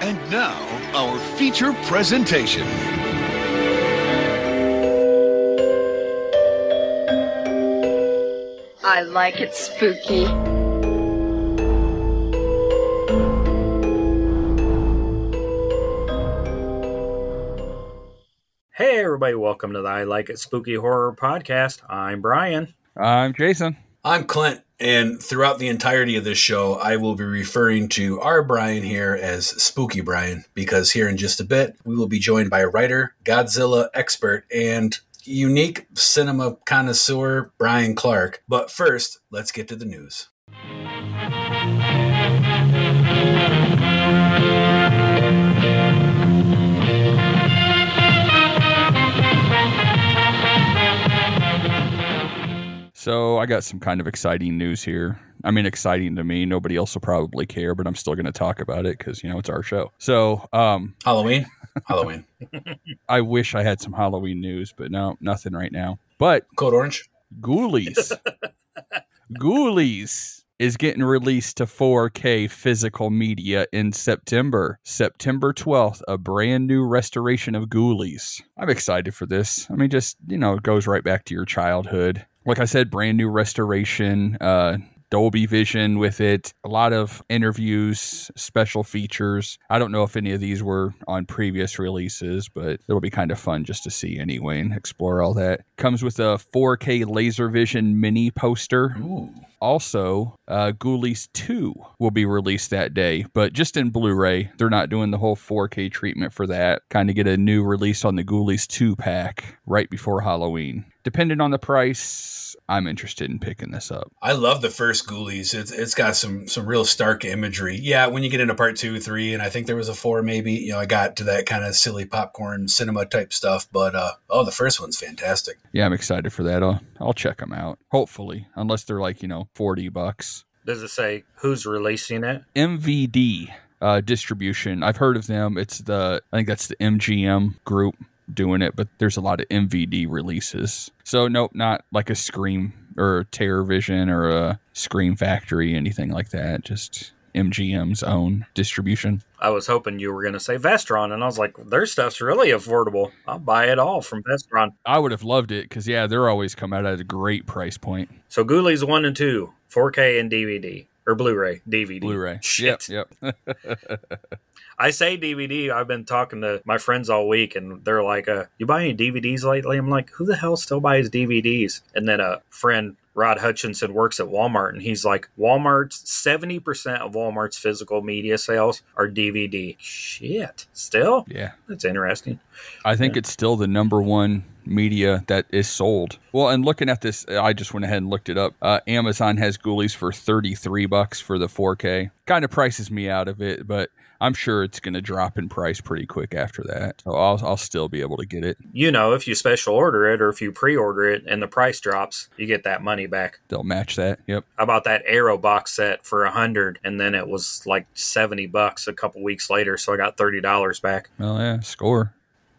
And now, our feature presentation. I like it spooky. Hey, everybody, welcome to the I Like It Spooky Horror Podcast. I'm Brian. I'm Jason. I'm Clint, and throughout the entirety of this show, I will be referring to our Brian here as Spooky Brian because here in just a bit, we will be joined by writer, Godzilla expert, and unique cinema connoisseur, Bryan Clark. But first, let's get to the news. So I got some kind of exciting news here. I mean, exciting to me. Nobody else will probably care, but I'm still going to talk about it because you know it's our show. So, um, Halloween? Halloween. I wish I had some Halloween news, but no, nothing right now. But Code Orange? Ghoulies, Ghoulies is getting released to 4K physical media in September. September 12th, a brand new restoration of Ghoulies. I'm excited for this. I mean, just, you know, it goes right back to your childhood. Like I said, brand new restoration. Uh, Dolby Vision with it, a lot of interviews, special features. I don't know if any of these were on previous releases, but it'll be kind of fun just to see anyway and explore all that. Comes with a 4K laser vision mini poster. Ooh. Also, uh, Ghoulies 2 will be released that day, but just in Blu ray. They're not doing the whole 4K treatment for that. Kind of get a new release on the Ghoulies 2 pack right before Halloween. Depending on the price, I'm interested in picking this up. I love the first Ghoulies. It's it's got some some real stark imagery. Yeah, when you get into part two, three, and I think there was a four, maybe. You know, I got to that kind of silly popcorn cinema type stuff. But uh, oh, the first one's fantastic. Yeah, I'm excited for that. I'll, I'll check them out. Hopefully, unless they're like you know 40 bucks. Does it say who's releasing it? MVD uh, distribution. I've heard of them. It's the I think that's the MGM group doing it, but there's a lot of MVD releases. So nope, not like a Scream or Terror Vision or a Scream Factory, anything like that. Just MGM's own distribution. I was hoping you were going to say Vestron, and I was like, their stuff's really affordable. I'll buy it all from Vestron. I would have loved it because yeah, they're always come out at a great price point. So Ghoulies 1 and 2, 4K and DVD. Or Blu-ray, DVD. Blu-ray. Shit. Yep. Yep. I say DVD. I've been talking to my friends all week, and they're like, uh, "You buy any DVDs lately?" I'm like, "Who the hell still buys DVDs?" And then a friend, Rod Hutchinson, works at Walmart, and he's like, "Walmart's seventy percent of Walmart's physical media sales are DVD." Shit, still? yeah. That's interesting. I think it's still the number one media that is sold. Well, and looking at this, I just went ahead and looked it up. Uh, Amazon has Ghoulies for 33 bucks for the 4K. Kind of prices me out of it, but I'm sure it's going to drop in price pretty quick after that. So I'll, I'll still be able to get it. You know, if you special order it or if you pre-order it and the price drops, you get that money back. They'll match that. Yep. I bought that Arrow box set for a hundred, and then it was like seventy bucks a couple weeks later, so I got thirty dollars back. Oh yeah, score.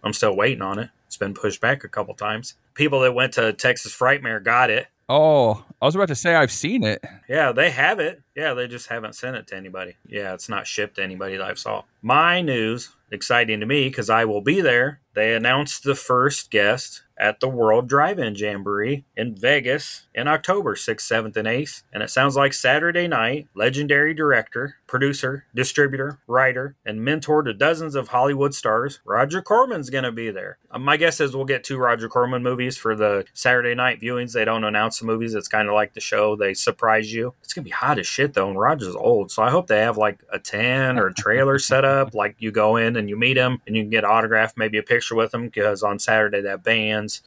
I'm still waiting on it. It's been pushed back a couple times. People that went to Texas Frightmare got it. Oh, I was about to say I've seen it. Yeah, they have it. Yeah, they just haven't sent it to anybody. Yeah, it's not shipped to anybody that I've saw. My news, exciting to me because I will be there. They announced the first guest at the World Drive-In Jamboree in Vegas in October 6th, 7th, and 8th. And it sounds like Saturday night, legendary director, producer, distributor, writer, and mentor to dozens of Hollywood stars, Roger Corman's going to be there. Um, my guess is we'll get two Roger Corman movies for the Saturday night viewings. They don't announce the movies. It's kind of like the show. They surprise you. It's going to be hot as shit, though, and Roger's old. So I hope they have like a 10 or a trailer set up. Like you go in and you meet him and you can get autograph, maybe a picture with him because on Saturday that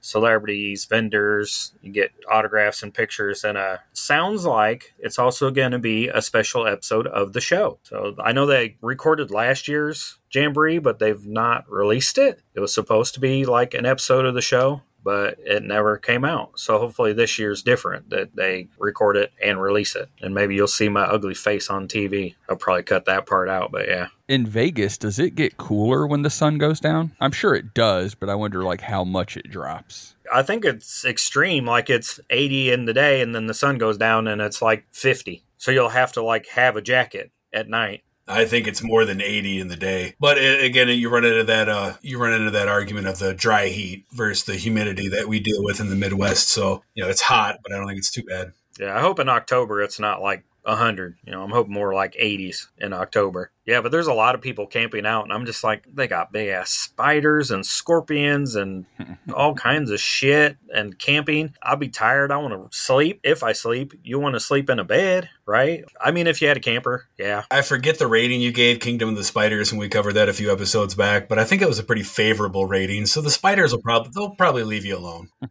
celebrities, vendors, you get autographs and pictures. And uh, sounds like it's also going to be a special episode of the show. So I know they recorded last year's Jamboree, but they've not released it. It was supposed to be like an episode of the show. But it never came out. So hopefully this year's different that they record it and release it. And maybe you'll see my ugly face on TV. I'll probably cut that part out, but yeah. In Vegas, does it get cooler when the sun goes down? I'm sure it does, but I wonder like how much it drops. I think it's extreme. Like it's 80 in the day and then the sun goes down and it's like 50. So you'll have to like have a jacket at night I think it's more than 80 in the day. But again, you run into that uh, you run into that argument of the dry heat versus the humidity that we deal with in the Midwest. So you know, it's hot, but I don't think it's too bad. Yeah, I hope in October it's not like 100. You know, I'm hoping more like 80s in October. Yeah, but there's a lot of people camping out, and I'm just like, they got big ass spiders and scorpions and all kinds of shit and camping. I'll be tired. I want to sleep. If I sleep, you want to sleep in a bed, right? I mean, if you had a camper, yeah. I forget the rating you gave Kingdom of the Spiders, and we covered that a few episodes back, but I think it was a pretty favorable rating. So the spiders will probably they'll probably leave you alone.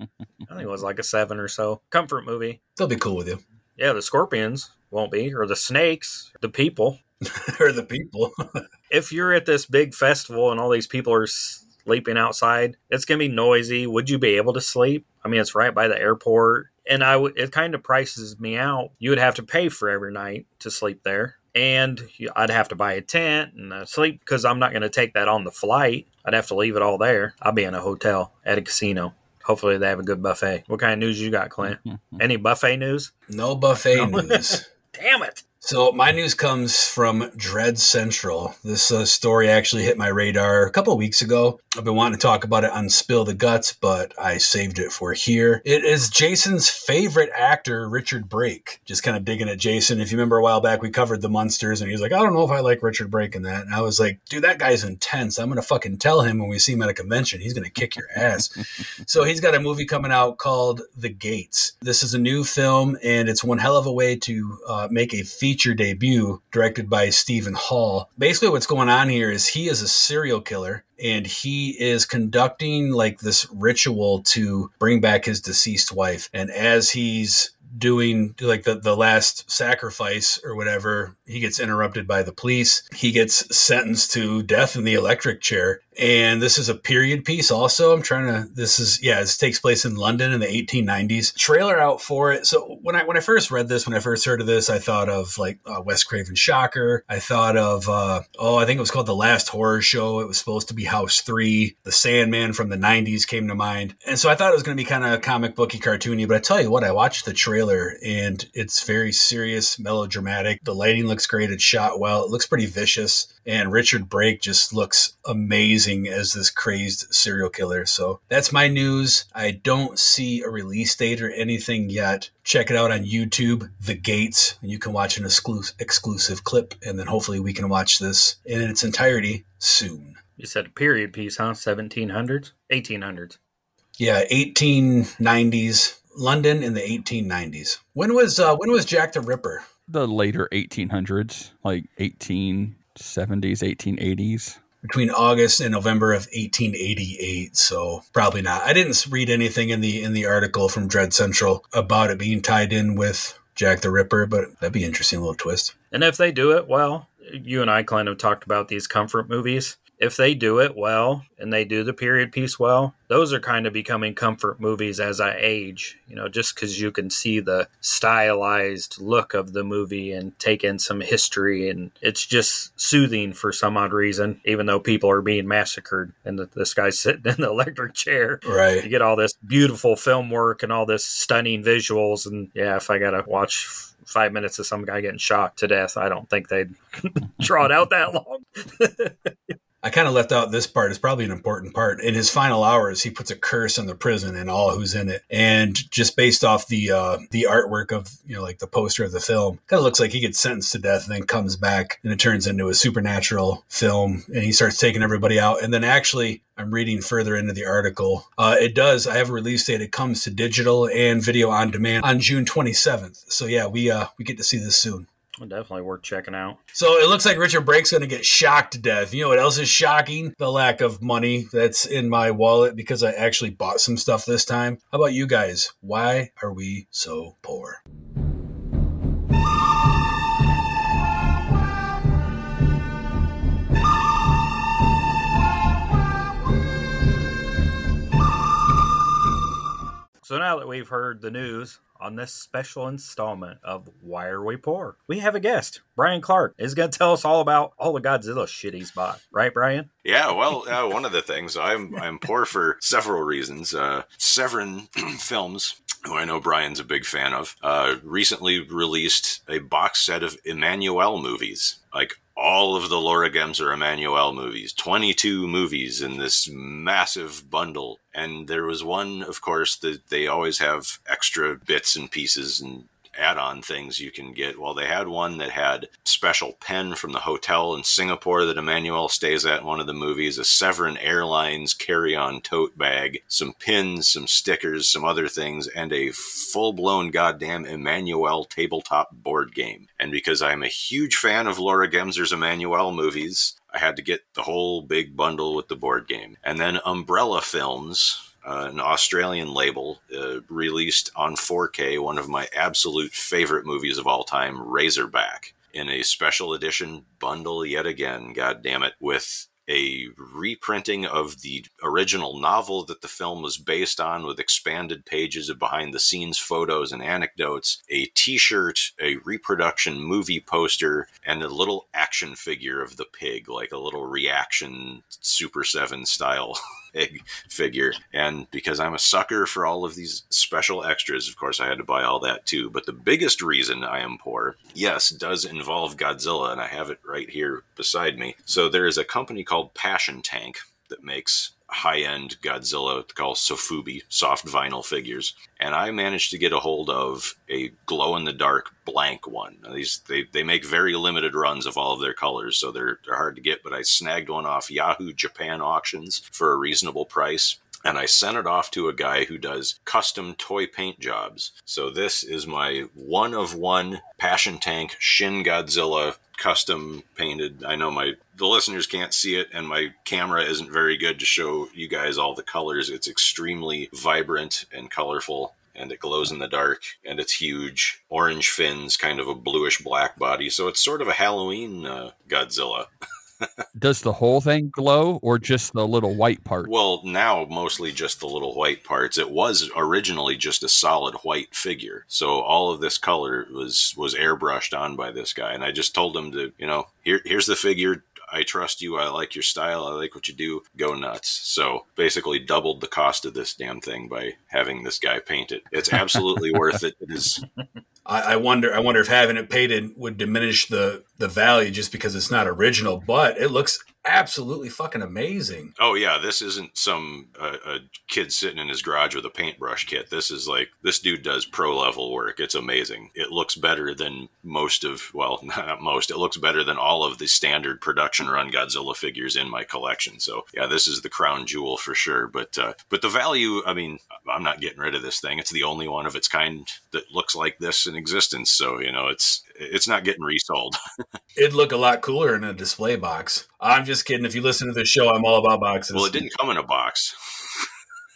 I think it was like a seven or so. Comfort movie. They'll be cool with you. Yeah, the scorpions won't be, or the snakes, the people. or the people. if you're at this big festival and all these people are sleeping outside, it's going to be noisy. Would you be able to sleep? I mean, it's right by the airport. And I w- it kind of prices me out. You would have to pay for every night to sleep there. And I'd have to buy a tent and sleep because I'm not going to take that on the flight. I'd have to leave it all there. I'll be in a hotel at a casino. Hopefully they have a good buffet. What kind of news you got, Clint? Mm-hmm. Any buffet news? No buffet news. Damn it. So my news comes from Dread Central. This uh, story actually hit my radar a couple weeks ago. I've been wanting to talk about it on Spill the Guts, but I saved it for here. It is Jason's favorite actor, Richard Brake. Just kind of digging at Jason. If you remember a while back, we covered the Munsters, and he was like, "I don't know if I like Richard Brake in that." And I was like, "Dude, that guy's intense. I'm gonna fucking tell him when we see him at a convention. He's gonna kick your ass." so he's got a movie coming out called The Gates. This is a new film, and it's one hell of a way to uh, make a feature feature debut directed by Stephen Hall. Basically, what's going on here is he is a serial killer and he is conducting like this ritual to bring back his deceased wife. And as he's doing like the, the last sacrifice or whatever, he gets interrupted by the police. He gets sentenced to death in the electric chair. And this is a period piece also. I'm trying to this is yeah this takes place in london in the 1890s trailer out for it. So when i when i first read this when i first heard of this i thought of like uh, wes craven shocker. I thought of uh, oh i think it was called the last horror show. It was supposed to be house 3 the sandman from the 90s came to mind. And so i thought it was going to be kind of comic booky cartoony but i tell you what i watched the trailer and it's very serious melodramatic. The lighting looks great it's shot well it looks pretty vicious and richard brake just looks amazing amazing as this crazed serial killer. So that's my news. I don't see a release date or anything yet. Check it out on YouTube, The Gates, and you can watch an exclusive exclusive clip, and then hopefully we can watch this in its entirety soon. You said a period piece, huh? 1700s? 1800s. Yeah, 1890s. London in the 1890s. When was uh, when was Jack the Ripper? The later 1800s, like 1870s, 1880s between August and November of 1888. So probably not. I didn't read anything in the in the article from Dread Central about it being tied in with Jack the Ripper, but that'd be interesting little twist. And if they do it well, you and I kind of talked about these comfort movies if they do it well and they do the period piece well, those are kind of becoming comfort movies as I age, you know, just because you can see the stylized look of the movie and take in some history. And it's just soothing for some odd reason, even though people are being massacred and the, this guy's sitting in the electric chair. Right. You get all this beautiful film work and all this stunning visuals. And yeah, if I got to watch five minutes of some guy getting shot to death, I don't think they'd draw it out that long. I kind of left out this part. It's probably an important part. In his final hours, he puts a curse on the prison and all who's in it. And just based off the uh, the artwork of you know like the poster of the film, kind of looks like he gets sentenced to death and then comes back and it turns into a supernatural film and he starts taking everybody out. And then actually, I'm reading further into the article. Uh, it does. I have a release date. It comes to digital and video on demand on June 27th. So yeah, we uh, we get to see this soon. Definitely worth checking out. So it looks like Richard Brake's going to get shocked to death. You know what else is shocking? The lack of money that's in my wallet because I actually bought some stuff this time. How about you guys? Why are we so poor? So now that we've heard the news on this special installment of Why Are We Poor, we have a guest. Bryan Clark is going to tell us all about all the Godzilla shit he's bought. Right, Brian? Yeah, well, uh, one of the things I'm I'm poor for several reasons. Uh, Severin Films who I know Brian's a big fan of, uh, recently released a box set of Emmanuel movies, like all of the Laura Gemser Emmanuel movies, 22 movies in this massive bundle. And there was one, of course, that they always have extra bits and pieces and add-on things you can get. Well, they had one that had special pen from the hotel in Singapore that Emmanuel stays at in one of the movies, a Severin Airlines carry-on tote bag, some pins, some stickers, some other things, and a full-blown goddamn Emmanuel tabletop board game. And because I'm a huge fan of Laura Gemser's Emmanuel movies, I had to get the whole big bundle with the board game. And then Umbrella Films, uh, an Australian label, uh, released on 4K one of my absolute favorite movies of all time, Razorback, in a special edition bundle yet again, god damn it, with a reprinting of the original novel that the film was based on with expanded pages of behind the scenes photos and anecdotes, a t shirt, a reproduction movie poster, and a little action figure of the pig, like a little reaction Super 7 style figure. And because I'm a sucker for all of these special extras, of course, I had to buy all that too. But the biggest reason I am poor, yes, does involve Godzilla, and I have it right here beside me. So there is a company called Passion Tank that makes high-end Godzilla called Sofubi soft vinyl figures, and I managed to get a hold of a glow-in-the-dark blank one. Now, these they, they make very limited runs of all of their colors, so they're they're hard to get. But I snagged one off Yahoo Japan auctions for a reasonable price. And I sent it off to a guy who does custom toy paint jobs. So this is my one of one Passion Tank Shin Godzilla custom painted. I know my the listeners can't see it and my camera isn't very good to show you guys all the colors. It's extremely vibrant and colorful and it glows in the dark and it's huge. Orange fins, kind of a bluish black body. So it's sort of a Halloween uh, Godzilla. Does the whole thing glow or just the little white part? Well, now mostly just the little white parts. It was originally just a solid white figure. So all of this color was was airbrushed on by this guy and I just told him to, you know, here here's the figure. I trust you. I like your style. I like what you do. Go nuts. So basically doubled the cost of this damn thing by having this guy paint it. It's absolutely worth it. It is I, I wonder. I wonder if having it painted would diminish the the value just because it's not original. But it looks absolutely fucking amazing. Oh yeah, this isn't some uh, a kid sitting in his garage with a paintbrush kit. This is like this dude does pro level work. It's amazing. It looks better than most of well, not most. It looks better than all of the standard production run Godzilla figures in my collection. So yeah, this is the crown jewel for sure. But uh, but the value, I mean, I'm not getting rid of this thing. It's the only one of its kind that looks like this in existence. So you know, it's it's not getting resold. It'd look a lot cooler in a display box. I'm just kidding. If you listen to the show, I'm all about boxes. well, it didn't come in a box.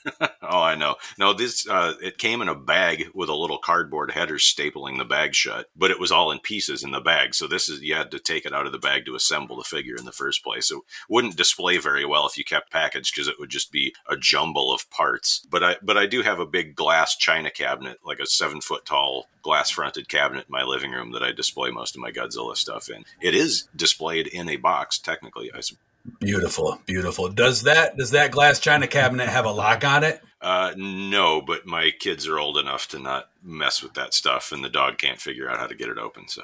oh, I know. No, this uh, it came in a bag with a little cardboard header stapling the bag shut, but it was all in pieces in the bag. So this is you had to take it out of the bag to assemble the figure in the first place. So it wouldn't display very well if you kept packaged because it would just be a jumble of parts. But I but I do have a big glass china cabinet, like a seven foot tall glass fronted cabinet in my living room that I display most of my Godzilla stuff in. It is displayed in a box, technically. I suppose. Beautiful, beautiful. Does that does that glass china cabinet have a lock on it? Uh, no, but my kids are old enough to not mess with that stuff, and the dog can't figure out how to get it open. So,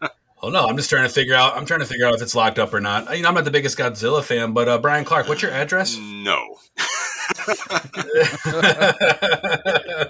Oh no, I'm just trying to figure out. I'm trying to figure out if it's locked up or not. You know, I'm not the biggest Godzilla fan, but uh, Bryan Clark, what's your address? no.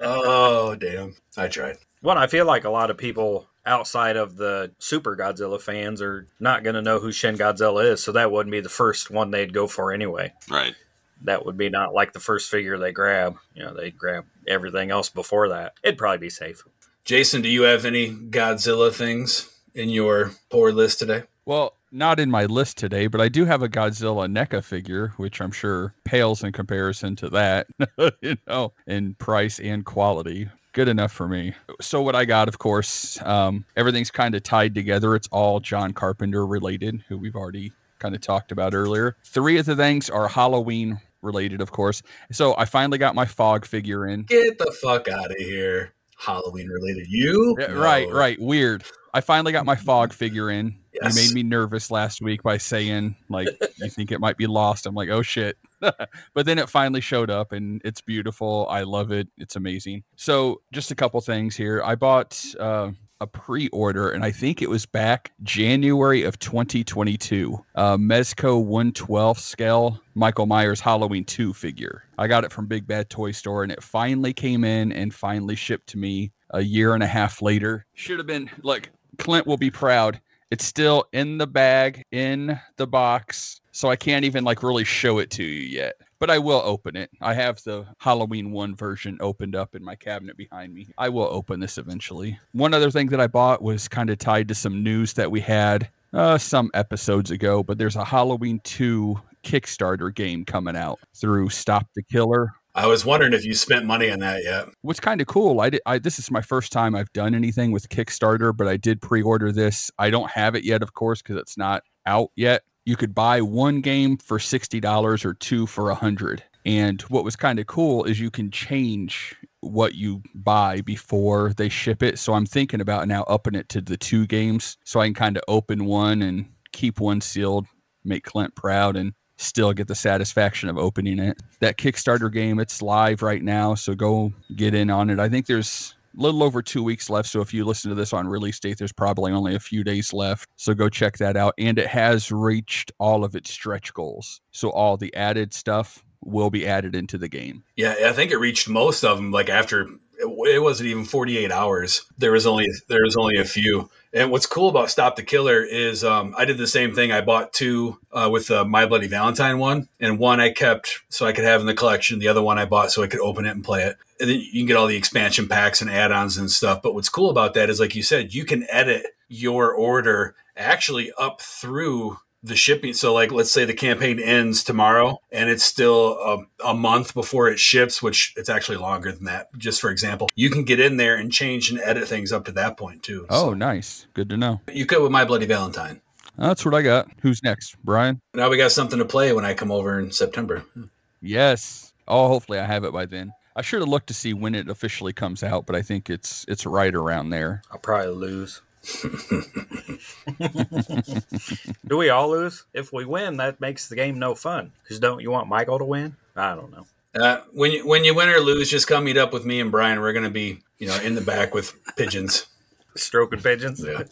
oh damn, I tried. Well, I feel like a lot of people outside of the Super Godzilla fans are not going to know who Shin Godzilla is, so that wouldn't be the first one they'd go for anyway. Right. That would be not like the first figure they grab. You know, they'd grab everything else before that. It'd probably be safe. Jason, do you have any Godzilla things in your poor list today? Well, not in my list today, but I do have a Godzilla NECA figure, which I'm sure pales in comparison to that, you know, in price and quality. Good enough for me. So, what I got, of course, um, everything's kind of tied together. It's all John Carpenter related, who we've already kind of talked about earlier. Three of the things are Halloween related, of course. So, I finally got my fog figure in. Get the fuck out of here. Halloween related. You? Yeah, No. Right, right. Weird. I finally got my fog figure in. Yes. You made me nervous last week by saying like you think it might be lost. I'm like, oh shit. but then it finally showed up and it's beautiful. I love it. It's amazing. So just a couple things here. I bought uh a pre-order, and I think it was back January of 2022. Uh, Mezco 112 scale Michael Myers Halloween 2 figure. I got it from Big Bad Toy Store, and it finally came in and finally shipped to me a year and a half later. Should have been look. Clint will be proud. It's still in the bag, in the box, so I can't even like really show it to you yet. But I will open it. I have the Halloween 1 version opened up in my cabinet behind me. I will open this eventually. One other thing that I bought was kind of tied to some news that we had uh, some episodes ago, but there's a Halloween 2 Kickstarter game coming out through Stop the Killer. I was wondering if you spent money on that yet. What's kind of cool, I did. I, this is my first time I've done anything with Kickstarter, but I did pre-order this. I don't have it yet, of course, because it's not out yet. You could buy one game for sixty dollars or two for a hundred. And what was kind of cool is you can change what you buy before they ship it. So I'm thinking about now upping it to the two games, so I can kind of open one and keep one sealed, make Clint proud, and still get the satisfaction of opening it. That Kickstarter game, it's live right now, so go get in on it. I think there's little over two weeks left. So if you listen to this on release date, there's probably only a few days left. So go check that out. And it has reached all of its stretch goals. So all the added stuff will be added into the game. Yeah, I think it reached most of them like after it wasn't even 48 hours. There was only there was only a few. And what's cool about Stop the Killer is um, I did the same thing. I bought two uh, with the My Bloody Valentine one, and one I kept so I could have in the collection. The other one I bought so I could open it and play it. And then you can get all the expansion packs and add-ons and stuff. But what's cool about that is, like you said, you can edit your order actually up through the shipping. So, like, let's say the campaign ends tomorrow and it's still a, a, month before it ships, which it's actually longer than that. Just for example, you can get in there and change and edit things up to that point too. Oh, so, nice. Good to know. You could with My Bloody Valentine. That's what I got. Who's next, Brian? Now we got something to play when I come over in September. Yes. Oh, hopefully I have it by then. I should have looked to see when it officially comes out, but I think it's it's right around there. I'll probably lose. Do we all lose? If we win, that makes the game no fun. Because don't you want Michael to win? I don't know. Uh, when you when you win or lose, just come meet up with me and Brian. We're gonna be you know in the back with pigeons, stroking pigeons. Yeah.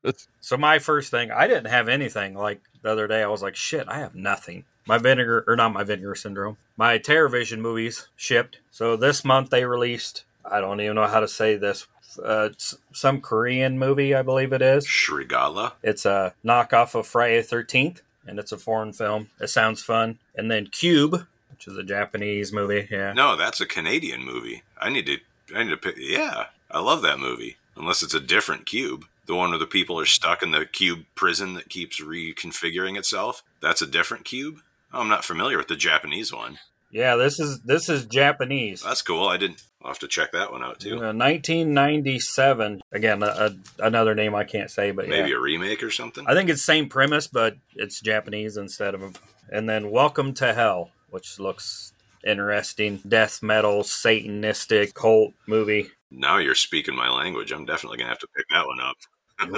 so my first thing, I didn't have anything. Like the other day, I was like, shit, I have nothing. My vinegar or not my vinegar syndrome. My Terrorvision movies shipped. So this month they released. I don't even know how to say this uh, some Korean movie, I believe it is. Shrigala. It's a knockoff of Friday Thirteenth, and it's a foreign film. It sounds fun. And then Cube, which is a Japanese movie. Yeah. No, that's a Canadian movie. I need to. I need to pick. Yeah, I love that movie. Unless it's a different cube, the one where the people are stuck in the cube prison that keeps reconfiguring itself. That's a different cube. Oh, I'm not familiar with the Japanese one. Yeah, this is this is Japanese. That's cool. I didn't. I'll have to check that one out too. Uh, 1997. Again, a, a, another name I can't say, but maybe yeah. a remake or something. I think it's same premise, but it's Japanese instead of. And then Welcome to Hell, which looks interesting. Death metal, Satanistic cult movie. Now you're speaking my language. I'm definitely gonna have to pick that one up.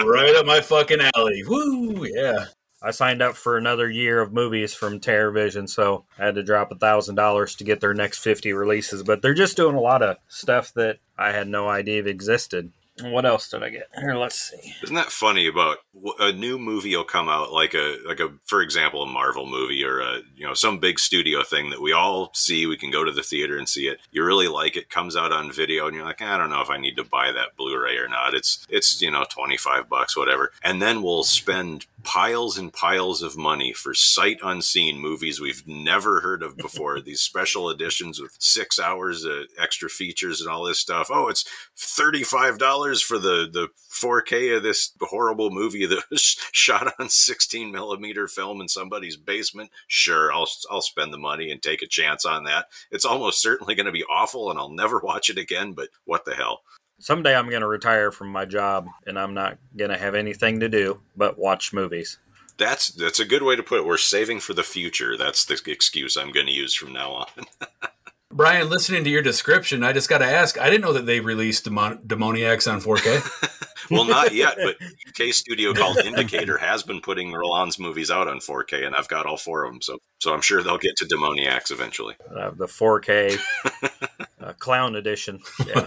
right up my fucking alley. Woo! Yeah. I signed up for another year of movies from Terrorvision, so I had to drop a thousand dollars to get their next fifty releases. But they're just doing a lot of stuff that I had no idea existed. What else did I get? Here, let's see. Isn't that funny about a new movie will come out like a like a for example a Marvel movie or a you know some big studio thing that we all see we can go to the theater and see it. You really like it comes out on video and you're like I don't know if I need to buy that Blu-ray or not. It's it's you know 25 bucks whatever. And then we'll spend piles and piles of money for sight unseen movies we've never heard of before. These special editions with six hours of extra features and all this stuff. Oh, it's thirty-five dollars for the the 4K of this horrible movie that was shot on 16 millimeter film in somebody's basement. Sure, I'll I'll spend the money and take a chance on that. It's almost certainly going to be awful, and I'll never watch it again. But what the hell? Someday I'm going to retire from my job and I'm not going to have anything to do but watch movies. That's that's a good way to put it. We're saving for the future. That's the excuse I'm going to use from now on. Brian, listening to your description, I just got to ask. I didn't know that they released Demon- Demoniacs on 4K. well, not yet, but UK studio called Indicator has been putting Rollin's movies out on 4K, and I've got all four of them. So, so I'm sure they'll get to Demoniacs eventually. Uh, the 4K uh, clown edition. Yeah.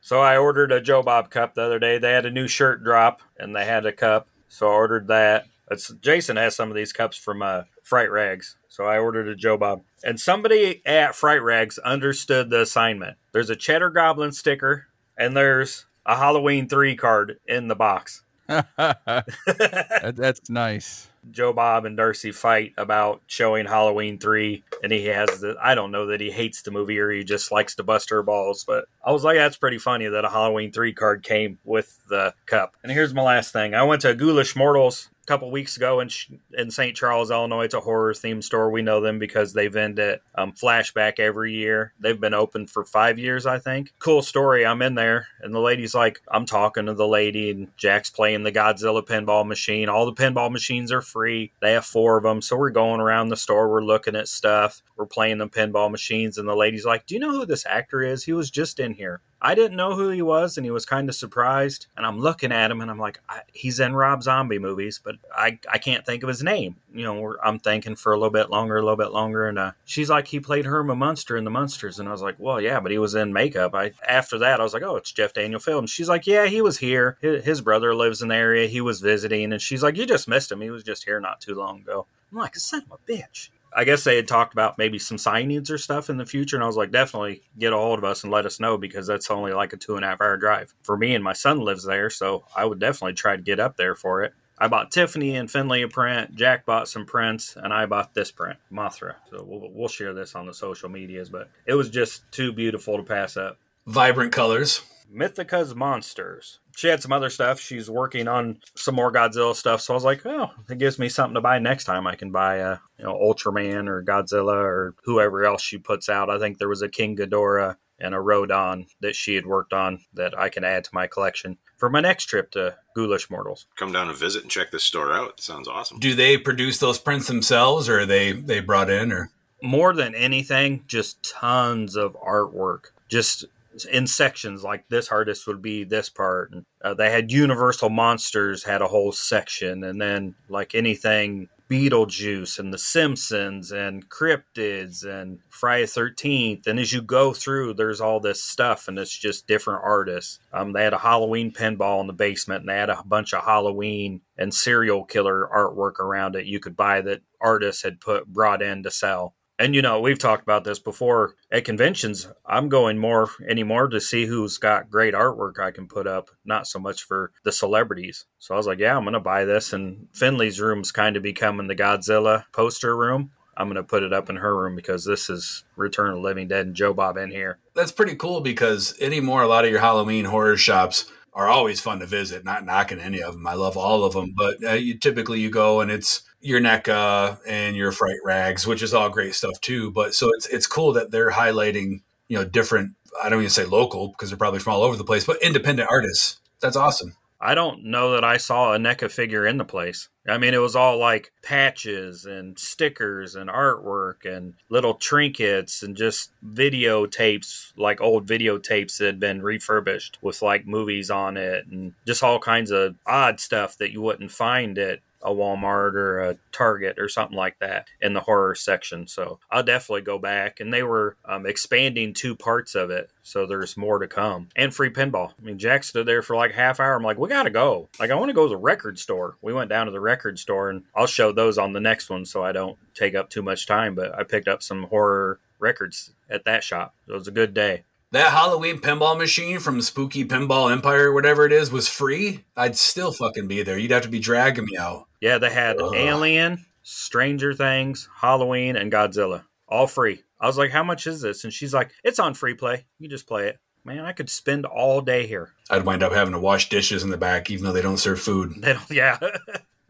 so I ordered a Joe Bob cup the other day. They had a new shirt drop, and they had a cup, so I ordered that. It's Jason has some of these cups from uh, Fright Rags, so I ordered a Joe Bob. And somebody at Fright Rags understood the assignment. There's a Cheddar Goblin sticker, and there's a Halloween three card in the box. That- that's nice. Joe Bob and Darcy fight about showing Halloween 3 and he has the I don't know that he hates the movie or he just likes to bust her balls but I was like that's pretty funny that a Halloween 3 card came with the cup. And here's my last thing. I went to Ghoulish Mortals couple weeks ago in in St. Charles, Illinois. It's a horror themed store. We know them because they vend at um, Flashback every year. They've been open for five years, I think. Cool story. I'm in there, and the lady's like, I'm talking to the lady, and Jack's playing the Godzilla pinball machine. All the pinball machines are free. They have four of them, so we're going around the store. We're looking at stuff. We're playing the pinball machines, and the lady's like, "Do you know who this actor is? He was just in here." I didn't know who he was, and he was kind of surprised. And I'm looking at him, and I'm like, he's in Rob Zombie movies, but I, I can't think of his name. You know, I'm thinking for a little bit longer, a little bit longer, and uh, she's like, he played Herman Munster in the Munsters, and I was like, well, yeah, but he was in makeup. I after that, I was like, oh, it's Jeff Daniel Phillips. She's like, yeah, he was here. His, his brother lives in the area. He was visiting, and she's like, you just missed him. He was just here not too long ago. I'm like, son of a bitch. I guess they had talked about maybe some signings or stuff in the future, and I was like, definitely get a hold of us and let us know because that's only like a two and a half hour drive for me, and my son lives there, so I would definitely try to get up there for it. I bought Tiffany and Finley a print. Jack bought some prints, and I bought this print, Mothra. So we'll, we'll share this on the social medias, but it was just too beautiful to pass up. Vibrant colors. Mythica's Monsters. She had some other stuff. She's working on some more Godzilla stuff. So I was like, oh, it gives me something to buy next time. I can buy a you know Ultraman or Godzilla or whoever else she puts out. I think there was a King Ghidorah and a Rodan that she had worked on that I can add to my collection for my next trip to Ghoulish Mortals. Come down and visit and check this store out. It sounds awesome. Do they produce those prints themselves, or are they they brought in, or More than anything, just tons of artwork. Just in sections like this artist would be this part and uh, they had universal monsters had a whole section and then like anything beetlejuice and the simpsons and cryptids and friday the 13th and as you go through there's all this stuff and it's just different artists. Um, they had a halloween pinball in the basement and they had a bunch of halloween and serial killer artwork around it you could buy that artists had put brought in to sell and you know, we've talked about this before at conventions. I'm going more anymore to see who's got great artwork I can put up, not so much for the celebrities. So I was like, yeah, I'm going to buy this. And Finley's room's kind of becoming the Godzilla poster room. I'm going to put it up in her room because this is Return of Living Dead and Joe Bob in here. that's pretty cool because anymore a lot of your Halloween horror shops are always fun to visit. Not knocking any of them, I love all of them, but uh, you typically you go and it's your NECA and your Fright Rags, which is all great stuff too. But so it's it's cool that they're highlighting you know different. I don't even say local because they're probably from all over the place, but independent artists. That's awesome. I don't know that I saw a NECA figure in the place. I mean, it was all like patches and stickers and artwork and little trinkets and just videotapes, like old videotapes that had been refurbished with like movies on it and just all kinds of odd stuff that you wouldn't find at a Walmart or a Target or something like that in the horror section. So I'll definitely go back. And they were um, expanding two parts of it. So there's more to come. And free pinball. I mean, Jack stood there for like half hour. I'm like, we got to go. Like, I want to go to the record store. We went down to the record store and I'll show those on the next one so I don't take up too much time. But I picked up some horror records at that shop. It was a good day. That Halloween pinball machine from Spooky Pinball Empire, whatever it is, was free. I'd still fucking be there. You'd have to be dragging me out. Yeah, they had Ugh. Alien, Stranger Things, Halloween, and Godzilla. All free. I was like, how much is this? And she's like, it's on free play. You just play it. Man, I could spend all day here. I'd wind up having to wash dishes in the back, even though they don't serve food. They don't, yeah.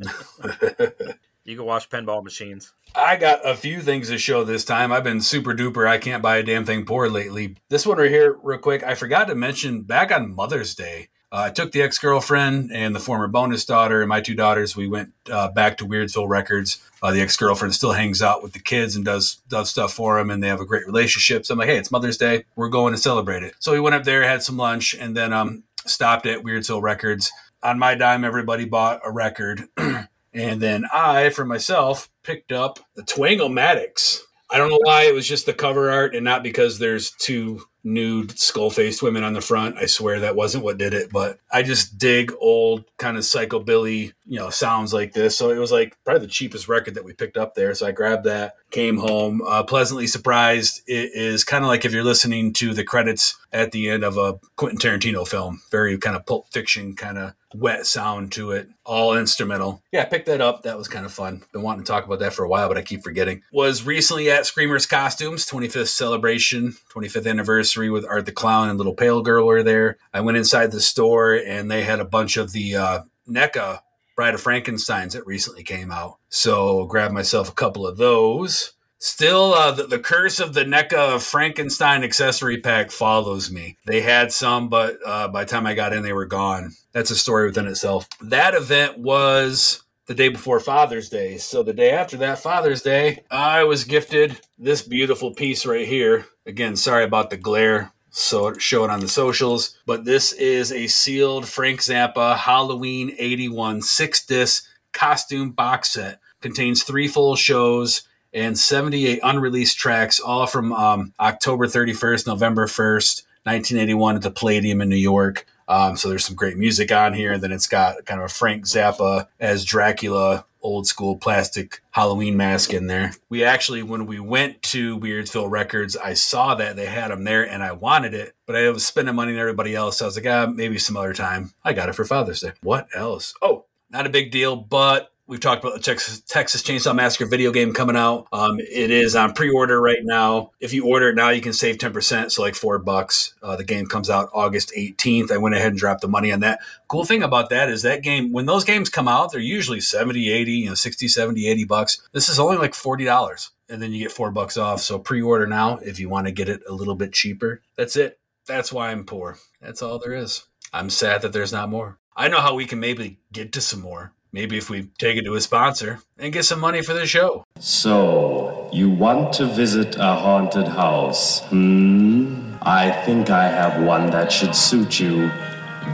you can wash pinball machines. I got a few things to show this time. I've been super duper. I can't buy a damn thing poor lately. This one right here, real quick. I forgot to mention back on Mother's Day. Uh, I took the ex girlfriend and the former bonus daughter and my two daughters. We went uh, back to Weirdsville Records. Uh, the ex girlfriend still hangs out with the kids and does does stuff for them, and they have a great relationship. So I'm like, hey, it's Mother's Day. We're going to celebrate it. So we went up there, had some lunch, and then um, stopped at Weirdsville Records. On my dime, everybody bought a record. And then I, for myself, picked up the Twangomatics. I don't know why it was just the cover art and not because there's two nude skull faced women on the front. I swear that wasn't what did it, but I just dig old kind of psychobilly, you know, sounds like this. So it was like probably the cheapest record that we picked up there. So I grabbed that, came home, uh, pleasantly surprised. It is kind of like if you're listening to the credits at the end of a Quentin Tarantino film, very kind of pulp fiction kind of wet sound to it, all instrumental. Yeah, I picked that up. That was kind of fun. Been wanting to talk about that for a while, but I keep forgetting. Was recently at Screamers Costumes 25th celebration, 25th anniversary with Art the Clown and Little Pale Girl were there. I went inside the store and they had a bunch of the uh, NECA Bride of Frankenstein's that recently came out. So grabbed myself a couple of those. Still, uh, the, the curse of the NECA Frankenstein accessory pack follows me. They had some, but uh, by the time I got in, they were gone. That's a story within itself. That event was the day before Father's Day. So the day after that, Father's Day, I was gifted this beautiful piece right here. Again, sorry about the glare. So show it on the socials, but this is a sealed Frank Zappa Halloween 81 six disc costume box set. Contains three full shows and 78 unreleased tracks, all from um, October 31st, November 1st, 1981 at the Palladium in New York. Um, so there's some great music on here. And then it's got kind of a Frank Zappa as Dracula, old school plastic Halloween mask in there. We actually, when we went to Weirdsville Records, I saw that they had them there and I wanted it, but I was spending money on everybody else. So I was like, ah, maybe some other time. I got it for Father's Day. What else? Oh, not a big deal, but We've talked about the Texas, Texas Chainsaw Massacre video game coming out. Um, it is on pre-order right now. If you order it now, you can save 10%, so like four bucks. Uh, the game comes out August 18th. I went ahead and dropped the money on that. Cool thing about that is that game, when those games come out, they're usually 70, 80, you know, 60, 70, 80 bucks. This is only like $40 and then you get four bucks off. So pre-order now if you want to get it a little bit cheaper. That's it. That's why I'm poor. That's all there is. I'm sad that there's not more. I know how we can maybe get to some more. Maybe if we take it to a sponsor and get some money for the show. So, you want to visit a haunted house? Hmm? I think I have one that should suit you.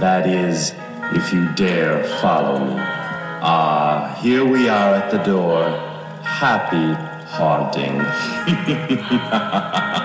That is, if you dare follow me. Ah, here we are at the door. Happy haunting.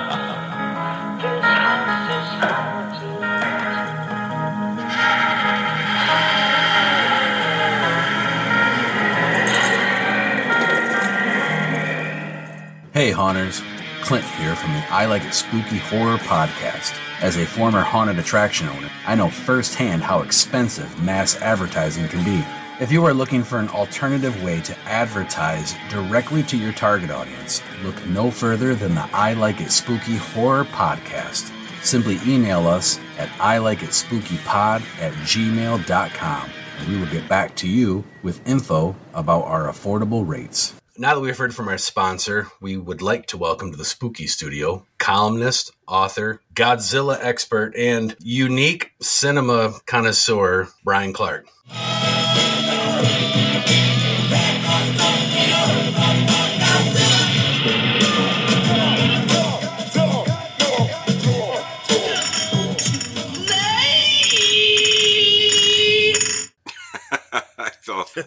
Hey, haunters. Clint here from the I Like It Spooky Horror Podcast. As a former haunted attraction owner, I know firsthand how expensive mass advertising can be. If you are looking for an alternative way to advertise directly to your target audience, look no further than the I Like It Spooky Horror Podcast. Simply email us at I Like It Spooky Pod at gmail.com and we will get back to you with info about our affordable rates. Now that we've heard from our sponsor, we would like to welcome to the Spooky Studio columnist, author, Godzilla expert, and unique cinema connoisseur, Bryan Clark.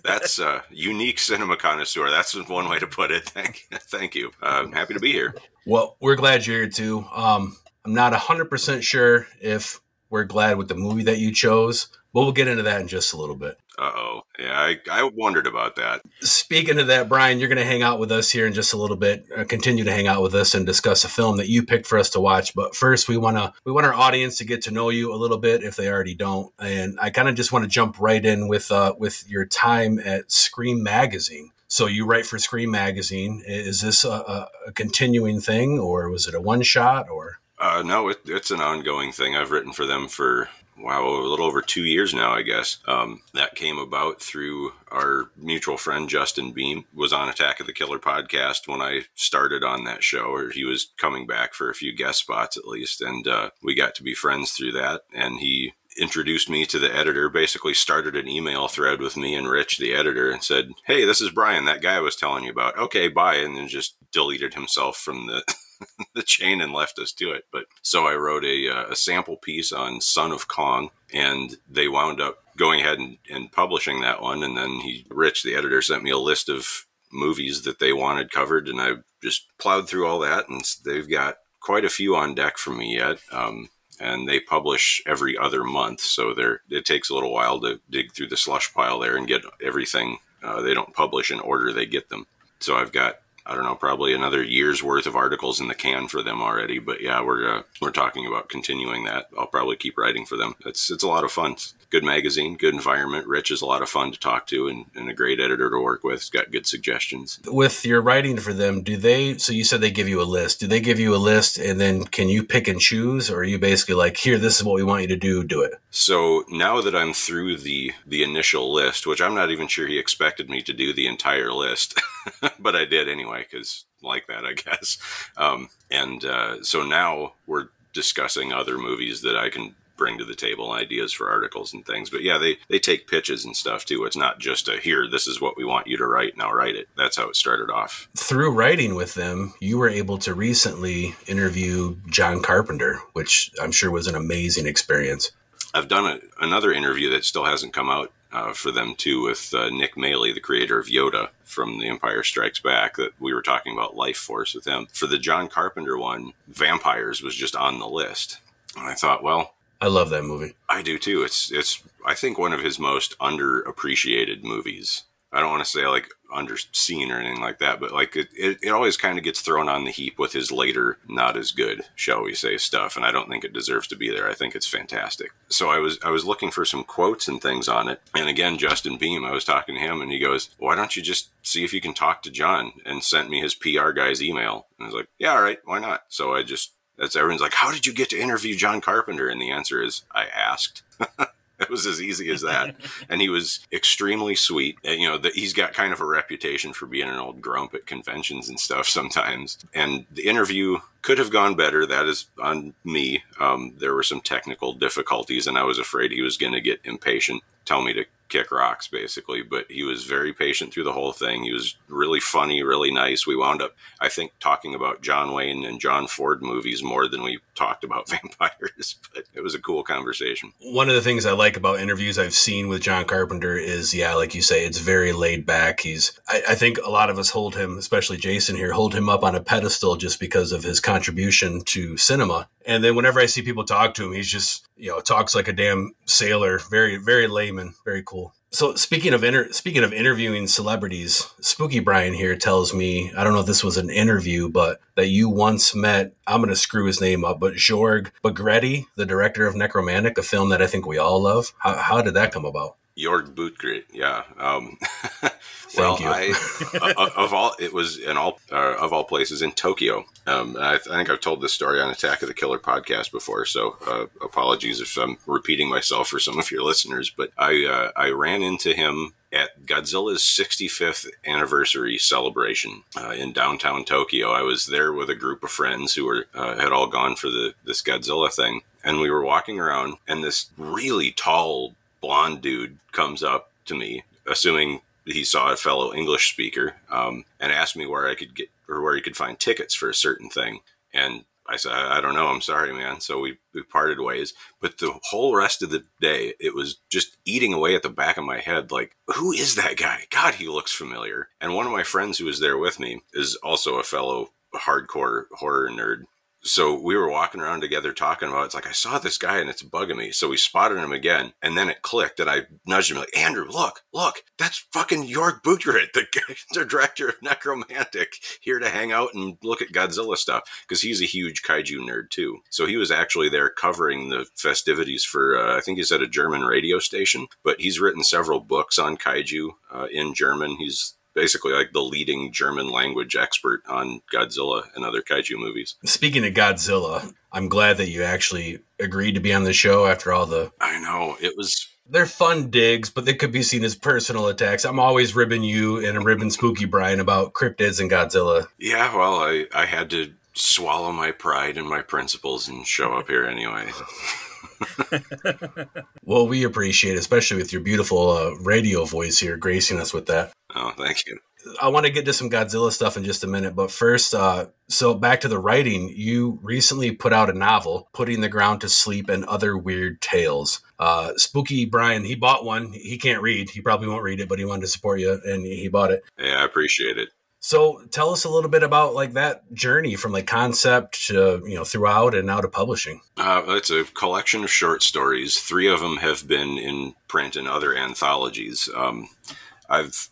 That's a unique cinema connoisseur. That's one way to put it. Thank, thank you. I'm happy to be here. Well, we're glad you're here too. Um, I'm not 100% sure if we're glad with the movie that you chose, but we'll get into that in just a little bit. Uh oh. Yeah, I, I wondered about that. Speaking of that, Brian, you're going to hang out with us here in just a little bit. Uh, continue to hang out with us and discuss a film that you picked for us to watch. But first, we want to we want our audience to get to know you a little bit if they already don't. And I kind of just want to jump right in with uh, with your time at Scream Magazine. So you write for Scream Magazine. Is this a, a continuing thing, or was it a one shot, or? Uh, no, it, it's an ongoing thing. I've written for them for wow, a little over two years now, I guess. Um, that came about through our mutual friend Justin Beam was on Attack of the Killer podcast when I started on that show, or he was coming back for a few guest spots at least, and uh, we got to be friends through that. And he introduced me to the editor, basically started an email thread with me and Rich, the editor, and said, Hey, this is Brian, that guy I was telling you about. Okay, bye. And then just deleted himself from the the chain and left us to it. But so I wrote a, uh, a sample piece on Son of Kong, and they wound up going ahead and, and publishing that one. And then he, Rich, the editor, sent me a list of movies that they wanted covered, and I just plowed through all that, and they've got quite a few on deck for me yet. Um, and they publish every other month, so there it takes a little while to dig through the slush pile there and get everything. Uh, they don't publish in order; they get them. So I've got I don't know, probably another year's worth of articles in the can for them already. But yeah, we're uh, we're talking about continuing that. I'll probably keep writing for them. It's it's a lot of fun. Good magazine, good environment. Rich is a lot of fun to talk to, and, and a great editor to work with. He's got good suggestions. With your writing for them, do they? So you said they give you a list. Do they give you a list, and then can you pick and choose, or are you basically like, here, this is what we want you to do, do it? So now that I'm through the the initial list, which I'm not even sure he expected me to do the entire list, but I did anyway because like that, I guess. Um, and uh, so now we're discussing other movies that I can bring to the table ideas for articles and things. But yeah they they take pitches and stuff too. It's not just a here this is what we want you to write now write it. That's how it started off. Through writing with them you were able to recently interview john carpenter which i'm sure was an amazing experience. I've done a, another interview that still hasn't come out uh, for them too with uh, Nick Maley, the creator of Yoda from The Empire Strikes Back. That we were talking about Lifeforce with him. For the John Carpenter one, Vampires was just on the list, and I thought, well, I love that movie. I do too. It's it's I think one of his most underappreciated movies. I don't want to say like underseen or anything like that, but like it, it, it always kind of gets thrown on the heap with his later not as good, shall we say, stuff. And I don't think it deserves to be there. I think it's fantastic. So I was I was looking for some quotes and things on it. And again, Justin Beahm, I was talking to him and he goes, Why don't you just see if you can talk to John? And sent me his PR guy's email. And I was like, Yeah, all right, why not? So I just that's everyone's like, How did you get to interview John Carpenter? And the answer is I asked. It was as easy as that. and he was extremely sweet. And, you know, the, he's got kind of a reputation for being an old grump at conventions and stuff sometimes. And the interview could have gone better. That is on me. Um, there were some technical difficulties, and I was afraid he was going to get impatient, tell me to kick rocks basically but he was very patient through the whole thing. He was really funny really nice. We wound up i think talking about john wayne and john ford movies more than we talked about vampires but it was a cool conversation. One of the things i like about interviews i've seen with john carpenter is yeah like you say it's very laid back. He's I, I think a lot of us hold him especially jason here hold him up on a pedestal just because of his contribution to cinema and then whenever I see people talk to him, he's just, you know, talks like a damn sailor, very, very layman, very cool. So speaking of inter- speaking of interviewing celebrities, Spooky Brian here tells me I don't know if this was an interview, but that you once met. I'm going to screw his name up, but Jorg Bagretti, the director of Nekromantik, a film that I think we all love. How, how did that come about? Jörg Buttgereit, yeah. Um, well, I uh, of all it was in all uh, of all places in Tokyo. Um, I, I, think I've told this story on Attack of the Killer podcast before, so uh, apologies if I'm repeating myself for some of your listeners. But I uh, I ran into him at Godzilla's 65th anniversary celebration uh, in downtown Tokyo. I was there with a group of friends who were uh, had all gone for the this Godzilla thing, and we were walking around, and this really tall blonde dude comes up to me, assuming he saw a fellow English speaker, um, and asked me where I could get or where he could find tickets for a certain thing. And I said, I don't know. I'm sorry, man. So we, we parted ways. But the whole rest of the day, it was just eating away at the back of my head. Like, who is that guy? God, he looks familiar. And one of my friends who was there with me is also a fellow hardcore horror nerd so we were walking around together talking about it. it's like I saw this guy and it's bugging me. So we spotted him again, and then it clicked, and I nudged him like Andrew, look, look, that's fucking Jörg Buttgereit, the, the director of Nekromantik, here to hang out and look at Godzilla stuff because he's a huge kaiju nerd too. So he was actually there covering the festivities for uh, I think he's at a German radio station, but he's written several books on kaiju uh, in German. He's basically like the leading German language expert on Godzilla and other kaiju movies. Speaking of Godzilla, I'm glad that you actually agreed to be on the show after all the. I know it was. They're fun digs, but they could be seen as personal attacks. I'm always ribbing you and ribbing Spooky Brian about cryptids and Godzilla. Yeah, well, I, I had to swallow my pride and my principles and show up here anyway. well, we appreciate, it, especially with your beautiful uh, radio voice here, gracing us with that. Oh, thank you. I want to get to some Godzilla stuff in just a minute, but first, uh, so back to the writing. You recently put out a novel, "Putting the Ground to Sleep and Other Weird Tales." Uh, Spooky Brian, he bought one. He can't read. He probably won't read it, but he wanted to support you, and he bought it. Yeah, I appreciate it. So tell us a little bit about like that journey from like concept to you know throughout and now to publishing. Uh, it's a collection of short stories. Three of them have been in print and other anthologies. Um, I've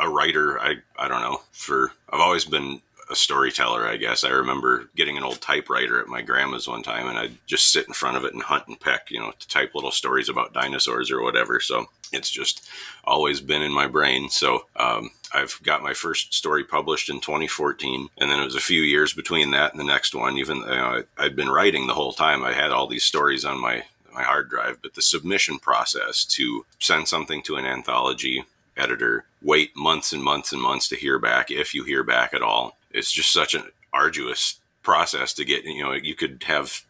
a writer. I I don't know. For I've always been a storyteller, I guess. I remember getting an old typewriter at my grandma's one time, and I'd just sit in front of it and hunt and peck, you know, to type little stories about dinosaurs or whatever. So it's just always been in my brain. So um, I've got my first story published in 2014, and then it was a few years between that and the next one. Even you know, I'd been writing the whole time. I had all these stories on my my hard drive, but the submission process to send something to an anthology editor, wait months and months and months to hear back, if you hear back at all. It's just such an arduous process to get. You know, you could have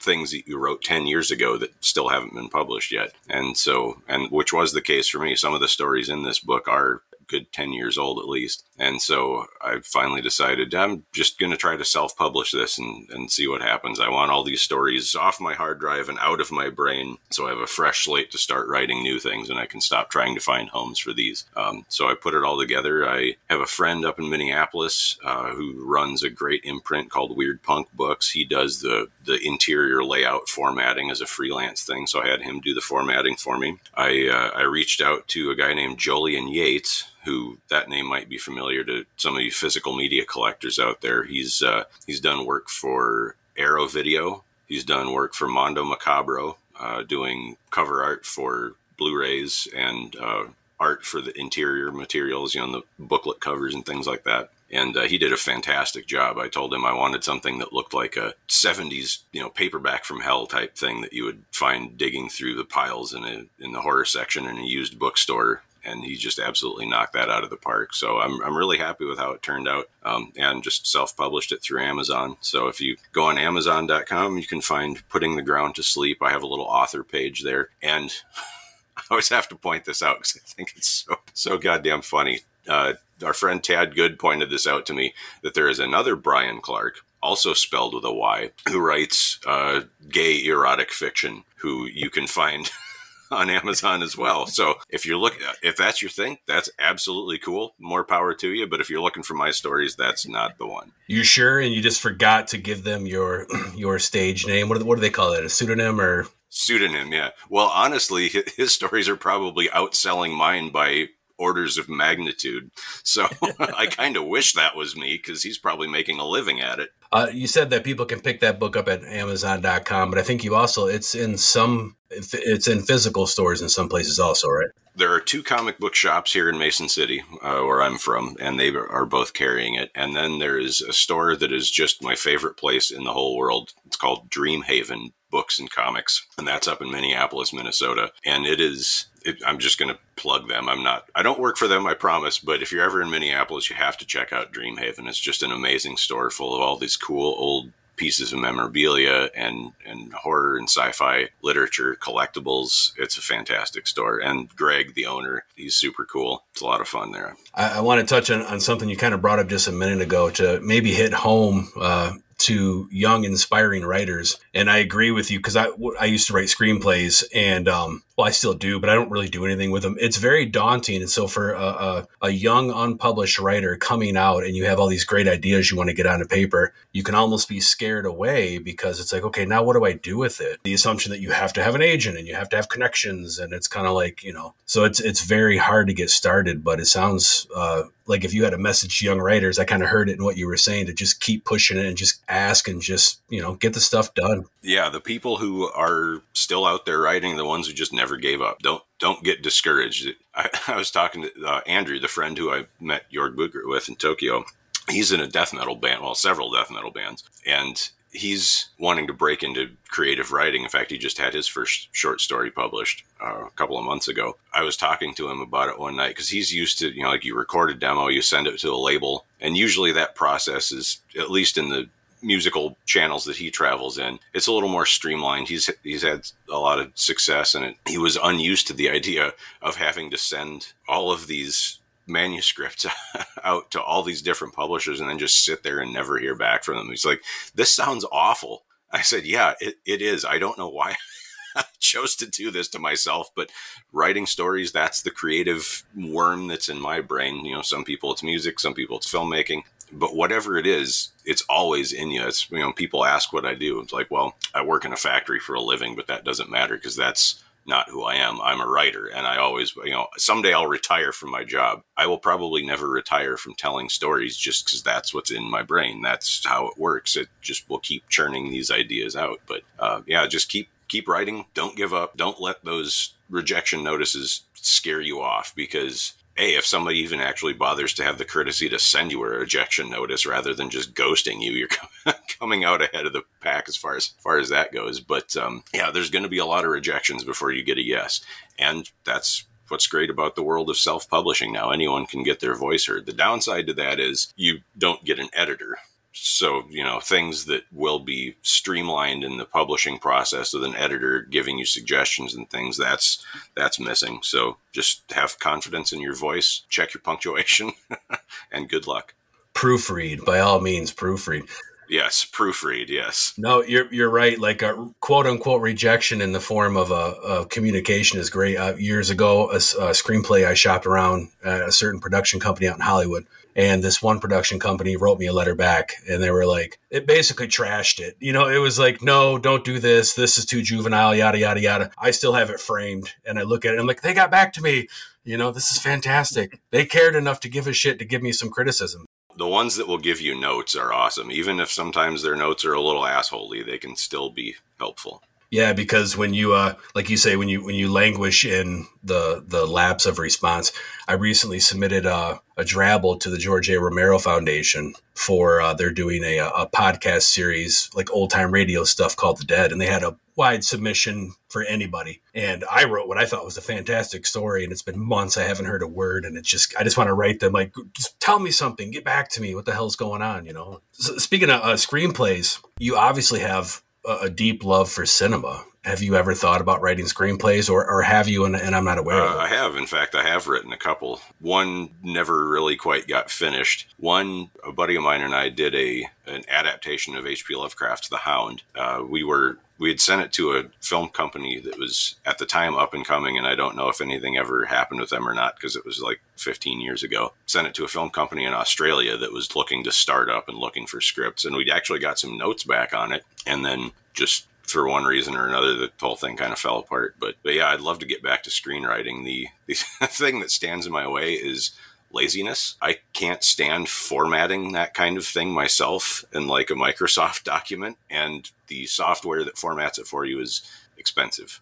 things that you wrote 10 years ago that still haven't been published yet. And so, and which was the case for me. Some of the stories in this book are good 10 years old at least. And so I finally decided I'm just going to try to self publish this and, and see what happens. I want all these stories off my hard drive and out of my brain so I have a fresh slate to start writing new things and I can stop trying to find homes for these. Um, so I put it all together. I have a friend up in Minneapolis uh, who runs a great imprint called Weirdpunk Books. He does the, the interior layout formatting as a freelance thing. So I had him do the formatting for me. I, uh, I reached out to a guy named Jolien Yates who that name might be familiar to some of you physical media collectors out there. He's uh, he's done work for Arrow Video. He's done work for Mondo Macabro, uh, doing cover art for Blu-rays and uh, art for the interior materials, you know, the booklet covers and things like that. And uh, he did a fantastic job. I told him I wanted something that looked like a 70s, you know, paperback from hell type thing that you would find digging through the piles in a in the horror section in a used bookstore and he just absolutely knocked that out of the park. So I'm, I'm really happy with how it turned out um, and just self published it through Amazon. So if you go on Amazon.com, you can find Putting the Ground to Sleep. I have a little author page there. And I always have to point this out because I think it's so, so goddamn funny. Uh, our friend Tad Good pointed this out to me that there is another Bryan Clark also spelled with a Y, who writes uh, gay erotic fiction, who you can find on Amazon as well. So if you're looking, if that's your thing, that's absolutely cool. More power to you. But if you're looking for my stories, that's not the one. You sure? And you just forgot to give them your your stage name. What do, what do they call it? A pseudonym or pseudonym? Yeah. Well, honestly, his stories are probably outselling mine by orders of magnitude. So I kind of wish that was me because he's probably making a living at it. Uh, you said that people can pick that book up at Amazon.com, but I think you also it's in some it's in physical stores in some places also, right? There are two comic book shops here in Mason City, uh, where I'm from, and they are both carrying it. And then there is a store that is just my favorite place in the whole world. It's called Dream Haven Books and Comics, and that's up in Minneapolis, Minnesota. And it is it, I'm just going to plug them. I'm not, I don't work for them, I promise. But if you're ever in Minneapolis, you have to check out Dreamhaven. It's just an amazing store full of all these cool old pieces of memorabilia and and horror and sci-fi literature collectibles. It's a fantastic store. And Greg, the owner, he's super cool. It's a lot of fun there. I, I want to touch on, on something you kind of brought up just a minute ago to maybe hit home. Uh, to young, inspiring writers. And I agree with you because I, I used to write screenplays and, um, well, I still do, but I don't really do anything with them. It's very daunting. And so for a, a, a young, unpublished writer coming out and you have all these great ideas you want to get onto paper, you can almost be scared away because it's like, okay, now what do I do with it? The assumption that you have to have an agent and you have to have connections. And it's kind of like, you know, so it's, it's very hard to get started, but it sounds, uh, like if you had a message to young writers, I kind of heard it in what you were saying to just keep pushing it and just ask and just, you know, get the stuff done. Yeah. The people who are still out there writing, the ones who just never gave up, don't, don't get discouraged. I, I was talking to uh, Andrew, the friend who I met Jörg Buttgereit with in Tokyo. He's in a death metal band, well, several death metal bands. And he's wanting to break into creative writing. In fact, he just had his first short story published uh, a couple of months ago. I was talking to him about it one night because he's used to, you know, like you record a demo, you send it to a label, and usually that process is, at least in the musical channels that he travels in, it's a little more streamlined. He's he's had a lot of success, and it, he was unused to the idea of having to send all of these manuscripts out to all these different publishers and then just sit there and never hear back from them. He's like, this sounds awful. I said, yeah, it, it is. I don't know why I chose to do this to myself, but writing stories, that's the creative worm that's in my brain. You know, some people it's music, some people it's filmmaking, but whatever it is, it's always in you. It's, you know, people ask what I do. It's like, well, I work in a factory for a living, but that doesn't matter because that's not who I am. I'm a writer, and I always, you know, someday I'll retire from my job. I will probably never retire from telling stories just because that's what's in my brain. That's how it works. It just will keep churning these ideas out. But uh, yeah, just keep keep writing. Don't give up. Don't let those rejection notices scare you off because a if somebody even actually bothers to have the courtesy to send you a rejection notice rather than just ghosting you you're coming out ahead of the pack as far as, as far as that goes. But um, yeah there's going to be a lot of rejections before you get a yes. And that's what's great about the world of self-publishing now. Anyone can get their voice heard. The downside to that is you don't get an editor so you know things that will be streamlined in the publishing process with an editor giving you suggestions and things that's that's missing. So just have confidence in your voice check your punctuation and good luck. Proofread. By all means proofread. Yes proofread yes. No you're you're right. Like a quote unquote rejection in the form of a, a communication is great. Uh, years ago a, a screenplay i shopped around at a certain production company out in hollywood and this one production company wrote me a letter back and they were like, it basically trashed it. You know, it was like, no, don't do this. This is too juvenile, yada, yada, yada. I still have it framed. And I look at it I'm like, they got back to me. You know, this is fantastic. They cared enough to give a shit to give me some criticism. The ones that will give you notes are awesome. Even if sometimes their notes are a little assholey, they can still be helpful. Yeah, because when you uh like you say when you when you languish in the the lapse of response, I recently submitted a, a drabble to the George A. Romero Foundation for uh, they're doing a, a podcast series like old time radio stuff called The Dead, and they had a wide submission for anybody. And I wrote what I thought was a fantastic story, and it's been months I haven't heard a word, and it's just I just want to write them like just tell me something, get back to me, what the hell's going on, you know? So, speaking of uh, screenplays, you obviously have a deep love for cinema. Have you ever thought about writing screenplays, or, or have you? And, and I'm not aware. Uh, I have. In fact, I have written a couple. One never really quite got finished. One, a buddy of mine and I did a an adaptation of H.P. Lovecraft's The Hound. Uh, we were we had sent it to a film company that was at the time up and coming, and I don't know if anything ever happened with them or not because it was like 15 years ago. Sent it to a film company in Australia that was looking to start up and looking for scripts, and we actually got some notes back on it, and then just for one reason or another, the whole thing kind of fell apart. But, but yeah, I'd love to get back to screenwriting. The, the thing that stands in my way is laziness. I can't stand formatting that kind of thing myself in like a Microsoft document, and the software that formats it for you is expensive.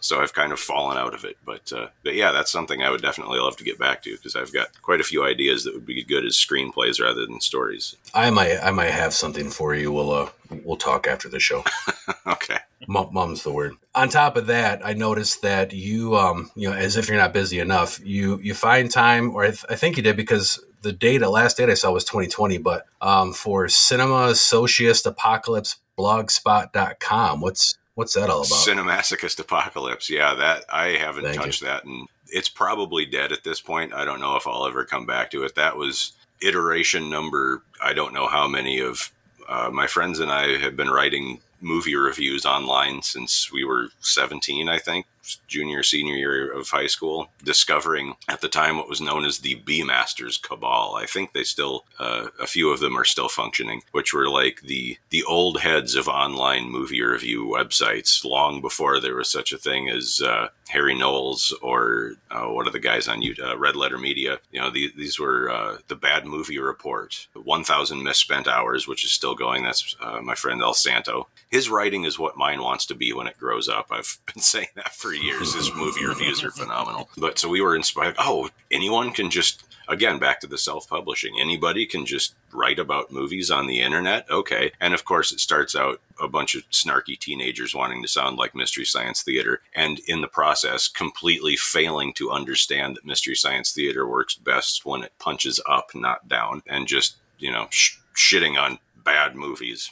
So I've kind of fallen out of it. But uh, but yeah, that's something I would definitely love to get back to because I've got quite a few ideas that would be good as screenplays rather than stories. I might I might have something for you. We'll uh, we'll talk after the show. okay. Mom's the word. On top of that, I noticed that you, um, you know, as if you're not busy enough, you you find time, or I, th- I think you did because the data, last date I saw was 2020, but um, for Cinemasochist Apocalypse blogspot.com. What's what's that all about? Cinemasochist Apocalypse. Yeah, that I haven't Thank touched you. that and it's probably dead at this point. I don't know if I'll ever come back to it. That was iteration number I don't know how many of uh, my friends and I have been writing movie reviews online since we were 17, I think, junior, senior year of high school, discovering at the time what was known as the B Masters Cabal. I think they still, uh, a few of them are still functioning, which were like the the old heads of online movie review websites long before there was such a thing as uh, Harry Knowles or uh, what are the guys on uh, Red Letter Media. You know, the, these were uh, the Bad Movie Report, 1,000 Misspent Hours, which is still going. That's uh, my friend El Santo. His writing is what mine wants to be when it grows up. I've been saying that for years. His movie reviews are phenomenal. But so we were inspired. Oh, anyone can just again back to the self-publishing anybody can just write about movies on the internet okay and of course it starts out a bunch of snarky teenagers wanting to sound like mystery science theater and in the process completely failing to understand that mystery science theater works best when it punches up not down and just you know sh- shitting on bad movies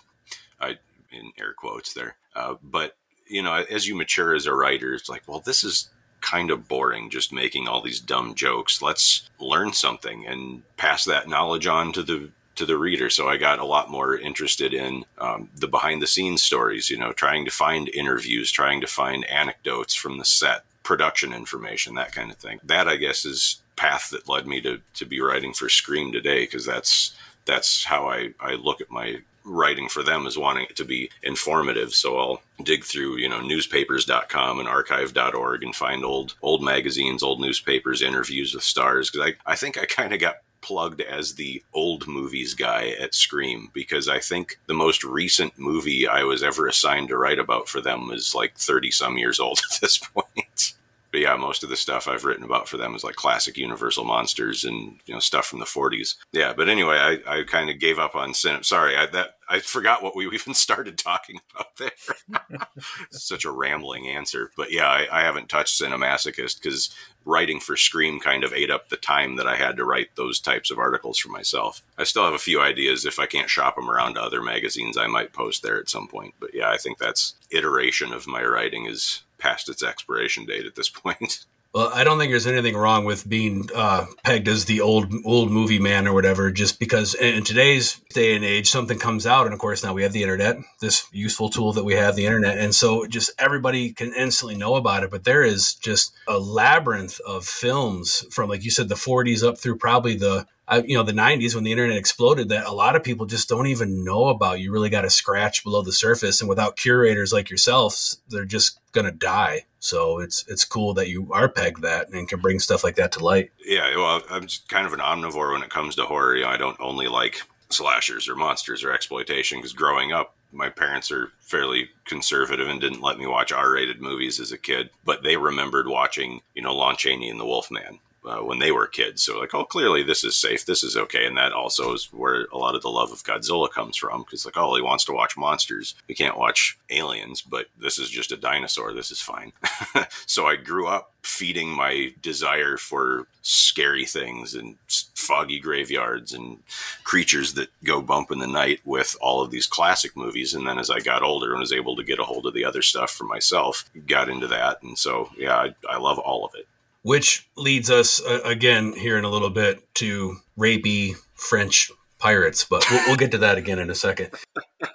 i in air quotes there uh, but you know, as you mature as a writer, it's like, well, this is kind of boring just making all these dumb jokes. Let's learn something and pass that knowledge on to the to the reader. So I got a lot more interested in um, the behind the scenes stories, you know, trying to find interviews, trying to find anecdotes from the set, production information, that kind of thing. That I guess is path that led me to, to be writing for Scream today because that's that's how I, I look at my writing for them is wanting it to be informative. So I'll dig through, you know, newspapers.com and archive.org and find old old magazines, old newspapers, interviews with stars. Because I, I think I kind of got plugged as the old movies guy at Scream because I think the most recent movie I was ever assigned to write about for them is like 30 some years old at this point but yeah, most of the stuff I've written about for them is like classic Universal monsters and you know stuff from the 40s. Yeah, but anyway, I, I kind of gave up on cinema. Sorry, I that I forgot what we even started talking about there. Such a rambling answer, but yeah, I, I haven't touched Cinemasochist because writing for Scream kind of ate up the time that I had to write those types of articles for myself. I still have a few ideas. If I can't shop them around to other magazines, I might post there at some point. But yeah, I think that's iteration of my writing is past its expiration date at this point. Well, I don't think there's anything wrong with being uh, pegged as the old old movie man or whatever. Just because in today's day and age, something comes out, and of course now we have the internet, this useful tool that we have, the internet, and so just everybody can instantly know about it. But there is just a labyrinth of films from, like you said, the 40s up through probably the you know the 90s when the internet exploded that a lot of people just don't even know about you really got to scratch below the surface and without curators like yourself they're just gonna die. So it's it's cool that you are pegged that and can bring stuff like that to light. Yeah well i'm kind of an omnivore when it comes to horror. You know, i don't only like slashers or monsters or exploitation because growing up my parents are fairly conservative and didn't let me watch R-rated movies as a kid, but they remembered watching, you know, Lon Chaney and the Wolfman uh, when they were kids. So like, oh, clearly this is safe, this is okay, and that also is where a lot of the love of Godzilla comes from. Because like, oh, he wants to watch monsters, we can't watch aliens, but this is just a dinosaur. This is fine. so I grew up feeding my desire for scary things and foggy graveyards and creatures that go bump in the night with all of these classic movies. And then as I got older and was able to get a hold of the other stuff for myself, got into that. And so, yeah, I, I love all of it which leads us uh, again here in a little bit to rapey French pirates, but we'll, we'll get to that again in a second.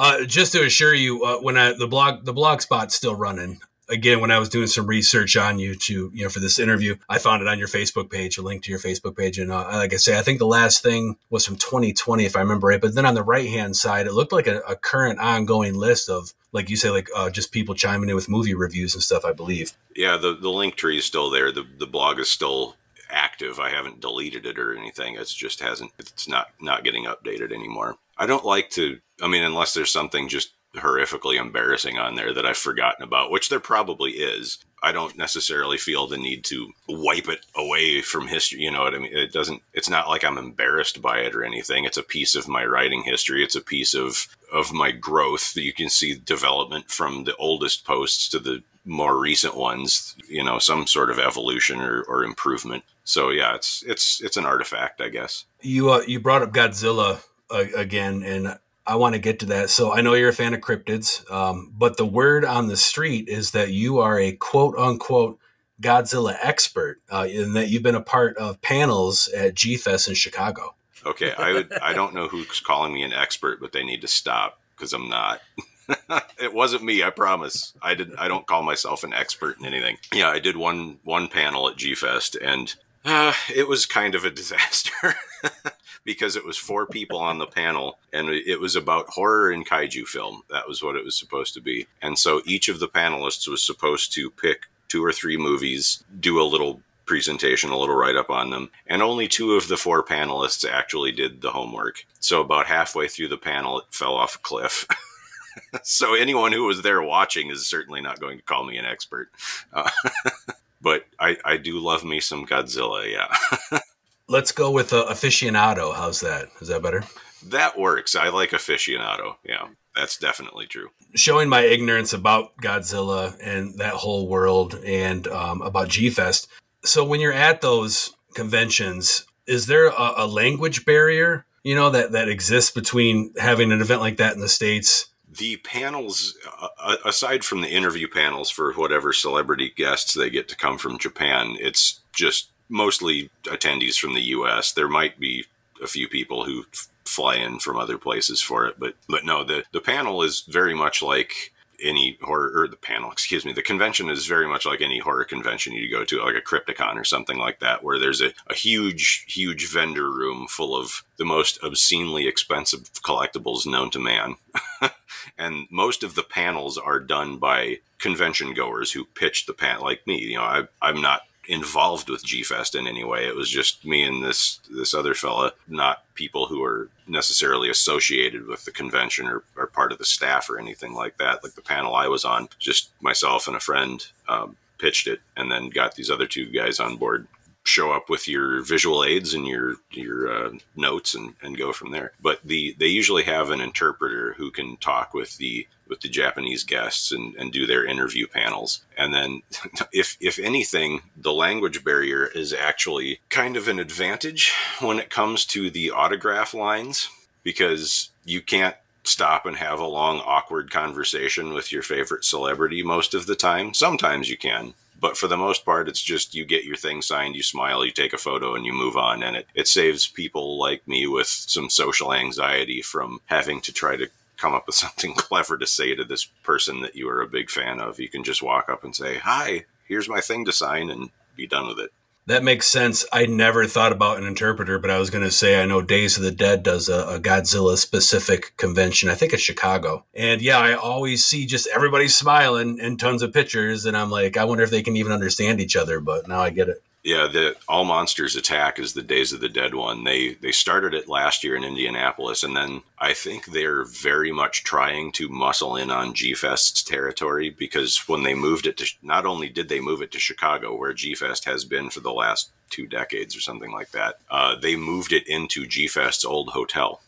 Uh, just to assure you, uh, when I the blog the blog spot's still running. Again, when I was doing some research on you to you know for this interview, I found it on your Facebook page, a link to your Facebook page, and uh, like I say, I think the last thing was from 2020, if I remember right. But then on the right hand side, it looked like a, a current ongoing list of like you say, like uh, just people chiming in with movie reviews and stuff. I believe. Yeah, the the link tree is still there. the The blog is still active. I haven't deleted it or anything. It's just hasn't. It's not not getting updated anymore. I don't like to. I mean, unless there's something just horrifically embarrassing on there that I've forgotten about, which there probably is. I don't necessarily feel the need to wipe it away from history. You know what I mean? It doesn't, it's not like I'm embarrassed by it or anything. It's a piece of my writing history. It's a piece of, of my growth. You can see development from the oldest posts to the more recent ones, you know, some sort of evolution or, or improvement. So yeah, it's, it's, it's an artifact, I guess. You, uh, you brought up Godzilla uh, again, and I want to get to that. So I know you're a fan of cryptids, um, but the word on the street is that you are a quote unquote Godzilla expert, uh, and that you've been a part of panels at G Fest in Chicago. Okay, I would. I don't know who's calling me an expert, but they need to stop because I'm not. it wasn't me, I promise. I didn't. I don't call myself an expert in anything. Yeah, I did one one panel at G Fest, and uh, it was kind of a disaster. because it was four people on the panel and it was about horror and kaiju film. That was what it was supposed to be. And so each of the panelists was supposed to pick two or three movies, do a little presentation, a little write up on them, and only two of the four panelists actually did the homework. So about halfway through the panel, it fell off a cliff. so anyone who was there watching is certainly not going to call me an expert. Uh, but I, I do love me some Godzilla, yeah. Let's go with uh, aficionado. How's that? Is that better? That works. I like aficionado. Yeah, that's definitely true. Showing my ignorance about Godzilla and that whole world and um, about G Fest. So when you're at those conventions, is there a, a language barrier? You know that that exists between having an event like that in the states the panels, uh, aside from the interview panels for whatever celebrity guests they get to come from Japan, it's just mostly attendees from the U.S. There might be a few people who f- fly in from other places for it, but but no, the the panel is very much like any horror or the panel, excuse me, the convention is very much like any horror convention you go to, like a Crypticon or something like that, where there's a, a huge, huge vendor room full of the most obscenely expensive collectibles known to man. and most of the panels are done by convention goers who pitch the panel, like me. You know, I, I'm not involved with G Fest in any way. It was just me and this this other fella, not people who are necessarily associated with the convention or, or part of the staff or anything like that. Like the panel I was on, just myself and a friend um, pitched it, and then got these other two guys on board show up with your visual aids and your your uh, notes and, and go from there. But the they usually have an interpreter who can talk with the with the Japanese guests and, and do their interview panels. And then if if anything, the language barrier is actually kind of an advantage when it comes to the autograph lines because you can't stop and have a long awkward conversation with your favorite celebrity most of the time. Sometimes you can, but for the most part, it's just you get your thing signed, you smile, you take a photo, and you move on. And it, it saves people like me with some social anxiety from having to try to come up with something clever to say to this person that you are a big fan of. You can just walk up and say, Hi, here's my thing to sign, and be done with it. That makes sense. I never thought about an interpreter, but I was going to say I know Days of the Dead does a, a, Godzilla specific convention. I think it's Chicago. And yeah, I always see just everybody smiling and tons of pictures. And I'm like, I wonder if they can even understand each other. But now I get it. Yeah, the All Monsters Attack is the Days of the Dead one. They they started it last year in Indianapolis, and then I think they're very much trying to muscle in on G Fest's territory because when they moved it to, not only did they move it to Chicago, where G Fest has been for the last two decades or something like that, uh, they moved it into G Fest's old hotel.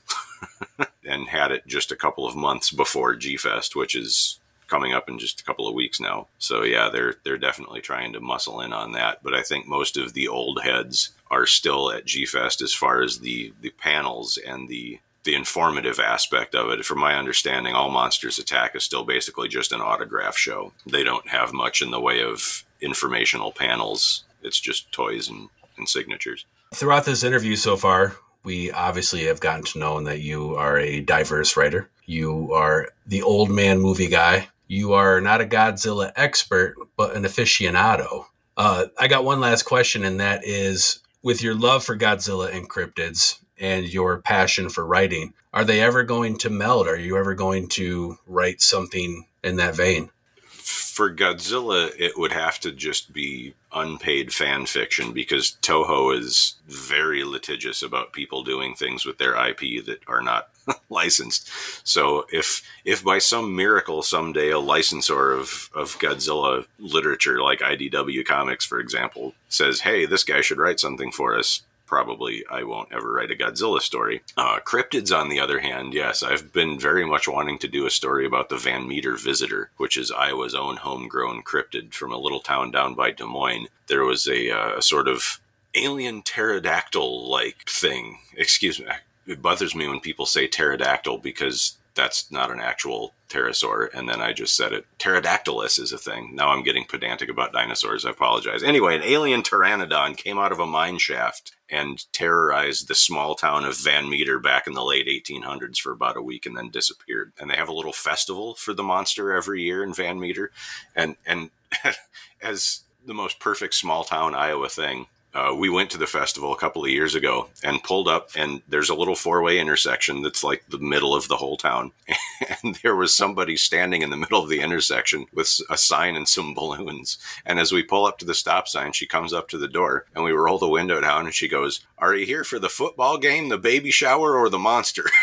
and had it just a couple of months before G Fest, which is coming up in just a couple of weeks now. So yeah, they're they're definitely trying to muscle in on that. But I think most of the old heads are still at G Fest as far as the the panels and the the informative aspect of it. From my understanding, All Monsters Attack is still basically just an autograph show. They don't have much in the way of informational panels. It's just toys and, and signatures. Throughout this interview so far, we obviously have gotten to know that you are a diverse writer. You are the old man movie guy you are not a Godzilla expert, but an aficionado. Uh, I got one last question, and that is with your love for Godzilla and cryptids and your passion for writing, are they ever going to meld? Are you ever going to write something in that vein? For Godzilla, it would have to just be unpaid fan fiction because Toho is very litigious about people doing things with their IP that are not licensed. So if if by some miracle someday a licensor of, of Godzilla literature like IDW Comics, for example, says, "Hey, this guy should write something for us," probably I won't ever write a Godzilla story. Uh, cryptids, on the other hand, yes, I've been very much wanting to do a story about the Van Meter Visitor, which is Iowa's own homegrown cryptid from a little town down by Des Moines. There was a, uh, a sort of alien pterodactyl like thing. Excuse me. It bothers me when people say pterodactyl because that's not an actual pterosaur. And then I just said it. Pterodactylus is a thing. Now I'm getting pedantic about dinosaurs. I apologize. Anyway, an alien pteranodon came out of a mine shaft and terrorized the small town of Van Meter back in the late 1800s for about a week and then disappeared. And they have a little festival for the monster every year in Van Meter. And, and as the most perfect small town Iowa thing, uh, we went to the festival a couple of years ago and pulled up and there's a little four-way intersection that's like the middle of the whole town. And there was somebody standing in the middle of the intersection with a sign and some balloons. And as we pull up to the stop sign she comes up to the door and we roll the window down and she goes are you here for the football game the baby shower or the monster?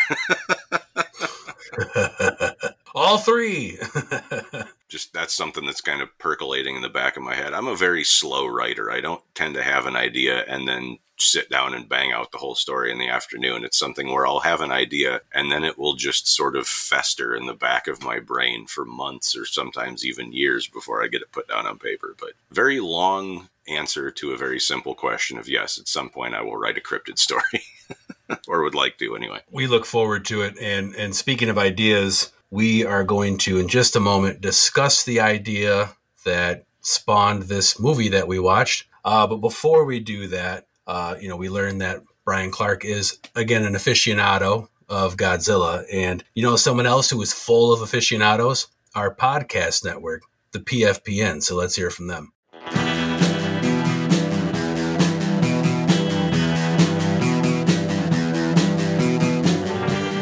All three just that's something that's kind of percolating in the back of my head. I'm a very slow writer. I don't tend to have an idea and then sit down and bang out the whole story in the afternoon. It's something where I'll have an idea and then it will just sort of fester in the back of my brain for months or sometimes even years before I get it put down on paper. But very long answer to a very simple question of yes, at some point I will write a cryptid story. or would like to anyway. We look forward to it. And and speaking of ideas, we are going to, in just a moment, discuss the idea that spawned this movie that we watched. Uh, but before we do that, uh, you know, we learned that Bryan Clark is, again, an aficionado of Godzilla. And, you know, someone else who is full of aficionados? Our podcast network, the PFPN. So let's hear from them.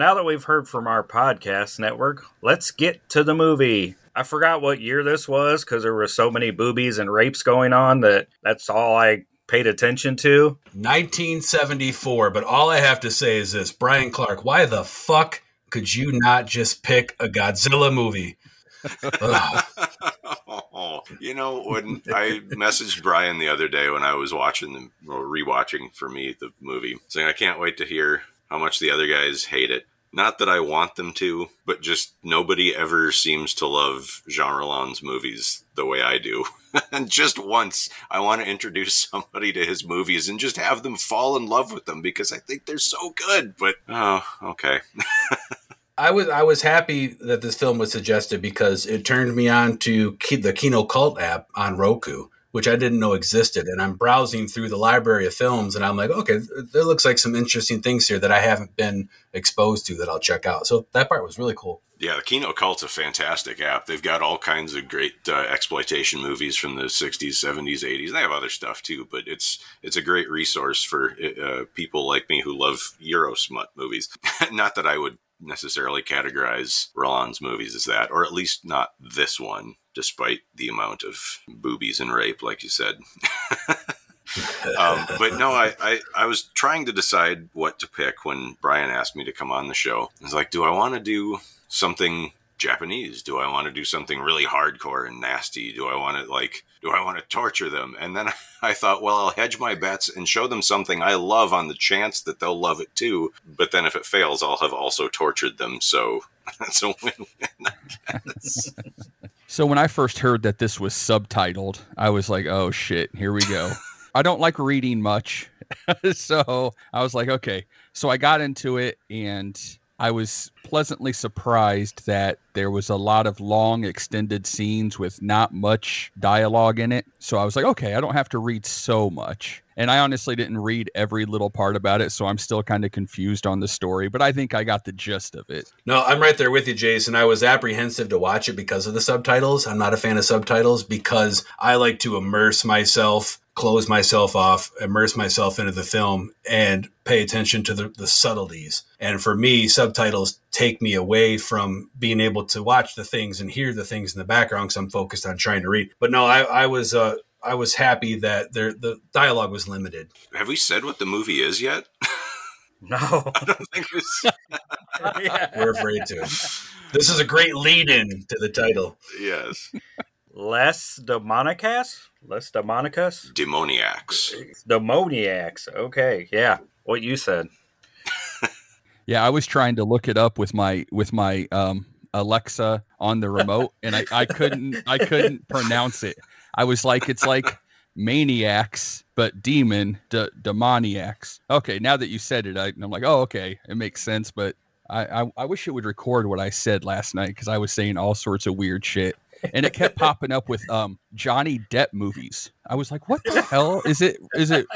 Now that we've heard from our podcast network, let's get to the movie. I forgot what year this was because there were so many boobies and rapes going on that that's all I paid attention to. 1974. But all I have to say is this Bryan Clark, why the fuck could you not just pick a Godzilla movie? you know, when I messaged Brian the other day when I was watching the or rewatching for me the movie, saying I can't wait to hear how much the other guys hate it. Not that I want them to, but just nobody ever seems to love Jean Rollin's movies the way I do. and just once, I want to introduce somebody to his movies and just have them fall in love with them because I think they're so good. But oh, okay. I was I was happy that this film was suggested because it turned me on to the Kino Cult app on Roku which I didn't know existed. And I'm browsing through the library of films and I'm like, okay, there looks like some interesting things here that I haven't been exposed to that I'll check out. So that part was really cool. Yeah, the Kino Cult's a fantastic app. They've got all kinds of great uh, exploitation movies from the 60s, 70s, 80s. They have other stuff too, but it's it's a great resource for uh, people like me who love Euro smut movies. Not that I would necessarily categorize Rollin's movies as that, or at least not this one despite the amount of boobies and rape, like you said. um, but no, I, I, I, was trying to decide what to pick when Brian asked me to come on the show. I was like, do I want to do something Japanese? Do I want to do something really hardcore and nasty? Do I want to like do I want to torture them? And then I thought, well, I'll hedge my bets and show them something I love on the chance that they'll love it too. But then if it fails, I'll have also tortured them. So that's a win-win, I guess. So when I first heard that this was subtitled, I was like, "Oh shit, here we go." I don't like reading much. so I was like, "Okay." So I got into it and I was pleasantly surprised that there was a lot of long extended scenes with not much dialogue in it. So I was like, okay, I don't have to read so much. And I honestly didn't read every little part about it, so I'm still kind of confused on the story, but I think I got the gist of it. No, I'm right there with you, Jason. I was apprehensive to watch it because of the subtitles. I'm not a fan of subtitles because I like to immerse myself close myself off, immerse myself into the film, and pay attention to the, the subtleties. And for me, subtitles take me away from being able to watch the things and hear the things in the background because I'm focused on trying to read. But no, I, I was uh, I was happy that there the dialogue was limited. Have we said what the movie is yet? No, I don't think it's. yeah. We're afraid to. This is a great lead-in to the title. Yes. Less Demonicas? Less Demonicas? Demoniacs. Demoniacs. Okay. Yeah. What you said. yeah, I was trying to look it up with my with my um Alexa on the remote and I, I couldn't I couldn't pronounce it. I was like it's like maniacs but demon de- demoniacs. Okay, now that you said it I, am like, "Oh, okay. It makes sense, but I, I, I wish it would record what I said last night because I was saying all sorts of weird shit and it kept popping up with um Johnny Depp movies. I was like, what the hell is it? Is it?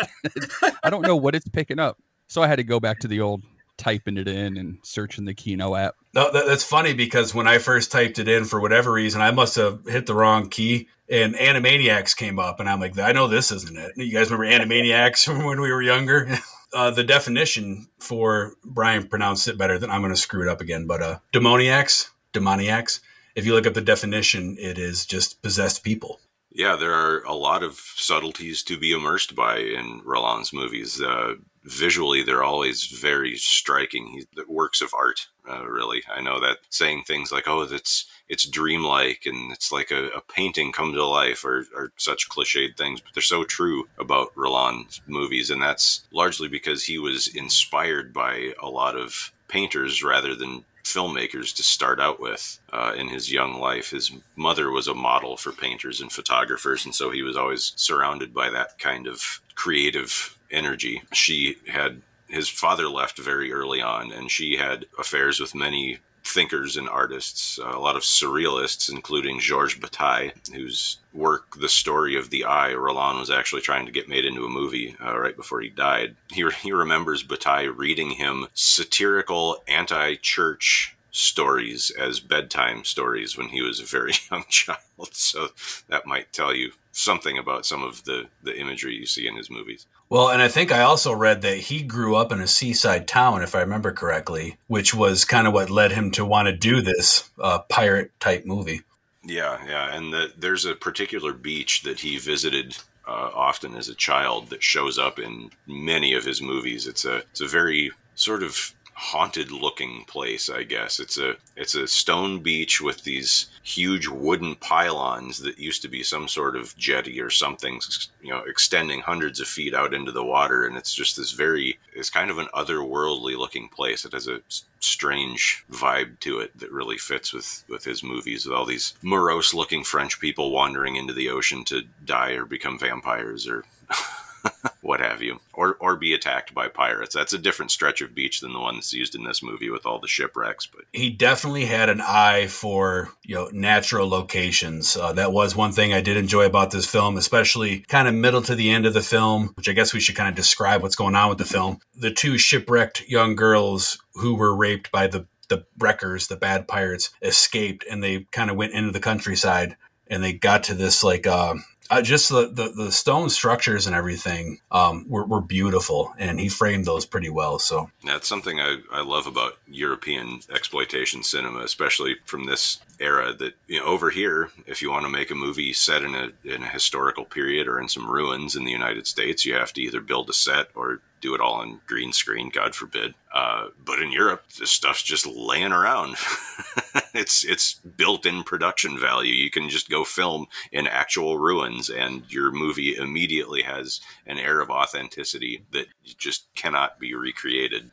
I don't know what it's picking up. So I had to go back to the old typing it in and searching the Kino app. No, that, that's funny because when I first typed it in for whatever reason, I must have hit the wrong key and Animaniacs came up, and I'm like, I know this isn't it. You guys remember Animaniacs from when we were younger? Uh, the definition for Brian pronounced it better than I'm going to screw it up again, but uh, demoniacs, demoniacs if you look up the definition, it is just possessed people. Yeah, there are a lot of subtleties to be immersed by in Rollin's movies. Uh, visually, they're always very striking. Works of art, uh, really. I know that saying things like, "Oh, that's it's dreamlike," and it's like a, a painting come to life, or, or such cliched things, but they're so true about Rollin's movies, and that's largely because he was inspired by a lot of painters rather than filmmakers to start out with uh, in his young life. His mother was a model for painters and photographers, and so he was always surrounded by that kind of creative energy. She had his father left very early on, and she had affairs with many thinkers and artists, uh, a lot of surrealists, including Georges Bataille, whose work, The Story of the Eye, Rollin was actually trying to get made into a movie uh, right before he died. He, he remembers Bataille reading him satirical anti church stories as bedtime stories when he was a very young child. So that might tell you something about some of the, the imagery you see in his movies. Well, and I think I also read that he grew up in a seaside town, if I remember correctly, which was kind of what led him to want to do this uh, pirate type movie. Yeah, yeah, and the, there's a particular beach that he visited uh, often as a child that shows up in many of his movies. It's a it's a very sort of haunted looking place i guess. It's a it's a stone beach with these huge wooden pylons that used to be some sort of jetty or something you know extending hundreds of feet out into the water. And it's just this very it's kind of an otherworldly looking place. It has a strange vibe to it that really fits with with his movies with all these morose looking french people wandering into the ocean to die or become vampires or what have you, or or be attacked by pirates. That's a different stretch of beach than the one that's used in this movie with all the shipwrecks. But he definitely had an eye for you know natural locations. Uh, that was one thing I did enjoy about this film, especially kind of middle to the end of the film, which I guess we should kind of describe what's going on with the film. The two shipwrecked young girls who were raped by the the wreckers, the bad pirates, escaped and they kind of went into the countryside and they got to this like uh, uh, just the, the, the stone structures and everything um, were, were beautiful, and he framed those pretty well. So that's something I, I love about European exploitation cinema, especially from this era. That you know, over here, if you want to make a movie set in a in a historical period or in some ruins in the United States, you have to either build a set or do it all on green screen, God forbid. Uh, but in Europe, this stuff's just laying around. it's it's built-in production value. You can just go film in actual ruins, and your movie immediately has an air of authenticity that just cannot be recreated.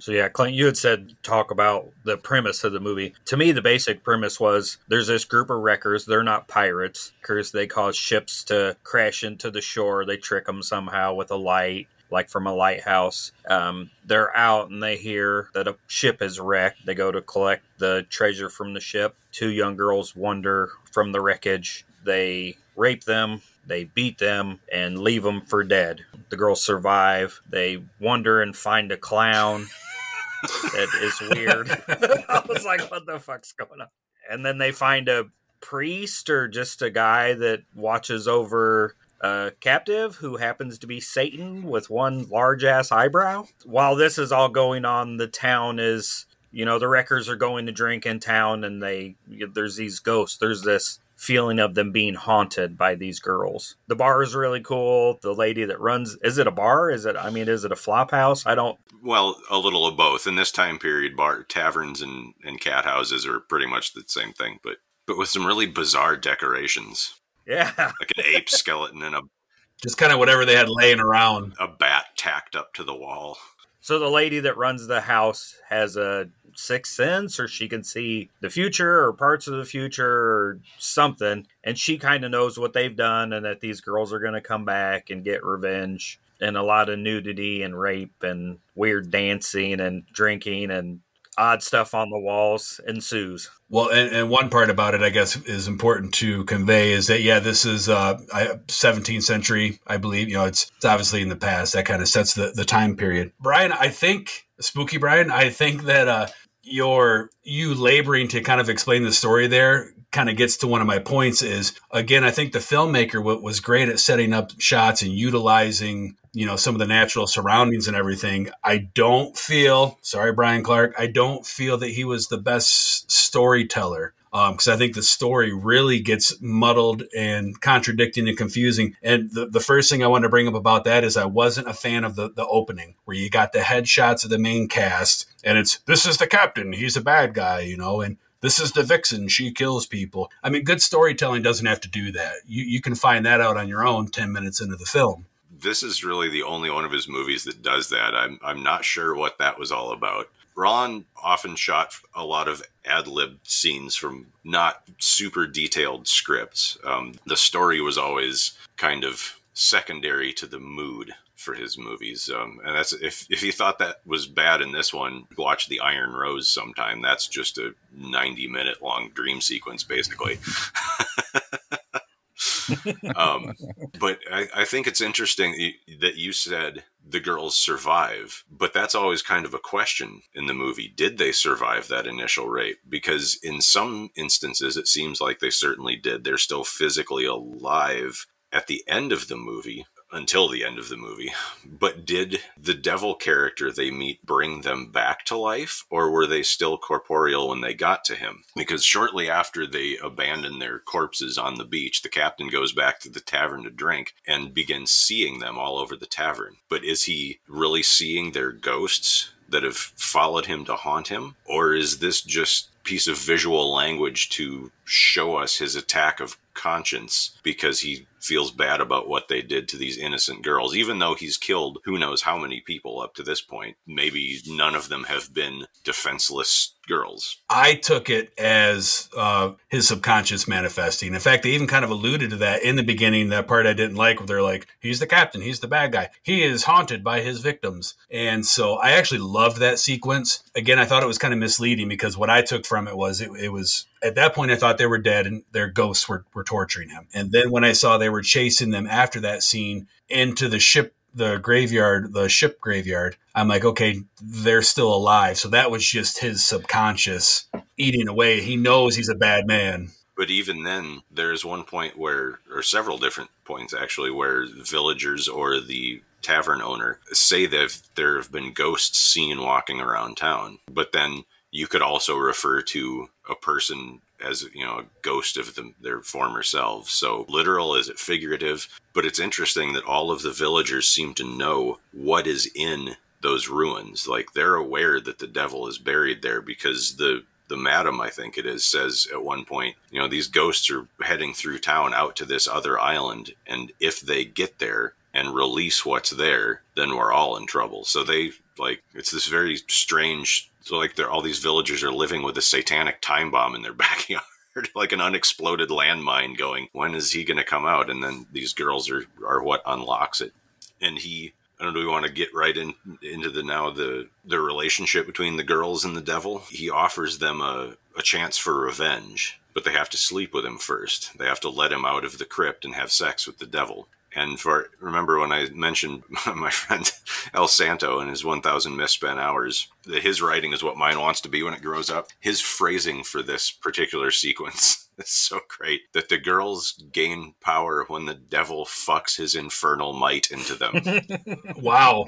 So yeah, Clint, you had said talk about the premise of the movie. To me, the basic premise was there's this group of wreckers. They're not pirates. Because they cause ships to crash into the shore. They trick them somehow with a light like from a lighthouse. Um, they're out and they hear that a ship is wrecked. They go to collect the treasure from the ship. Two young girls wander from the wreckage. They rape them, they beat them, and leave them for dead. The girls survive. They wander and find a clown. That is weird. I was like, what the fuck's going on? And then they find a priest or just a guy that watches over a captive who happens to be Satan with one large ass eyebrow. While this is all going on, the town is, you know, the wreckers are going to drink in town and they, there's these ghosts. There's this feeling of them being haunted by these girls. The bar is really cool. The lady that runs, is it a bar? Is it, I mean, is it a flop house? I don't. Well, a little of both. In this time period, bar taverns and, and cat houses are pretty much the same thing, but but with some really bizarre decorations. Yeah. like an ape skeleton and a just kind of whatever they had laying around. A bat tacked up to the wall. So the lady that runs the house has a sixth sense, or she can see the future or parts of the future or something, and she kind of knows what they've done and that these girls are going to come back and get revenge. And a lot of nudity and rape and weird dancing and drinking and odd stuff on the walls ensues. Well, and, and, one part about it, I guess, is important to convey is that yeah, this is uh, 17th century, I believe. You know, it's, it's obviously in the past. That kind of sets the the time period. Brian, I think spooky Brian, I think that uh, your you laboring to kind of explain the story there kind of gets to one of my points is again i think the filmmaker was great at setting up shots and utilizing you know some of the natural surroundings and everything i don't feel sorry bryan clark i don't feel that he was the best storyteller um, because I think the story really gets muddled and contradicting and confusing. And the, the first thing I want to bring up about that is I wasn't a fan of the, the opening where you got the headshots of the main cast and it's this is the captain, he's a bad guy, you know, and this is the vixen, she kills people. I mean, good storytelling doesn't have to do that. You, you can find that out on your own 10 minutes into the film this is really the only one of his movies that does that. I'm I'm not sure what that was all about. Rollin often shot a lot of ad lib scenes from not super detailed scripts. Um, the story was always kind of secondary to the mood for his movies. Um, and that's if if you thought that was bad in this one, watch The Iron Rose sometime. That's just a 90 minute long dream sequence, basically. um, but I, I, think it's interesting that you said the girls survive, but that's always kind of a question in the movie. Did they survive that initial rape? Because in some instances, it seems like they certainly did. They're still physically alive at the end of the movie, until the end of the movie. But did the devil character they meet bring them back to life, or were they still corporeal when they got to him? Because shortly after they abandon their corpses on the beach, the captain goes back to the tavern to drink and begins seeing them all over the tavern. But is he really seeing their ghosts? That have followed him to haunt him? Or is this just piece of visual language to show us his attack of conscience because he feels bad about what they did to these innocent girls, even though he's killed who knows how many people up to this point. Maybe none of them have been defenseless girls. I took it as uh, his subconscious manifesting. In fact, they even kind of alluded to that in the beginning. That part I didn't like, where they're like, "He's the captain. He's the bad guy. He is haunted by his victims." And so I actually loved that sequence. Again, I thought it was kind of misleading because what I took from it was it, it was at that point I thought they were dead and their ghosts were, were torturing him. And then when I saw they were chasing them after that scene into the ship the graveyard, the ship graveyard, I'm like, okay, they're still alive. So that was just his subconscious eating away. He knows he's a bad man. But even then, there's one point where, or several different points actually, where villagers or the tavern owner say that there have been ghosts seen walking around town. But then you could also refer to a person as you know a ghost of them, their former selves so literal is it figurative? But it's interesting that all of the villagers seem to know what is in those ruins. Like they're aware that the devil is buried there because the the madam i think it is says at one point you know these ghosts are heading through town out to this other island and if they get there and release what's there then we're all in trouble. So they like it's this very strange so like all these villagers are living with a satanic time bomb in their backyard. like an unexploded landmine going when is he going to come out and then these girls are are what unlocks it and he I don't know. We want to get right in into the now the the relationship between the girls and the devil? He offers them a, a chance for revenge, but they have to sleep with him first. They have to let him out of the crypt and have sex with the devil. And for remember when I mentioned my friend El Santo and his 1,000 misspent hours, that his writing is what mine wants to be when it grows up. His phrasing for this particular sequence is so great that the girls gain power when the devil fucks his infernal might into them. wow.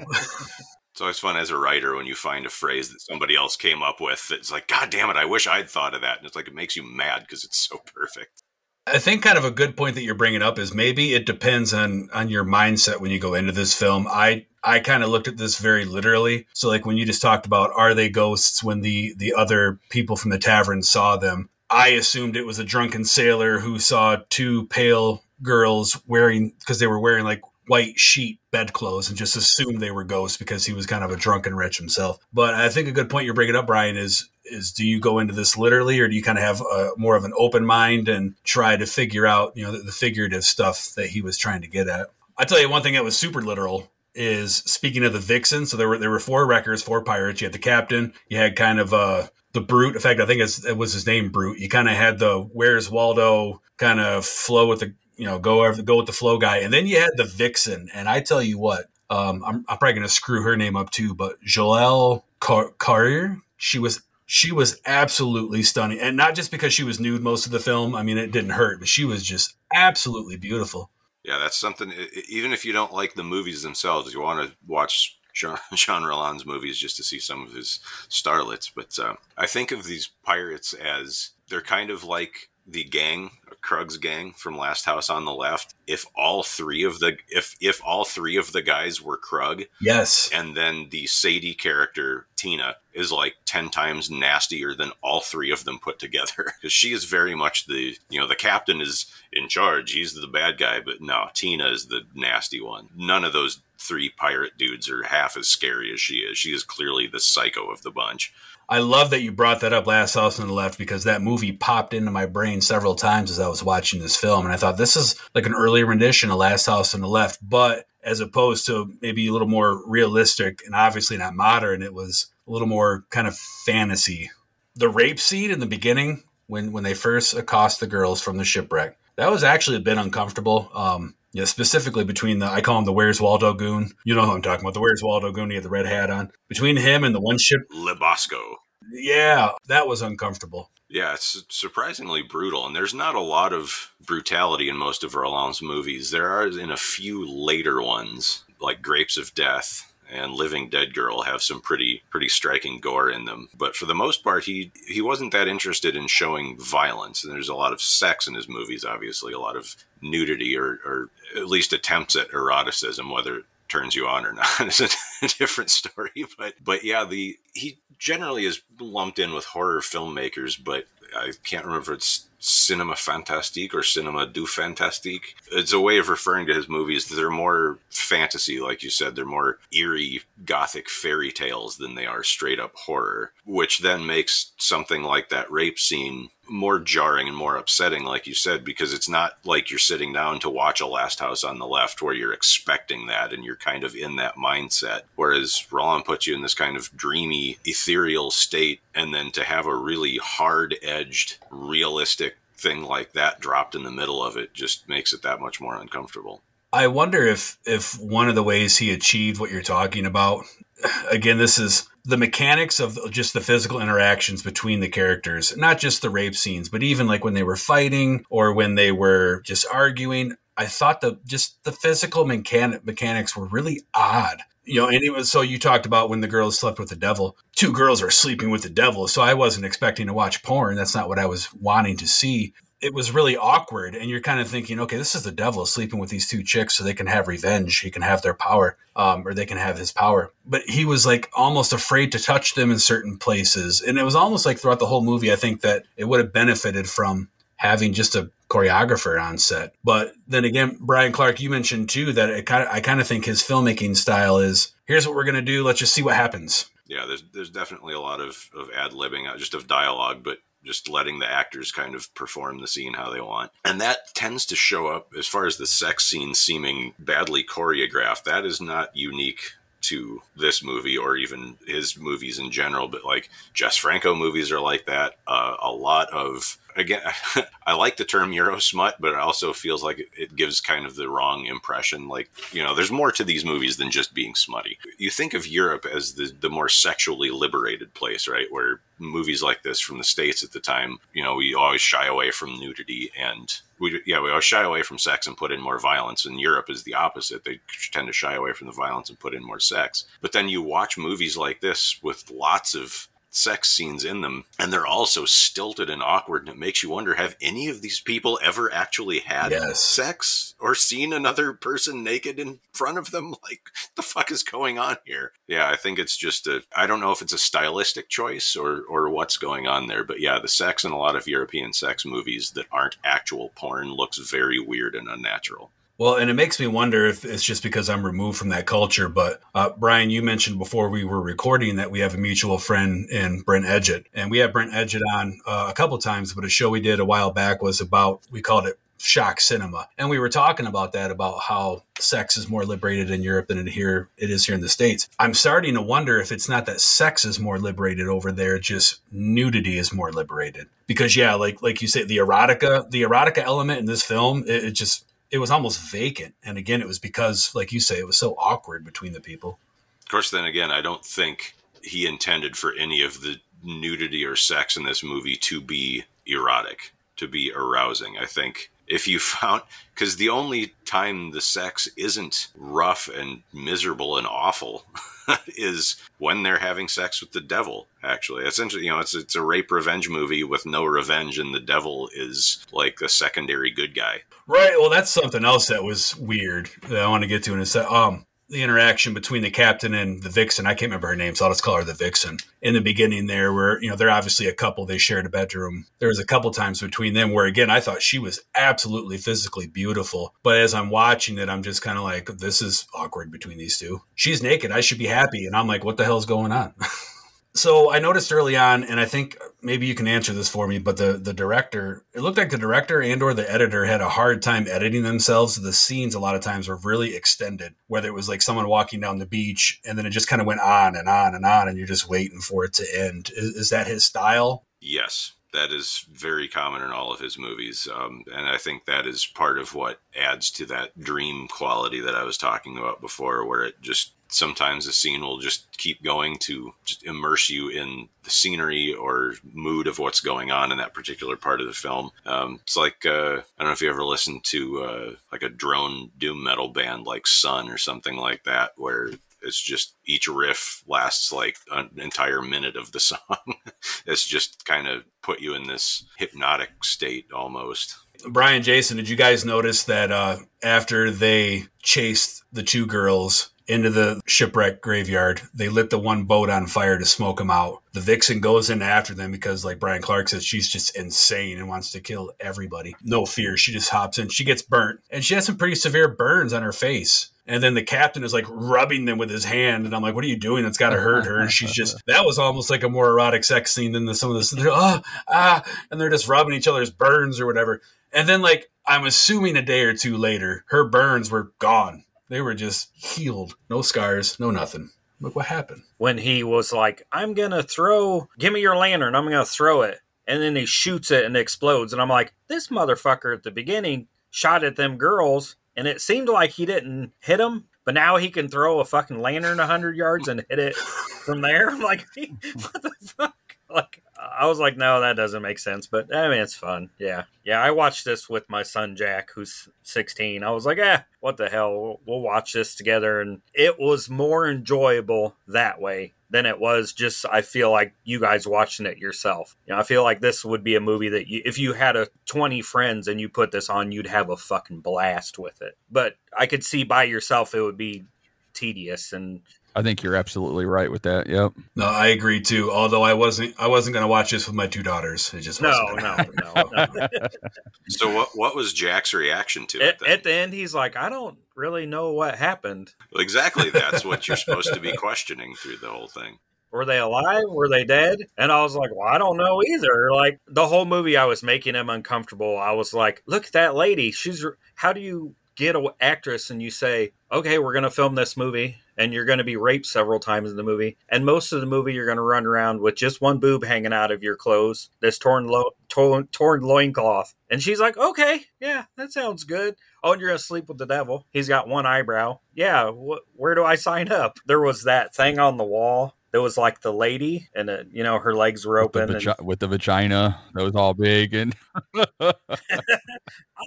It's always fun as a writer when you find a phrase that somebody else came up with that's like, God damn it, I wish I'd thought of that. And it's like, it makes you mad because it's so perfect. I think kind of a good point that you're bringing up is maybe it depends on on your mindset when you go into this film. I I kind of looked at this very literally. So like when you just talked about are they ghosts when the the other people from the tavern saw them, I assumed it was a drunken sailor who saw two pale girls wearing because they were wearing like white sheet bedclothes and just assumed they were ghosts because he was kind of a drunken wretch himself. But I think a good point you're bringing up, Brian, is is do you go into this literally or do you kind of have a, more of an open mind and try to figure out you know the, the figurative stuff that he was trying to get at? I tell you one thing that was super literal is speaking of the vixen. So there were there were four wreckers, four pirates. You had the captain. You had kind of uh the brute. In fact, I think it was his name, brute. You kind of had the where's Waldo kind of flow with the you know go over go with the flow guy, and then you had the vixen. And I tell you what, um, I'm, I'm probably going to screw her name up too, but Joelle Car- Carrier, she was she was absolutely stunning, and not just because she was nude most of the film. I mean, it didn't hurt, but she was just absolutely beautiful. Yeah, that's something. Even if you don't like the movies themselves, you want to watch Jean, Jean Rollin's movies just to see some of his starlets. But uh, I think of these pirates as they're kind of like the gang, Krug's gang from Last House on the Left. If all three of the if if all three of the guys were Krug, Yes. and then the Sadie character Tina is like 10 times nastier than all three of them put together because she is very much the you know the captain is in charge he's the bad guy but no Tina is the nasty one none of those three pirate dudes are half as scary as she is she is clearly the psycho of the bunch I love that you brought that up, Last House on the Left, because that movie popped into my brain several times as I was watching this film. And I thought this is like an early rendition of Last House on the Left, but as opposed to maybe a little more realistic and obviously not modern, it was a little more kind of fantasy. The rape scene in the beginning, when, when they first accost the girls from the shipwreck, that was actually a bit uncomfortable. Um, yeah, specifically between the I call him the Where's Waldo goon. You know who I'm talking about. The Where's Waldo goon. He had the red hat on. Between him and the one ship Le Bosco yeah, that was uncomfortable. Yeah, it's surprisingly brutal, and there's not a lot of brutality in most of Rollin's movies. There are in a few later ones, like Grapes of Death and Living Dead Girl, have some pretty pretty striking gore in them. But for the most part, he he wasn't that interested in showing violence. And there's a lot of sex in his movies, obviously, a lot of nudity or, or at least attempts at eroticism, whether it turns you on or not is a different story. But but yeah, the he generally is lumped in with horror filmmakers, but I can't remember if it's cinema fantastique or cinema du fantastique. It's a way of referring to his movies they're more fantasy, like you said. They're more eerie, gothic fairy tales than they are straight up horror, which then makes something like that rape scene more jarring and more upsetting, like you said, because it's not like you're sitting down to watch a Last House on the Left where you're expecting that and you're kind of in that mindset. Whereas Rollin puts you in this kind of dreamy, ethereal state, and then to have a really hard edged, realistic thing like that dropped in the middle of it just makes it that much more uncomfortable. I wonder if if one of the ways he achieved what you're talking about again this is the mechanics of just the physical interactions between the characters not just the rape scenes but even like when they were fighting or when they were just arguing I thought the just the physical mechanic mechanics were really odd you know, and it was so you talked about when the girls slept with the devil. Two girls are sleeping with the devil, so I wasn't expecting to watch porn. That's not what I was wanting to see. It was really awkward, and you're kind of thinking, okay, this is the devil sleeping with these two chicks, so they can have revenge. He can have their power, um, or they can have his power. But he was like almost afraid to touch them in certain places, and it was almost like throughout the whole movie, I think that it would have benefited from having just a choreographer on set. But then again, Bryan Clark, you mentioned too that it kind of, I kind of think his filmmaking style is here's what we're going to do. Let's just see what happens. Yeah, there's there's definitely a lot of, of ad libbing, just of dialogue, but just letting the actors kind of perform the scene how they want. And that tends to show up as far as the sex scene seeming badly choreographed. That is not unique to this movie or even his movies in general, but like Jess Franco movies are like that. Uh, a lot of again, I like the term Euro smut, but it also feels like it, it gives kind of the wrong impression. Like, you know, there's more to these movies than just being smutty. You think of Europe as the, the more sexually liberated place, right? Where movies like this from the States at the time, you know, we always shy away from nudity and we, yeah, we always shy away from sex and put in more violence. And Europe is the opposite. They tend to shy away from the violence and put in more sex. But then you watch movies like this with lots of sex scenes in them and they're all so stilted and awkward and it makes you wonder have any of these people ever actually had Yes. sex or seen another person naked in front of them? Like the fuck is going on here? Yeah i think it's just a i don't know if it's a stylistic choice or or what's going on there but yeah the sex in a lot of european sex movies that aren't actual porn looks very weird and unnatural Well, and it makes me wonder if it's just because I'm removed from that culture. But uh, Brian, you mentioned before we were recording that we have a mutual friend in Brent Edgett, and we had Brent Edgett on uh, a couple times. But a show we did a while back was about we called it shock cinema, and we were talking about that about how sex is more liberated in Europe than it here it is here in the states. I'm starting to wonder if it's not that sex is more liberated over there, just nudity is more liberated. Because yeah, like like you say, the erotica, the erotica element in this film, it, it just it was almost vacant. And again, it was because, like you say, it was so awkward between the people. Of course, then again, I don't think he intended for any of the nudity or sex in this movie to be erotic, to be arousing. I think if you found because the only time the sex isn't rough and miserable and awful is when they're having sex with the devil actually essentially you know it's it's a rape revenge movie with no revenge and the devil is like a secondary good guy Right. Well, that's something else that was weird that I want to get to in a sec. Um, the interaction between the captain and the vixen. I can't remember her name, so I'll just call her the vixen. In the beginning, there where you know they're obviously a couple. They shared a bedroom. There was a couple times between them where again I thought she was absolutely physically beautiful, but as I'm watching it, I'm just kind of like, this is awkward between these two. She's naked. I should be happy, and I'm like, what the hell's going on? So I noticed early on, and I think maybe you can answer this for me, but the the director, it looked like the director and or the editor had a hard time editing themselves. The scenes a lot of times were really extended, whether it was like someone walking down the beach and then it just kind of went on and on and on, and you're just waiting for it to end. Is, is that his style? Yes, that is very common in all of his movies. Um, and I think that is part of what adds to that dream quality that I was talking about before, where it just sometimes the scene will just keep going to just immerse you in the scenery or mood of what's going on in that particular part of the film. Um, it's like uh, I don't know if you ever listened to uh, like a drone doom metal band like Sunn or something like that, where it's just each riff lasts like an entire minute of the song. it's just kind of put you in this hypnotic state almost. Brian, Jason, did you guys notice that uh, after they chased the two girls into the shipwreck graveyard. They lit the one boat on fire to smoke them out. The vixen goes in after them because, like Bryan Clark says, she's just insane and wants to kill everybody. No fear. She just hops in. She gets burnt, and she has some pretty severe burns on her face. And then the captain is like rubbing them with his hand, and I'm like, "What are you doing? That's got to hurt her." And she's just that was almost like a more erotic sex scene than the, some of this. They're ah ah, and they're just rubbing each other's burns or whatever. And then like I'm assuming a day or two later, her burns were gone. They were just healed. No scars, no nothing. Look what happened. When he was like, I'm going to throw, give me your lantern, I'm going to throw it. And then he shoots it and it explodes. And I'm like, this motherfucker at the beginning shot at them girls and it seemed like he didn't hit them. But now he can throw a fucking lantern 100 yards and hit it from there. I'm like, what the fuck? Like, I was like, no, that doesn't make sense. But I mean, it's fun. Yeah. Yeah. I watched this with my son, Jack, who's 16. I was like, eh, what the hell? We'll, we'll watch this together. And it was more enjoyable that way than it was just, I feel like you guys watching it yourself. You know, I feel like this would be a movie that you, if you had a 20 friends and you put this on, you'd have a fucking blast with it. But I could see by yourself, it would be tedious and I think you're absolutely right with that. Yep. No, I agree too. Although I wasn't, I wasn't going to watch this with my two daughters. It just no, wasn't no, no, no. So what what was Jack's reaction to it? at, Then? at the end, he's like, I don't really know what happened. Well, exactly, that's what you're supposed to be questioning through the whole thing. Were they alive? Were they dead? And I was like, well, I don't know either. Like the whole movie, I was making him uncomfortable. I was like, look at that lady. She's. How do you get an actress and you say, okay, we're going to film this movie and you're going to be raped several times in the movie. And most of the movie, you're going to run around with just one boob hanging out of your clothes, this torn, lo- torn, torn loincloth. And she's like, okay, yeah, that sounds good. Oh, and you're going to sleep with the devil. He's got one eyebrow. Yeah, wh- where do I sign up? There was that thing on the wall. There was like the lady, and uh, you know her legs were With the, open. and with the vagina that was all big and I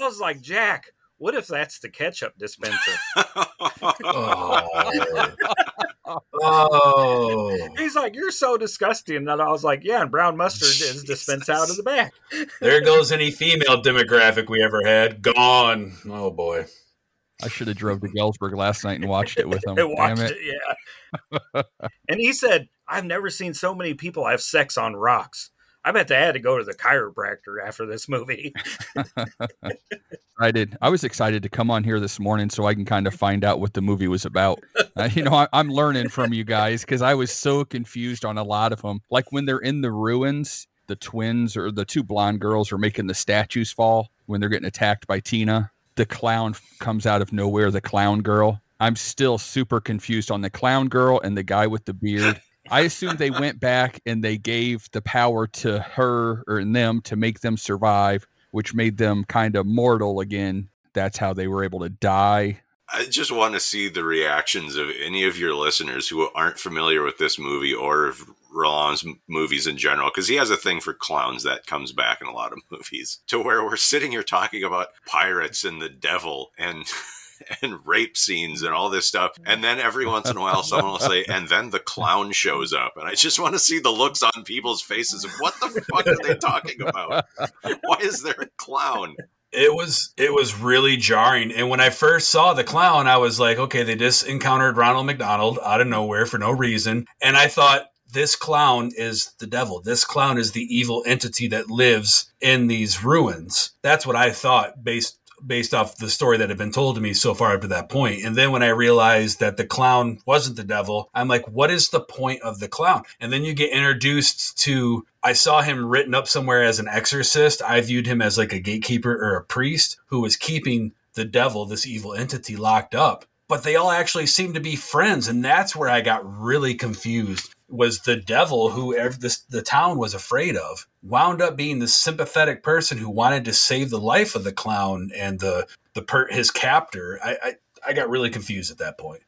was like, Jack, what if that's the ketchup dispenser? Oh. oh, He's like, you're so disgusting. And I was like, yeah, and brown mustard is dispensed out of the back. there goes any female demographic we ever had. Gone. Oh boy. I should have drove to Galesburg last night and watched it with him. I watched it. it, yeah. and he said, I've never seen so many people have sex on rocks. I bet they had to go to the chiropractor after this movie. I did. I was excited to come on here this morning so I can kind of find out what the movie was about. Uh, you know, I, I'm learning from you guys because I was so confused on a lot of them. Like when they're in the ruins, the twins or the two blonde girls are making the statues fall when they're getting attacked by Tina. The clown comes out of nowhere, the clown girl. I'm still super confused on the clown girl and the guy with the beard. I assume they went back and they gave the power to her or them to make them survive, which made them kind of mortal again. That's how they were able to die. I just want to see the reactions of any of your listeners who aren't familiar with this movie or Rollin's m- movies in general because he has a thing for clowns that comes back in a lot of movies. To where we're sitting here talking about pirates and the devil and. And rape scenes and all this stuff. And then every once in a while, someone will say, and then the clown shows up. And I just want to see the looks on people's faces of what the fuck are they talking about? Why is there a clown? It was it was really jarring. And when I first saw the clown, I was like, okay, they just encountered Ronald McDonald out of nowhere for no reason. And I thought this clown is the devil. This clown is the evil entity that lives in these ruins. That's what I thought based based off the story that had been told to me so far up to that point. And then when I realized that the clown wasn't the devil, I'm like, what is the point of the clown? And then you get introduced to I saw him written up somewhere as an exorcist. I viewed him as like a gatekeeper or a priest who was keeping the devil, this evil entity, locked up. But they all actually seem to be friends, and that's where I got really confused. Was the devil who ev- this, the town was afraid of wound up being the sympathetic person who wanted to save the life of the clown and the the per, his captor? I, I I got really confused at that point.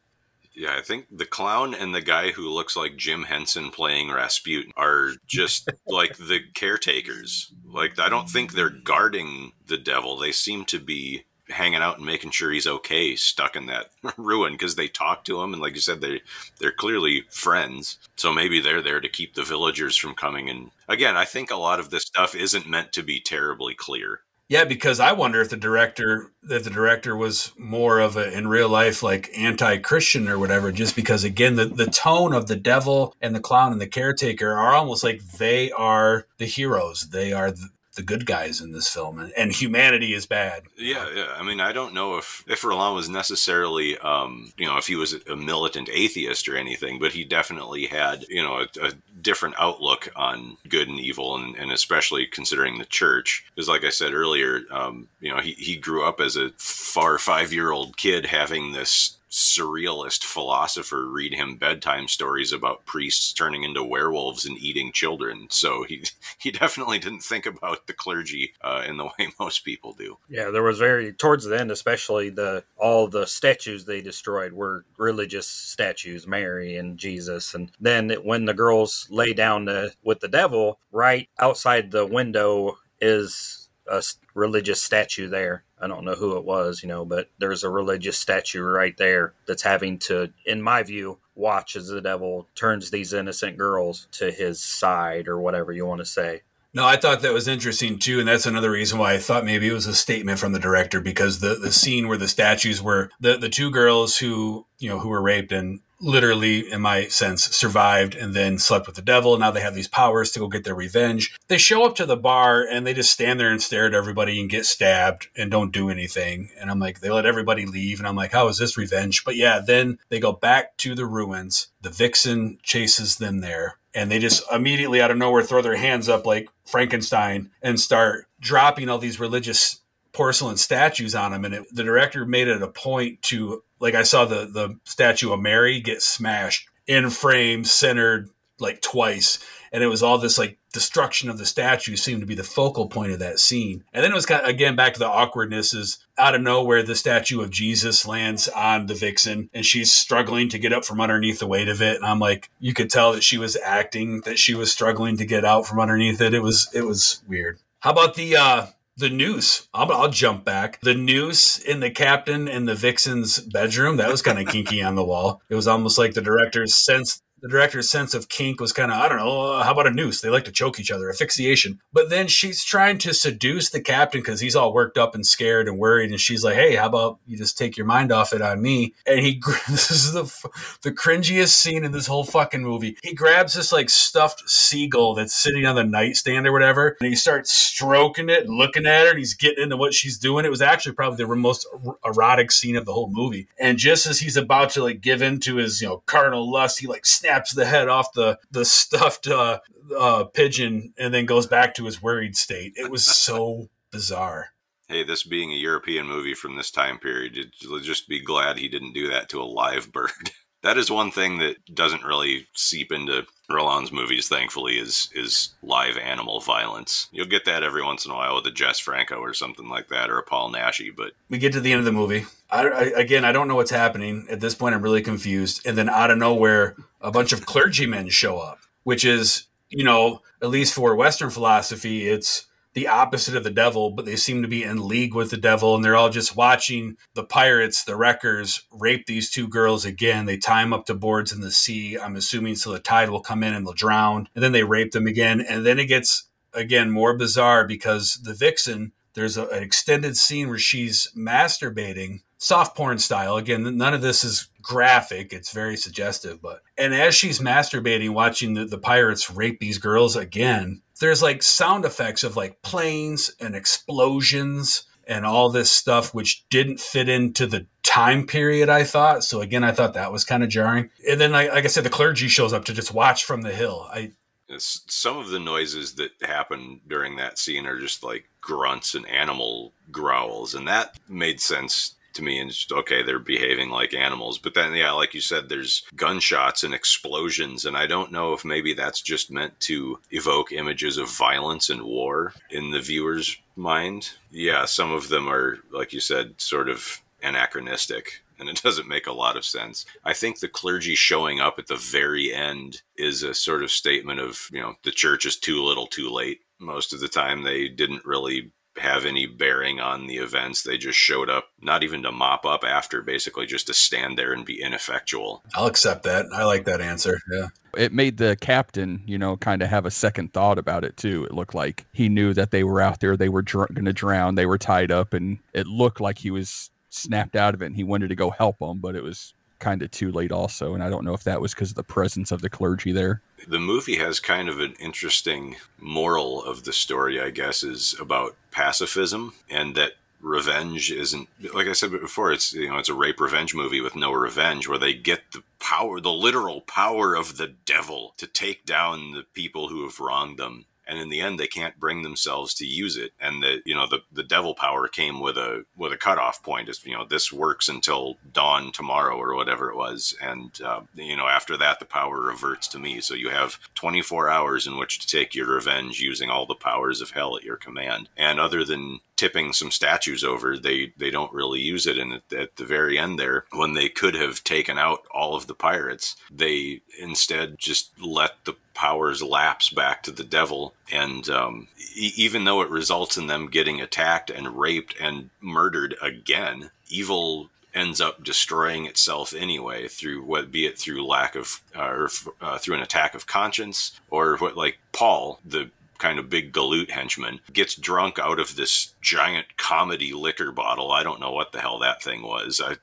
Yeah, I think the clown and the guy who looks like Jim Henson playing Rasputin are just like the caretakers. Like, I don't think they're guarding the devil. They seem to be hanging out and making sure he's okay stuck in that ruin because they talk to him and like you said they they're clearly friends so maybe they're there to keep the villagers from coming and again i think a lot of this stuff isn't meant to be terribly clear Yeah, because I wonder if the director that the director was more of a in real life like anti-Christian or whatever, just because again the, the tone of the devil and the clown and the caretaker are almost like they are the heroes. They are the, the good guys in this film and, and humanity is bad. Yeah, yeah. I mean, I don't know if if Rollin was necessarily, um, you know, if he was a militant atheist or anything, but he definitely had, you know, a, a different outlook on good and evil, and, and especially considering the church. Because, like I said earlier, um, you know, he he grew up as a far five year old kid having this surrealist philosopher read him bedtime stories about priests turning into werewolves and eating children. So he he definitely didn't think about the clergy uh, in the way most people do. Yeah, there was very towards the end, especially the all the statues they destroyed were religious statues, Mary and Jesus, and then when the girls lay down to, with the devil, right outside the window is a religious statue there. I don't know who it was, you know, but there's a religious statue right there that's having to, in my view, watch as the devil turns these innocent girls to his side or whatever you want to say. No, I thought that was interesting too, and that's another reason why I thought maybe it was a statement from the director because the the scene where the statues were the the two girls who you know who were raped and literally in my sense survived and then slept with the devil. Now they have these powers to go get their revenge. They show up to the bar and they just stand there and stare at everybody and get stabbed and don't do anything. And i'm like they let everybody leave. And i'm like how is this revenge? But yeah then they go back to the ruins. The vixen chases them there. And they just immediately out of nowhere throw their hands up like Frankenstein and start dropping all these religious porcelain statues on them. And it, the director made it a point to, like, I saw the the statue of Mary get smashed in frame, centered like twice, and it was all this like destruction of the statue seemed to be the focal point of that scene. And then it was kind of, again back to the awkwardness is out of nowhere the statue of Jesus lands on the vixen and she's struggling to get up from underneath the weight of it. And I'm like, you could tell that she was acting, that she was struggling to get out from underneath it. It was it was weird. How about the uh the noose. I'll, I'll jump back. The noose in the captain and the vixen's bedroom. That was kind of kinky on the wall. It was almost like the director's sense the director's sense of kink was kind of, I don't know, uh, how about a noose? They like to choke each other, asphyxiation. But then she's trying to seduce the captain because he's all worked up and scared and worried. And she's like, hey, how about you just take your mind off it on me? And he, this is the, the cringiest scene in this whole fucking movie. He grabs this like stuffed seagull that's sitting on the nightstand or whatever, and he starts stroking it and looking at her, and he's getting into what she's doing. It was actually probably the most er, erotic scene of the whole movie. And just as he's about to like give in to his, you know, carnal lust, he like snaps the head off the the stuffed uh, uh, pigeon and then goes back to his worried state. It was so bizarre. Hey, this being a European movie from this time period, just be glad he didn't do that to a live bird. That is one thing that doesn't really seep into Rollin's movies, thankfully, is is live animal violence. You'll get that every once in a while with a Jess Franco or something like that, or a Paul Naschy, but We get to the end of the movie. I, I, again, I don't know what's happening at this point. I'm really confused. And then out of nowhere, a bunch of clergymen show up which is, you know, at least for Western philosophy, it's the opposite of the devil, but they seem to be in league with the devil, and they're all just watching the pirates, the wreckers, rape these two girls again. They tie them up to boards in the sea. I'm assuming so the tide will come in and they'll drown, and then they rape them again, and then it gets again more bizarre because the vixen. There's a, an extended scene where she's masturbating, soft porn style. Again, none of this is graphic. It's very suggestive, but and as she's masturbating, watching the, the pirates rape these girls again, there's like sound effects of like planes and explosions and all this stuff which didn't fit into the time period i thought. So again i thought that was kind of jarring. And then like, like i said the clergy shows up to just watch from the hill. I some of the noises that happen during that scene are just like grunts and animal growls and that made sense to me and just okay they're behaving like animals but then yeah like you said there's gunshots and explosions and i don't know if maybe that's just meant to evoke images of violence and war in the viewer's mind yeah some of them are like you said sort of anachronistic and it doesn't make a lot of sense. I think the clergy showing up at the very end is a sort of statement of, you know, the church is too little too late. Most of the time, they didn't really have any bearing on the events. They just showed up, not even to mop up after, basically just to stand there and be ineffectual. I'll accept that. I like that answer. Yeah. It made the captain, you know, kind of have a second thought about it too. It looked like he knew that they were out there, they were dr- going to drown, they were tied up, and it looked like he was snapped out of it and he wanted to go help them, but it was kind of too late also and i don't know if that was because of the presence of the clergy there. The movie has kind of an interesting moral of the story i guess is about pacifism and that revenge isn't like i said before it's you know it's a rape revenge movie with no revenge where they get the power the literal power of the devil to take down the people who have wronged them and in the end they can't bring themselves to use it. And the you know the, the devil power came with a with a cutoff point. Is you know this works until dawn tomorrow or whatever it was. And uh, you know after that the power reverts to me. So you have 24 hours in which to take your revenge using all the powers of hell at your command. And other than tipping some statues over they they don't really use it and at, at the very end there when they could have taken out all of the pirates they instead just let the powers lapse back to the devil. And um, e- even though it results in them getting attacked and raped and murdered again, evil ends up destroying itself anyway through what be it through lack of uh, or uh, through an attack of conscience or what like Paul the kind of big galoot henchman, gets drunk out of this giant comedy liquor bottle. I don't know what the hell that thing was, I,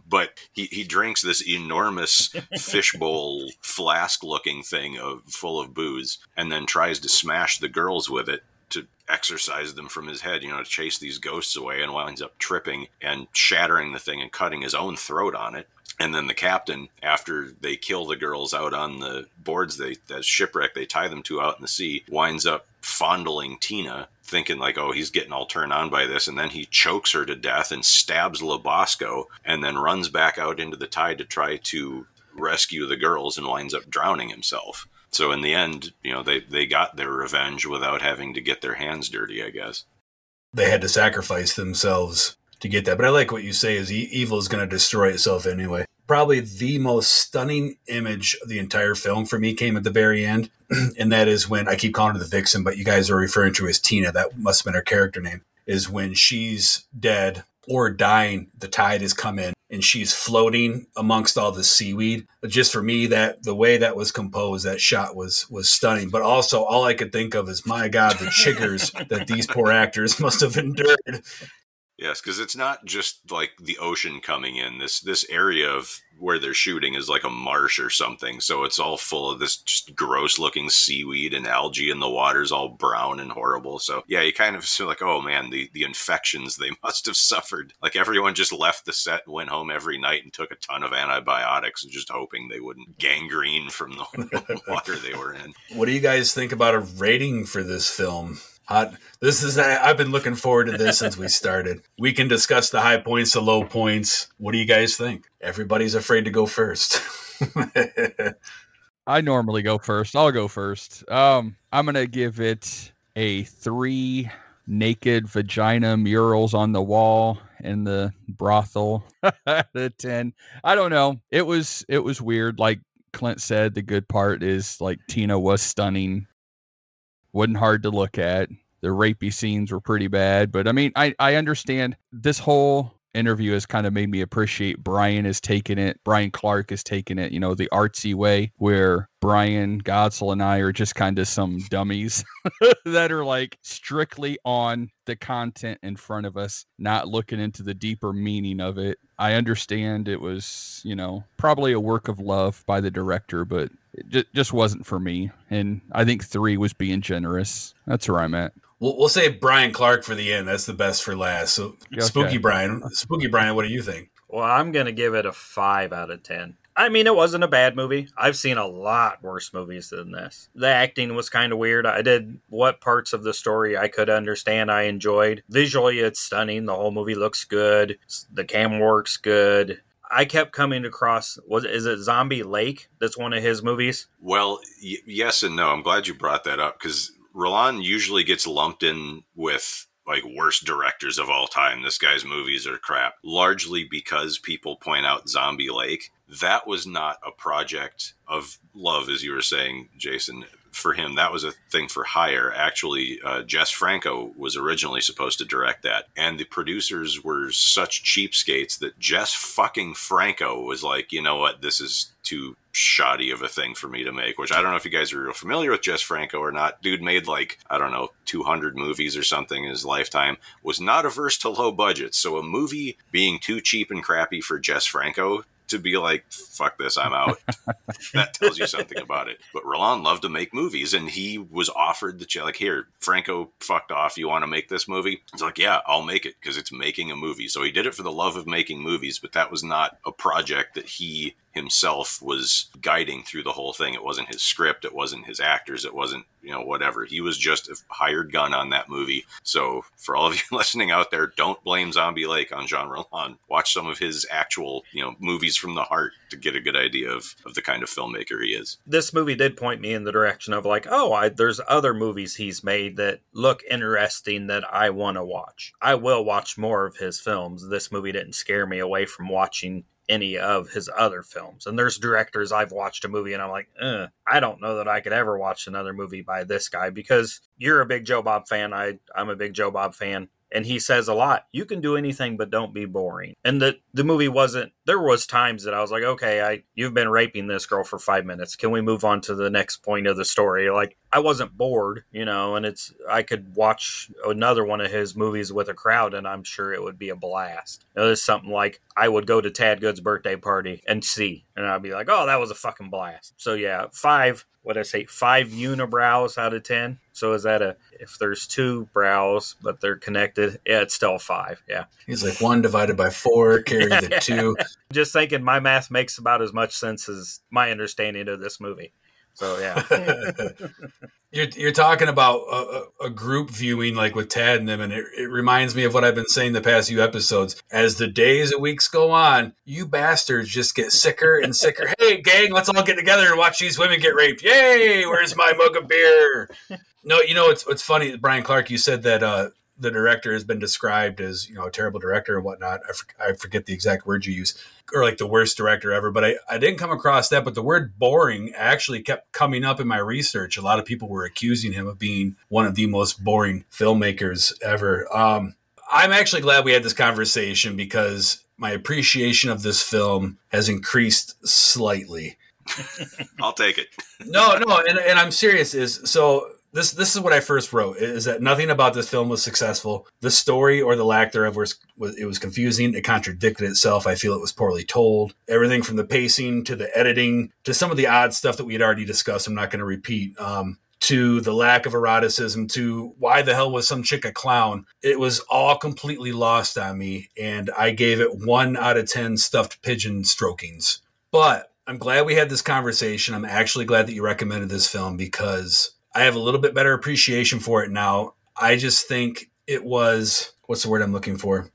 but he, he drinks this enormous fishbowl flask looking thing of, full of booze and then tries to smash the girls with it to exorcise them from his head, you know, to chase these ghosts away and winds up tripping and shattering the thing and cutting his own throat on it. And then the captain, after they kill the girls out on the boards they that shipwreck they tie them to out in the sea, winds up fondling Tina, thinking like, oh, he's getting all turned on by this, and then he chokes her to death and stabs Le Bosco, and then runs back out into the tide to try to rescue the girls and winds up drowning himself. So in the end, you know, they they got their revenge without having to get their hands dirty, I guess. They had to sacrifice themselves to get that. But I like what you say is evil is going to destroy itself anyway. Probably the most stunning image of the entire film for me came at the very end, and that is when I keep calling her the vixen, but you guys are referring to as Tina. That must have been her character name. Is when she's dead or dying, the tide has come in and she's floating amongst all the seaweed. But just for me, that the way that was composed, that shot was was stunning. But also, all I could think of is, my God, the chiggers that these poor actors must have endured Yes, because it's not just like the ocean coming in. This this area of where they're shooting is like a marsh or something. So it's all full of this just gross looking seaweed and algae, and the water's all brown and horrible. So yeah, you kind of feel like, oh man, the the infections they must have suffered. Like everyone just left the set went home every night and took a ton of antibiotics, and just hoping they wouldn't gangrene from the water they were in. What do you guys think about a rating for this film? Hot. This is I've been looking forward to this since we started. We can discuss the high points, the low points. What do you guys think? Everybody's afraid to go first. I normally go first. I'll go first. Um, I'm gonna give it a three naked vagina murals on the wall in the brothel out of ten. I don't know. It was it was weird. Like Clint said, the good part is like Tina was stunning, wasn't hard to look at. The rapey scenes were pretty bad, but I mean, I I understand this whole interview has kind of made me appreciate Brian is taking it. Bryan Clark is taking it, you know, the artsy way where Brian Godsell and I are just kind of some dummies that are like strictly on the content in front of us, not looking into the deeper meaning of it. I understand it was, you know, probably a work of love by the director, but it just wasn't for me. And I think three was being generous. That's where I'm at. We'll, we'll save Bryan Clark for the end. That's the best for last. So, Okay. Spooky Brian, Spooky Brian, what do you think? Well, I'm going to give it a 5 out of 10. I mean, it wasn't a bad movie. I've seen a lot worse movies than this. The acting was kind of weird. I did what parts of the story I could understand, I enjoyed. Visually, it's stunning. The whole movie looks good. The cam works good. I kept coming across was is it Zombie Lake? That's one of his movies. Well, y- yes and no. I'm glad you brought that up because Rollin usually gets lumped in with like worst directors of all time. This guy's movies are crap, largely because people point out Zombie Lake. That was not a project of love, as you were saying, Jason. For him, that was a thing for hire. Actually, uh, Jess Franco was originally supposed to direct that, and the producers were such cheapskates that Jess fucking Franco was like, you know what, this is too shoddy of a thing for me to make. Which I don't know if you guys are real familiar with Jess Franco or not. Dude made like I don't know 200 movies or something in his lifetime. Was not averse to low budgets, so a movie being too cheap and crappy for Jess Franco to be like, fuck this, I'm out. that tells you something about it. But Rollin loved to make movies, and he was offered the like, here, Franco fucked off. You want to make this movie? It's like, yeah, I'll make it because it's making a movie. So he did it for the love of making movies, but that was not a project that he himself was guiding through the whole thing. It wasn't his script, it wasn't his actors, it wasn't, you know, whatever. He was just a hired gun on that movie. So for all of you listening out there, don't blame Zombie Lake on Jean Rollin. Watch some of his actual, you know, movies from the heart to get a good idea of, of the kind of filmmaker he is. This movie did point me in the direction of like, oh, I, there's other movies he's made that look interesting that I want to watch. I will watch more of his films. This movie didn't scare me away from watching any of his other films. And there's directors I've watched a movie and I'm like, eh, I don't know that I could ever watch another movie by this guy because you're a big Joe Bob fan. I I'm a big Joe Bob fan. And he says a lot. You can do anything but don't be boring. And the the movie wasn't there was times that I was like, okay, I you've been raping this girl for five minutes. Can we move on to the next point of the story? Like I wasn't bored, you know, and it's I could watch another one of his movies with a crowd and I'm sure it would be a blast. Know, there's something like I would go to Tad Good's birthday party and see, and I'd be like, oh, that was a fucking blast. So yeah, five. What I say? Five unibrows out of ten. So is that a if there's two brows but they're connected? Yeah, it's still five. Yeah. He's like one divided by four, carry the two. Just thinking my math makes about as much sense as my understanding of this movie. So yeah. You're, you're talking about a, a group viewing like with Tad and them, and it, it reminds me of what I've been saying the past few episodes. As the days and weeks go on, you bastards just get sicker and sicker. hey, gang, let's all get together and watch these women get raped. Yay! Where's my mug of beer? No, you know it's it's funny, Bryan Clark. You said that uh, the director has been described as you know a terrible director and whatnot. I, for, I forget the exact word you use, or like the worst director ever. But I, I didn't come across that. But the word boring actually kept coming up in my research. A lot of people were accusing him of being one of the most boring filmmakers ever. Um, I'm actually glad we had this conversation because my appreciation of this film has increased slightly. I'll take it. No, no, and, and I'm serious. Is so this this is what I first wrote is that nothing about this film was successful. The story or the lack thereof was, was it was confusing. It contradicted itself. I feel it was poorly told. Everything from the pacing to the editing to some of the odd stuff that we had already discussed. I'm not going to repeat. Um, to the lack of eroticism to why the hell was some chick a clown it was all completely lost on me and i gave it one out of ten stuffed pigeon strokings but i'm glad we had this conversation i'm actually glad that you recommended this film because I have a little bit better appreciation for it now. I just think it was what's the word I'm looking for?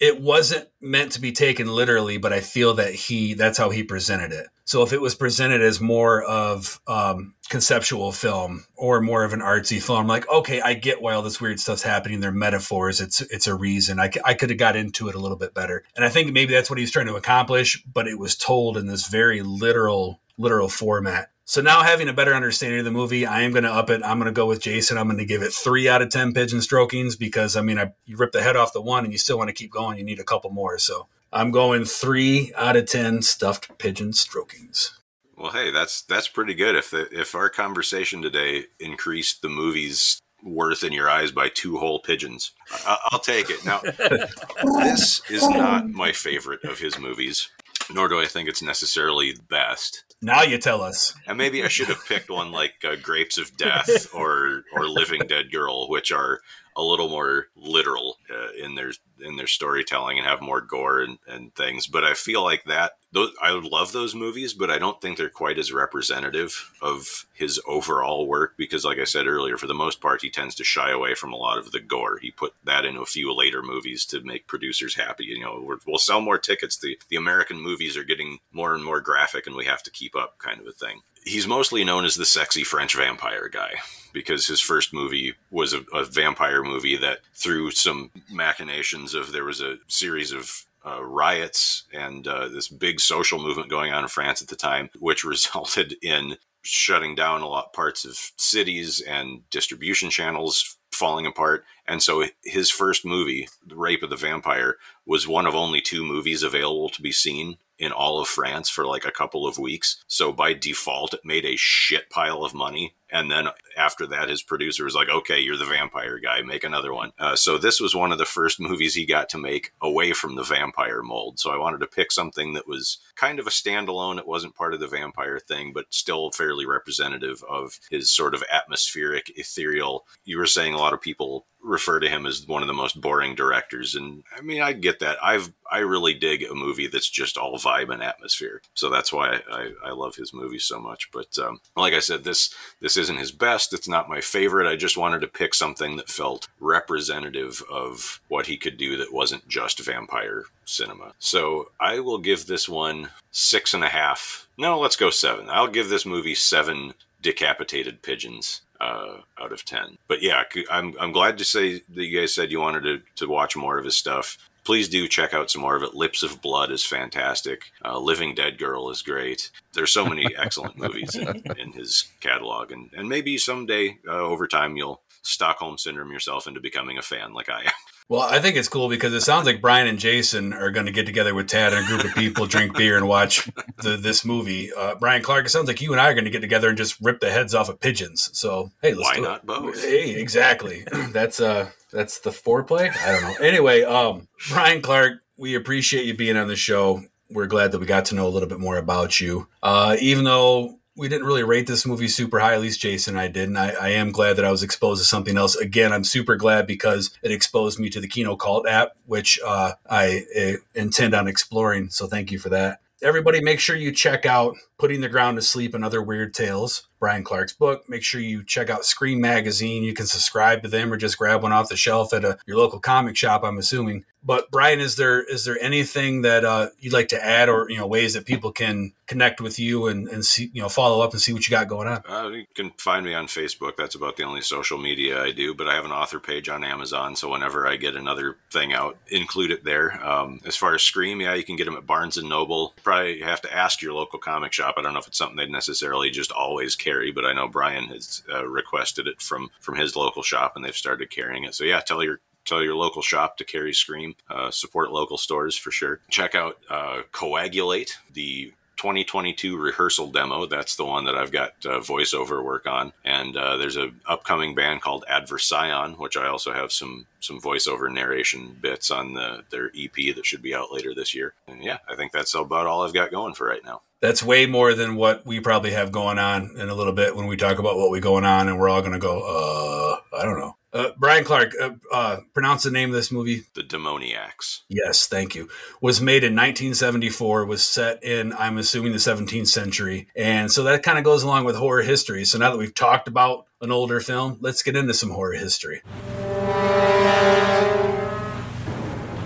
It wasn't meant to be taken literally, but I feel that he that's how he presented it. So if it was presented as more of um, conceptual film or more of an artsy film, I'm like okay, I get why all this weird stuff's happening. They're metaphors. It's it's a reason. I could have got into it a little bit better, and I think maybe that's what he's trying to accomplish. But it was told in this very literal literal format. So now having a better understanding of the movie, I am going to up it. I'm going to go with Jason. I'm going to give it three out of 10 pigeon strokings because, I mean, I, you rip the head off the one and you still want to keep going. You need a couple more. So I'm going three out of 10 stuffed pigeon strokings. Well, hey, that's that's pretty good. If the, if our conversation today increased the movie's worth in your eyes by two whole pigeons, I, I'll take it. Now, this is not my favorite of his movies, nor do I think it's necessarily best. Now you tell us. And maybe I should have picked one like uh, Grapes of Death or or Living Dead Girl, which are a little more literal uh, in their in their storytelling and have more gore and, and things. But I feel like that those I love those movies, but I don't think they're quite as representative of his overall work because, like I said earlier, for the most part, he tends to shy away from a lot of the gore. He put that into a few later movies to make producers happy. You know, we'll sell more tickets. The the American movies are getting more and more graphic, and we have to keep up, kind of a thing. He's mostly known as the sexy French vampire guy because his first movie was a, a vampire movie that, through some machinations of there was a series of uh, riots and uh, this big social movement going on in France at the time, which resulted in shutting down a lot parts of cities and distribution channels falling apart. And so his first movie, The Rape of the Vampire, was one of only two movies available to be seen in all of France for like a couple of weeks. So by default, it made a shit pile of money. And then after that, his producer was like, okay, you're the vampire guy, make another one. Uh, so this was one of the first movies he got to make away from the vampire mold. So I wanted to pick something that was kind of a standalone. It wasn't part of the vampire thing, but still fairly representative of his sort of atmospheric, ethereal. You were saying a lot of people refer to him as one of the most boring directors and i mean i get that i've i really dig a movie that's just all vibe and atmosphere so that's why i, I love his movies so much but um, like i said this this isn't his best it's not my favorite. I just wanted to pick something that felt representative of what he could do that wasn't just vampire cinema. So i will give this one six and a half. No let's go seven. I'll give this movie seven decapitated pigeons uh, out of 10. But yeah, I'm, I'm glad to say that you guys said you wanted to, to watch more of his stuff. Please do check out some more of it. Lips of Blood is fantastic. Uh, Living Dead Girl is great. There's so many excellent movies in, in, his catalog. And, and maybe someday uh, over time you'll Stockholm Syndrome yourself into becoming a fan like I am. Well, I think it's cool because it sounds like Brian and Jason are going to get together with Tad and a group of people, drink beer, and watch the, this movie. Uh, Bryan Clark, it sounds like you and I are going to get together and just rip the heads off of pigeons. So, hey, let's why do not it. both? Hey, exactly. that's uh, that's the foreplay. I don't know. Anyway, um, Bryan Clark, we appreciate you being on the show. We're glad that we got to know a little bit more about you. Uh, even though we didn't really rate this movie super high. At least Jason and I did. And I, I, am glad that I was exposed to something else. Again, I'm super glad because it exposed me to the Kino Cult app, which uh, I uh, intend on exploring. So thank you for that. Everybody, make sure you check out Putting the Ground to Sleep and Other Weird Tales, Bryan Clark's book. Make sure you check out Scream Magazine. You can subscribe to them or just grab one off the shelf at a, your local comic shop, I'm assuming. But Brian, is there is there anything that uh, you'd like to add, or you know, ways that people can connect with you and, and see, you know, follow up and see what you got going on? Uh, you can find me on Facebook. That's about the only social media I do. But I have an author page on Amazon, so whenever I get another thing out, include it there. Um, as far as Scream, yeah, you can get them at Barnes and Noble. Probably have to ask your local comic shop. I don't know if it's something they'd necessarily just always carry, but I know Brian has uh, requested it from from his local shop, and they've started carrying it. So yeah, tell your tell your local shop to carry Scream. Uh, support local stores for sure. Check out uh, Coagulate, the 2022 rehearsal demo. That's the one that I've got uh, voiceover work on. And uh, there's a upcoming band called Adversion, which I also have some some voiceover narration bits on the, their EP that should be out later this year. And yeah, I think that's about all I've got going for right now. That's way more than what we probably have going on in a little bit when we talk about what we going on, and we're all going to go, uh, I don't know. Uh, Bryan Clark, uh, uh, pronounce the name of this movie. The Demoniacs. Yes, thank you. Was made in 1974. Was set in, I'm assuming, the 17th century, and so that kind of goes along with horror history. So now that we've talked about an older film, let's get into some horror history.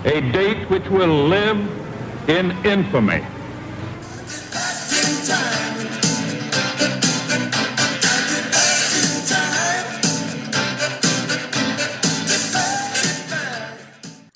A date which will live in infamy.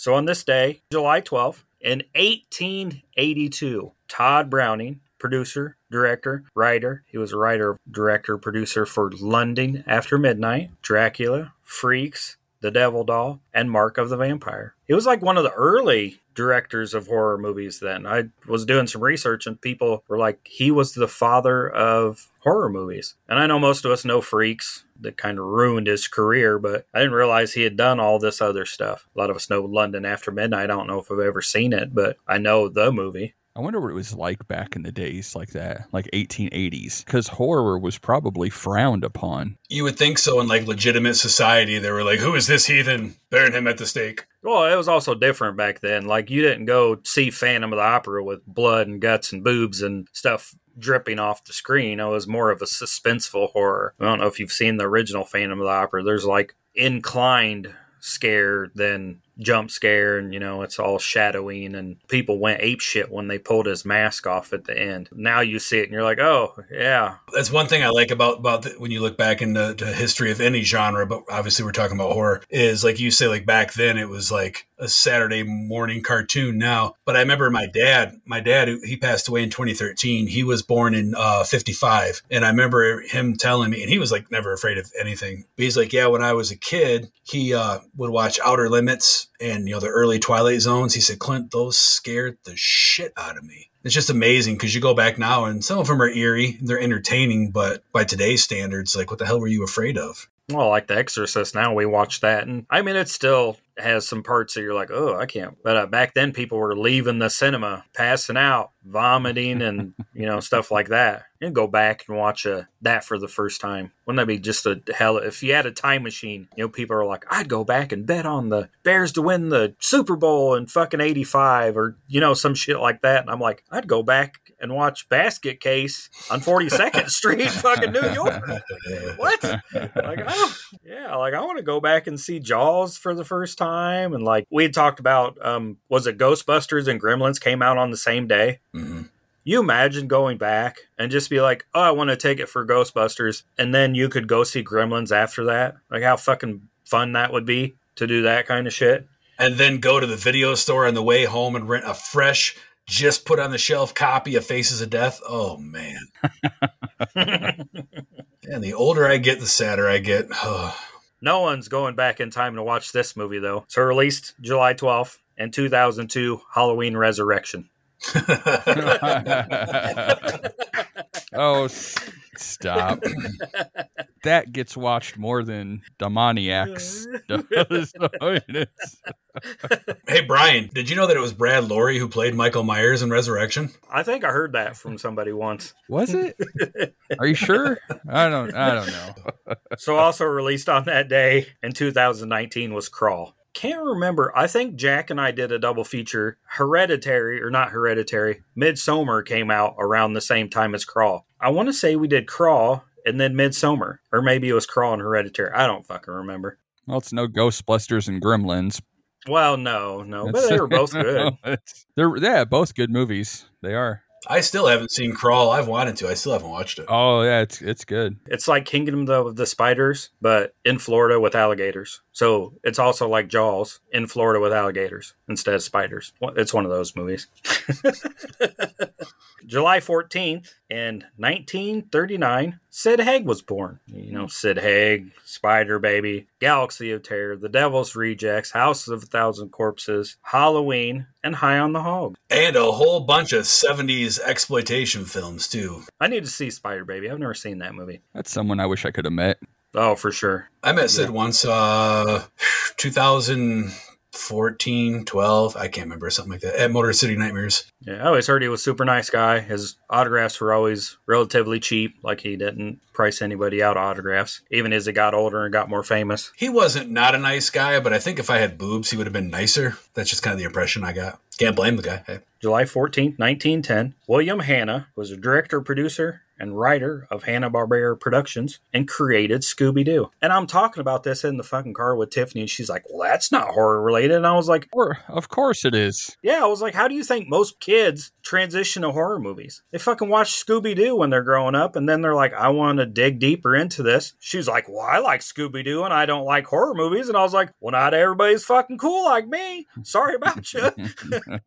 So on this day, July 12th, in 1882, Tod Browning, producer, director, writer. He was a writer, director, producer for London After Midnight, Dracula, Freaks, The Devil Doll, and Mark of the Vampire. He was like one of the early directors of horror movies then. I was doing some research and people were like, he was the father of horror movies. And I know most of us know Freaks that kind of ruined his career, but I didn't realize he had done all this other stuff. A lot of us know London After Midnight. I don't know if I've ever seen it, but I know the movie. I wonder what it was like back in the days like that, like 1880s, because horror was probably frowned upon. You would think so in like legitimate society. They were like, "Who is this heathen? Burn him at the stake." Well, it was also different back then. Like you didn't go see Phantom of the Opera with blood and guts and boobs and stuff dripping off the screen. It was more of a suspenseful horror. I don't know if you've seen the original Phantom of the Opera. There's like inclined scare than jump scare and you know it's all shadowing and people went ape shit when they pulled his mask off at the end now you see it and you're like oh yeah That's one thing I like about about the, when you look back into the history of any genre, but obviously we're talking about horror. Is like you say, like back then it was like a Saturday morning cartoon. Now, but I remember my dad. My dad, he passed away in 2013. He was born in uh, 55, and I remember him telling me, and he was like never afraid of anything. But he's like, yeah, when I was a kid, he uh, would watch Outer Limits and you know the early Twilight Zones. He said, Clint, those scared the shit out of me. It's just amazing because you go back now and some of them are eerie, they're entertaining, but by today's standards, like what the hell were you afraid of? Well like the exorcist now we watch that and i mean it still has some parts that you're like oh i can't but uh, back then people were leaving the cinema passing out vomiting and you know stuff like that. And go back and watch uh, that for the first time. Wouldn't that be just a hell if you had a time machine you know people are like i'd go back and bet on the bears to win the super bowl in fucking 85 or you know some shit like that and i'm like i'd go back and watch basket case on 42nd street fucking new york what? Like, oh, yeah, like I want to go back and see Jaws for the first time. And like we had talked about, um, was it Ghostbusters and Gremlins came out on the same day? Mhm. You imagine going back and just be like, oh, I want to take it for Ghostbusters. And then you could go see Gremlins after that. Like how fucking fun that would be to do that kind of shit. And then go to the video store on the way home and rent a fresh, just put on the shelf copy of Faces of Death. Oh man. and the older I get, the sadder I get. No one's going back in time to watch this movie, though. So released July 12th and 2002 Halloween Resurrection. oh, s- stop. that gets watched more than Demoniacs does. It's- hey Brian, did you know that it was Brad Loree who played Michael Myers in Resurrection? I think I heard that from somebody once. Was it? Are you sure? I don't. I don't know. So also released on that day in 2019 was Crawl. Can't remember. I think Jack and I did a double feature. Hereditary or not Hereditary. Midsommar came out around the same time as Crawl. I want to say we did Crawl and then Midsommar, or maybe it was Crawl and Hereditary. I don't fucking remember. Well, it's no Ghostbusters and Gremlins. Well, no, no, but they were both good. They're yeah, both good movies. They are. I still haven't seen Crawl. I've wanted to. I still haven't watched it. Oh yeah, it's it's good. It's like Kingdom of the Spiders, but in Florida with alligators. So it's also like Jaws in Florida with alligators instead of spiders. It's one of those movies. July 14th in 1939, Sid Haig was born. You know, Sid Haig, Spider Baby, Galaxy of Terror, The Devil's Rejects, House of a Thousand Corpses, Halloween, and High on the Hog. And a whole bunch of 70s exploitation films, too. I need to see Spider Baby. I've never seen that movie. That's someone I wish I could have met. Oh, for sure. I met Sid once, uh, 2014, 12, I can't remember, something like that, at Motor City Nightmares. Yeah, I always heard he was a super nice guy. His autographs were always relatively cheap, like he didn't price anybody out autographs, even as he got older and got more famous. He wasn't not a nice guy, but I think if I had boobs, he would have been nicer. That's just kind of the impression I got. Can't blame the guy. Hey. July 14th, 1910, William Hanna was a director, producer, and writer of Hanna-Barbera Productions and created Scooby-Doo. And I'm talking about this in the fucking car with Tiffany and she's like, "Well, that's not horror related." And I was like, Or of course it is. "Yeah, I was like, how do you think most kids transition to horror movies? They fucking watch Scooby-Doo when they're growing up and then they're like, "I want to dig deeper into this." She's like, "Well, I like Scooby-Doo and I don't like horror movies." And I was like, "Well, not everybody's fucking cool like me. Sorry about you."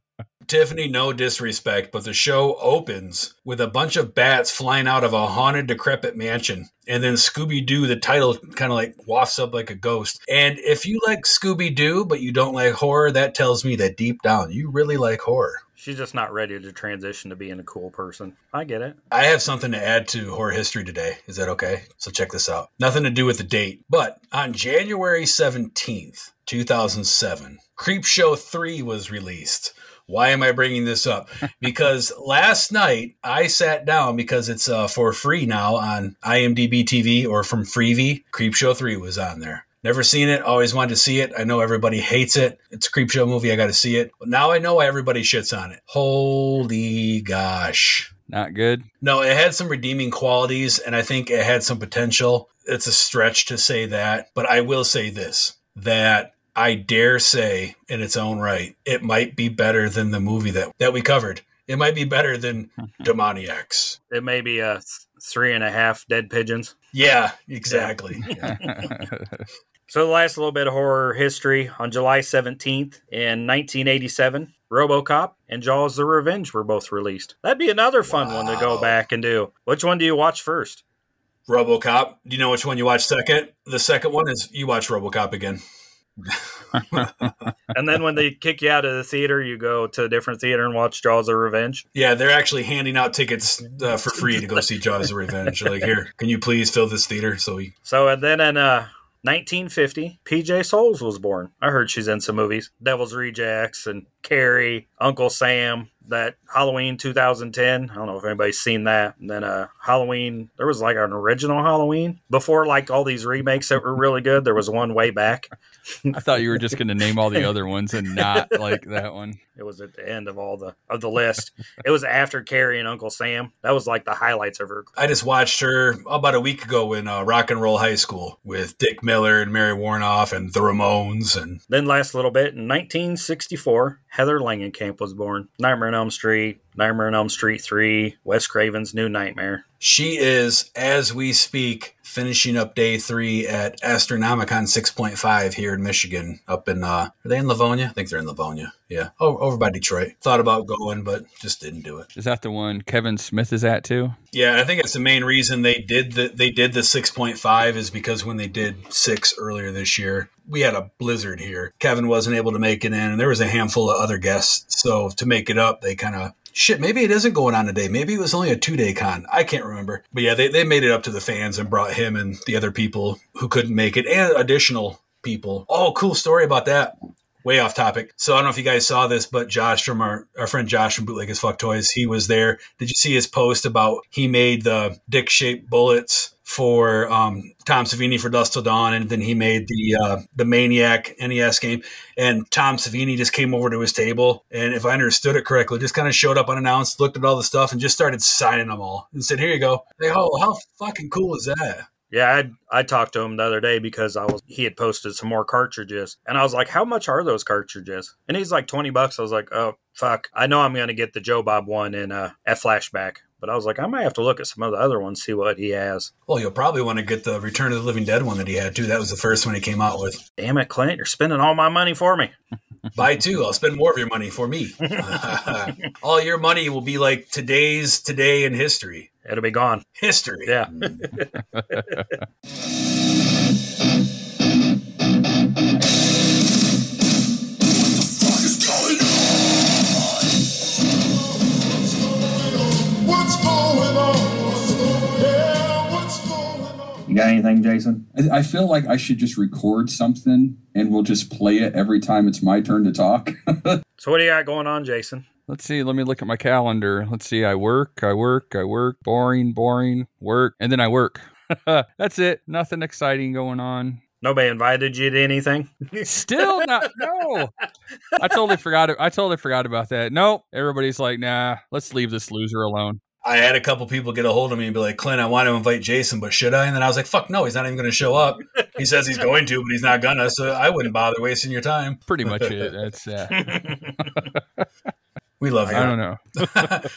Tiffany, no disrespect, but the show opens with a bunch of bats flying out of a haunted, decrepit mansion. And then Scooby Doo, the title kind of like wafts up like a ghost. And if you like Scooby Doo, but you don't like horror, that tells me that deep down you really like horror. She's just not ready to transition to being a cool person. I get it. I have something to add to horror history today. Is that okay? So check this out. Nothing to do with the date, but on January 17th, 2007, Creepshow 3 was released. Why am I bringing this up? Because last night I sat down because it's uh, for free now on IMDb TV or from Freevee. Creepshow 3 was on there. Never seen it, always wanted to see it. I know everybody hates it. It's a creep show movie, I got to see it. But now I know why everybody shits on it. Holy gosh. Not good. No, it had some redeeming qualities, and I think it had some potential. It's a stretch to say that, but I will say this that I dare say, in its own right, it might be better than the movie that, that we covered. It might be better than Demoniacs. It may be uh, a three and a half dead pigeons. Yeah, exactly. So the last little bit of horror history on July 17th in 1987, RoboCop and Jaws: The Revenge were both released. That'd be another fun one to go back and do. Which one do you watch first? Robocop. Do you know which one you watch second? The second one is you watch Robocop again. And then when they kick you out of the theater, you go to a different theater and watch Jaws: The Revenge. Yeah, they're actually handing out tickets uh, for free to go see Jaws of Revenge. They're like, here, can you please fill this theater? So we, So and then in uh, 1950, PJ Soles was born. I heard she's in some movies, Devil's Rejects and Carrie, Uncle Sam. That Halloween 2010. I don't know if anybody's seen that. And then uh, Halloween, there was like an original Halloween before like all these remakes that were really good. There was one way back. I thought you were just going to name all the other ones and not like that one. It was at the end of all the of the list. it was after Carrie and Uncle Sam. That was like the highlights of her. I just watched her about a week ago in uh, Rock and Roll High School with Dick Miller and Mary Woronov and the Ramones. And Then last little bit in 1964, Heather Langenkamp was born. Nightmare on Elm Street, Nightmare on Elm Street 3, Wes Craven's New Nightmare. she is, as we speak, finishing up day three at Astronomicon 6.5 here in Michigan, up in, uh, are they in Livonia? I think they're in Livonia. Yeah. Oh, over by Detroit. Thought about going, but just didn't do it. Is that the one Kevin Smith is at too? Yeah, I think it's the main reason they did the they did the 6.5 is because when they did 6 earlier this year, we had a blizzard here. Kevin wasn't able to make it in and there was a handful of other guests. So to make it up, they kind of Shit, maybe it isn't going on today. Maybe it was only a two day con. I can't remember. But yeah, they, they made it up to the fans and brought him and the other people who couldn't make it and additional people. Oh, cool story about that way off topic. So I don't know if you guys saw this, but Josh from our, our friend Josh from Bootleg as Fuck Toys, he was there. Did you see his post about he made the dick shaped bullets for um, Tom Savini for Dust Till Dawn, and then he made the uh, the Maniac NES game. And Tom Savini just came over to his table, and if I understood it correctly, just kind of showed up unannounced, looked at all the stuff, and just started signing them all, and said, "Here you go." Like, oh, how fucking cool is that? Yeah, I I talked to him the other day because I was he had posted some more cartridges, and I was like, "How much are those cartridges?" And he's like, 20 bucks." I was like, "Oh fuck, I know I'm gonna get the Joe Bob one in uh, at Flashback." But I was like, I might have to look at some of the other ones, see what he has. Well, you'll probably want to get the Return of the Living Dead one that he had too. That was the first one he came out with. Damn it, Clint, you're spending all my money for me. Buy two. I'll spend more of your money for me. all your money will be like today's today in history. It'll be gone. History. Yeah. Mm. You got anything, Jason? I, I feel like I should just record something and we'll just play it every time it's my turn to talk. So what do you got going on, Jason? Let's see. Let me look at my calendar. Let's see. I work, I work, I work. Boring, boring, work. And then I work. That's it. Nothing exciting going on. Nobody invited you to anything? Still not. No. I totally forgot. I totally forgot about that. Nope. Everybody's like, nah, let's leave this loser alone. I had a couple people get a hold of me and be like, Clint, I want to invite Jason, but should I? And then I was like, fuck no, he's not even going to show up. He says he's going to, but he's not gonna. So I wouldn't bother wasting your time. Pretty much it. That's uh, We love you. I don't know. I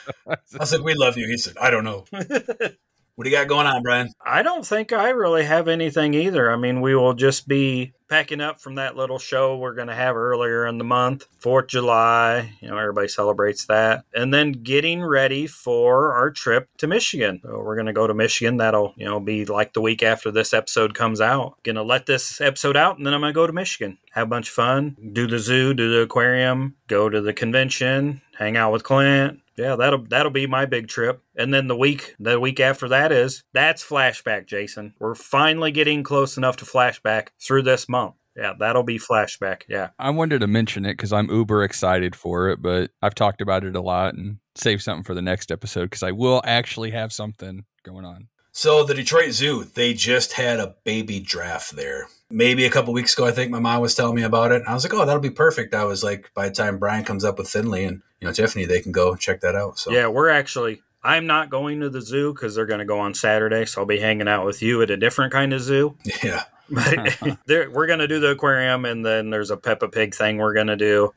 was like, we love you. He said, I don't know. What do you got going on, Brian? I don't think I really have anything either. I mean, we will just be packing up from that little show we're going to have earlier in the month, 4th July. You know, everybody celebrates that. And then getting ready for our trip to Michigan. So we're going to go to Michigan. That'll, you know, be like the week after this episode comes out. Going to let this episode out and then I'm going to go to Michigan. Have a bunch of fun, do the zoo, do the aquarium, go to the convention, hang out with Clint, yeah, that'll that'll be my big trip. And then the week the week after that is that's flashback, Jason. We're finally getting close enough to flashback through this month. Yeah, that'll be flashback. Yeah. I wanted to mention it because I'm uber excited for it, but I've talked about it a lot and save something for the next episode because I will actually have something going on. So the Detroit Zoo, they just had a baby draft there. Maybe a couple weeks ago, I think my mom was telling me about it. I was like, "Oh, that'll be perfect." I was like, by the time Brian comes up with Finley and you know Tiffany, they can go check that out. So yeah, we're actually. I'm not going to the zoo because they're going to go on Saturday, so I'll be hanging out with you at a different kind of zoo. Yeah, but we're going to do the aquarium, and then there's a Peppa Pig thing we're going to do,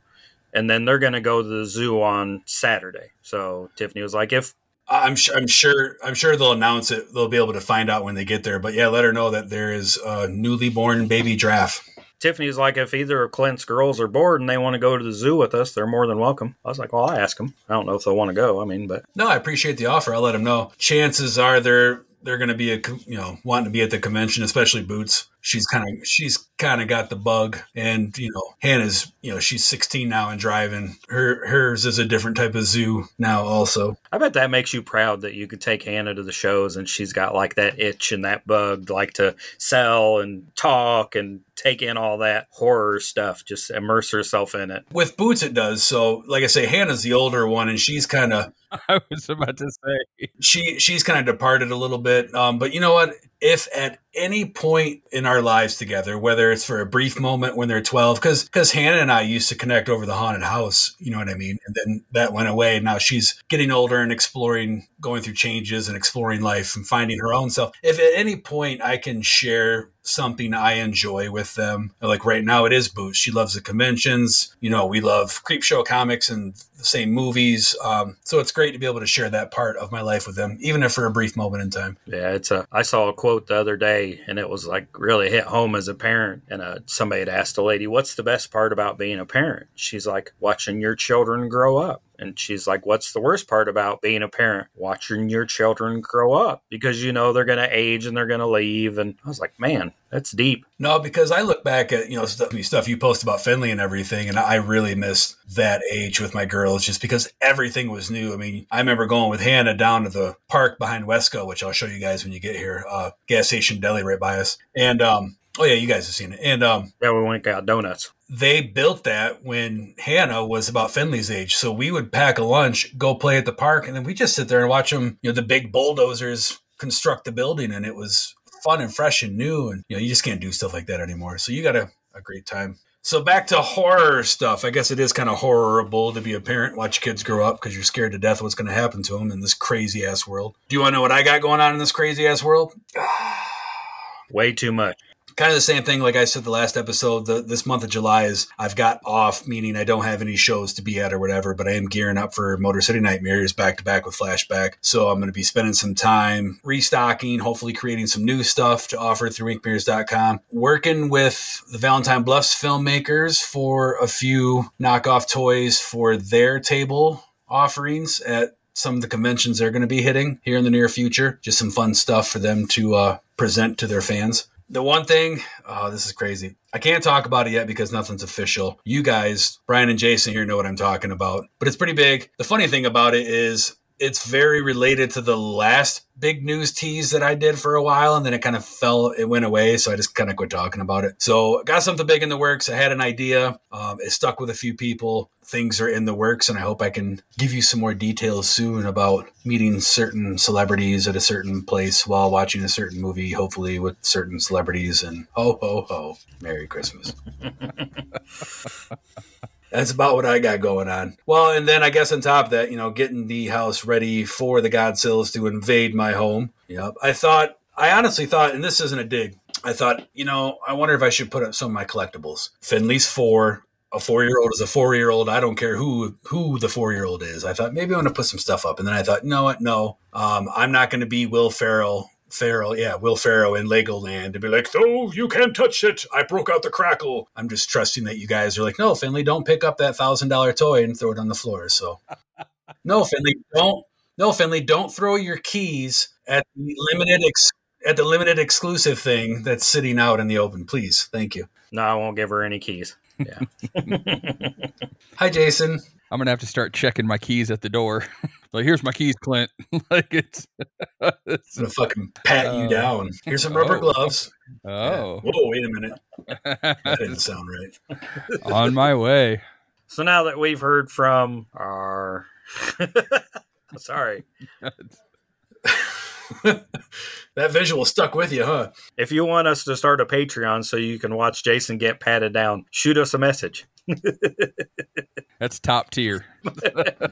and then they're going to go to the zoo on Saturday. So Tiffany was like, if I'm sure. I'm sure. I'm sure they'll announce it. They'll be able to find out when they get there. But yeah, let her know that there is a newly born baby draft. Tiffany's like, if either of Clint's girls are bored and they want to go to the zoo with us, they're more than welcome. I was like, well, I ask them. I don't know if they'll want to go. I mean, but no, I appreciate the offer. I'll let them know. Chances are they're they're going to be a you know wanting to be at the convention, especially Boots. She's kind of she's kind of got the bug, and you know Hannah's you know she's 16 now and driving. Her hers is a different type of zoo now. Also, I bet that makes you proud that you could take Hannah to the shows, and she's got like that itch and that bug, like to sell and talk and take in all that horror stuff, just immerse herself in it. With Boots, it does. So, like I say, Hannah's the older one, and she's kind of. I was about to say she she's kind of departed a little bit. Um, but you know what? If at any point in our lives together, whether it's for a brief moment when they're 12, because because Hannah and I used to connect over the haunted house, you know what I mean? And then that went away. Now she's getting older and exploring, going through changes and exploring life and finding her own self. If at any point I can share something I enjoy with them. Like right now, it is Boots. She loves the conventions. You know, we love Creepshow comics and the same movies. Um, so it's great to be able to share that part of my life with them, even if for a brief moment in time. Yeah, it's a. I saw a quote the other day, and it was like really hit home as a parent. And uh, somebody had asked a lady, "What's the best part about being a parent?" She's like, "Watching your children grow up." And she's like, What's the worst part about being a parent? Watching your children grow up because you know they're going to age and they're going to leave. And I was like, Man, that's deep. No, because I look back at, you know, stuff, stuff you post about Finley and everything. And I really miss that age with my girls just because everything was new. I mean, I remember going with Hannah down to the park behind Wesco, which I'll show you guys when you get here, uh, gas station deli right by us. And, um, Oh yeah, you guys have seen it. And um Yeah, we went got donuts. They built that when Hannah was about Finley's age. So we would pack a lunch, go play at the park, and then we just sit there and watch them, you know, the big bulldozers construct the building and it was fun and fresh and new and you know, you just can't do stuff like that anymore. So you got a, a great time. So back to horror stuff. I guess it is kind of horrible to be a parent, watch kids grow up because you're scared to death what's going to happen to them in this crazy ass world. Do you want to know what I got going on in this crazy ass world? Way too much kind of the same thing like i said the last episode the, this month of july is i've got off meaning i don't have any shows to be at or whatever but i am gearing up for motor city nightmares back to back with flashback. So i'm going to be spending some time restocking hopefully creating some new stuff to offer through inkmirrors.com working with the valentine bluffs filmmakers for a few knockoff toys for their table offerings at some of the conventions they're going to be hitting here in the near future. Just some fun stuff for them to uh, present to their fans the one thing, oh, this is crazy. I can't talk about it yet because nothing's official. You guys, Brian and Jason here know what I'm talking about, but it's pretty big. The funny thing about it is it's very related to the last big news tease that I did for a while, and then it kind of fell, it went away, so I just kind of quit talking about it. So, got something big in the works. I had an idea. Um, it stuck with a few people. Things are in the works, and I hope I can give you some more details soon about meeting certain celebrities at a certain place while watching a certain movie, hopefully with certain celebrities. And ho ho ho, Merry Christmas. That's about what I got going on. Well, and then I guess on top of that, you know, getting the house ready for the Godzillas to invade my home. Yep. I thought, I honestly thought, and this isn't a dig, I thought, you know, I wonder if I should put up some of my collectibles. Finley's four, a four year old is a four year old. I don't care who who the four year old is. I thought maybe I'm going to put some stuff up, and then I thought, know what? No, um, I'm not going to be Will Ferrell. Ferrell, yeah, Will Ferrell in Legoland to be like, "Oh, you can't touch it. I broke out the crackle." I'm just trusting that you guys are like, "No, Finley, don't pick up that thousand dollar toy and throw it on the floor." So, no, Finley, don't. No, Finley, don't throw your keys at the limited ex- at the limited exclusive thing that's sitting out in the open. Please, thank you. No, I won't give her any keys. Yeah. Hi, Jason. I'm gonna have to start checking my keys at the door. like, here's my keys, Clint. like it's, it's I'm gonna fucking pat you Uh, down. Here's some rubber oh. gloves. oh, Whoa, wait a minute. That didn't sound right. on my way. so now that we've heard from our. Sorry. that visual stuck with you, huh? If you want us to start a Patreon so you can watch Jason get patted down, shoot us a message. That's top tier.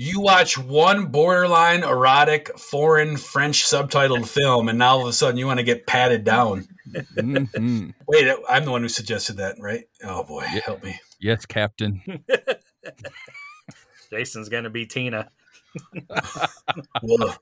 You watch one borderline erotic foreign French subtitled film, and now all of a sudden you want to get patted down. Mhm. Wait, I'm the one who suggested that, right? Oh boy, help me. Yes, Captain. Jason's going to be Tina. Well,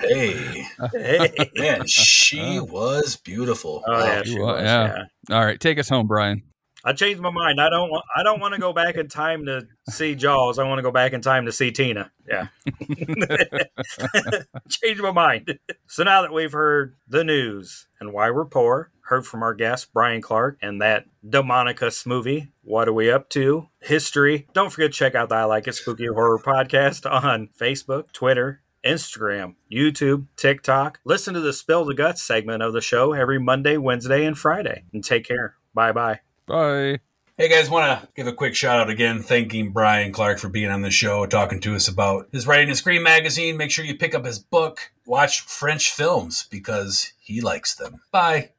hey, Hey. man, she was beautiful. Oh, yeah, she was, yeah. yeah. All right, take us home, Brian. I changed my mind. I don't want. I don't want to go back in time to see Jaws. I want to go back in time to see Tina. Yeah, changed my mind. So now that we've heard the news and why we're poor, heard from our guest Bryan Clark and that Demoniacs movie. What are we up to? History. Don't forget to check out the I Like It Spooky Horror podcast on Facebook, Twitter, Instagram, YouTube, TikTok. Listen to the Spill the Guts segment of the show every Monday, Wednesday, and Friday. And take care. Bye bye. Bye. Hey guys, want to give a quick shout out again, thanking Bryan Clark for being on the show, talking to us about his writing and Scream magazine. Make sure you pick up his book, watch French films because he likes them. Bye.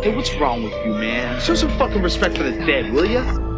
Hey, what's wrong with you, man? Show some fucking respect for the dead, will ya?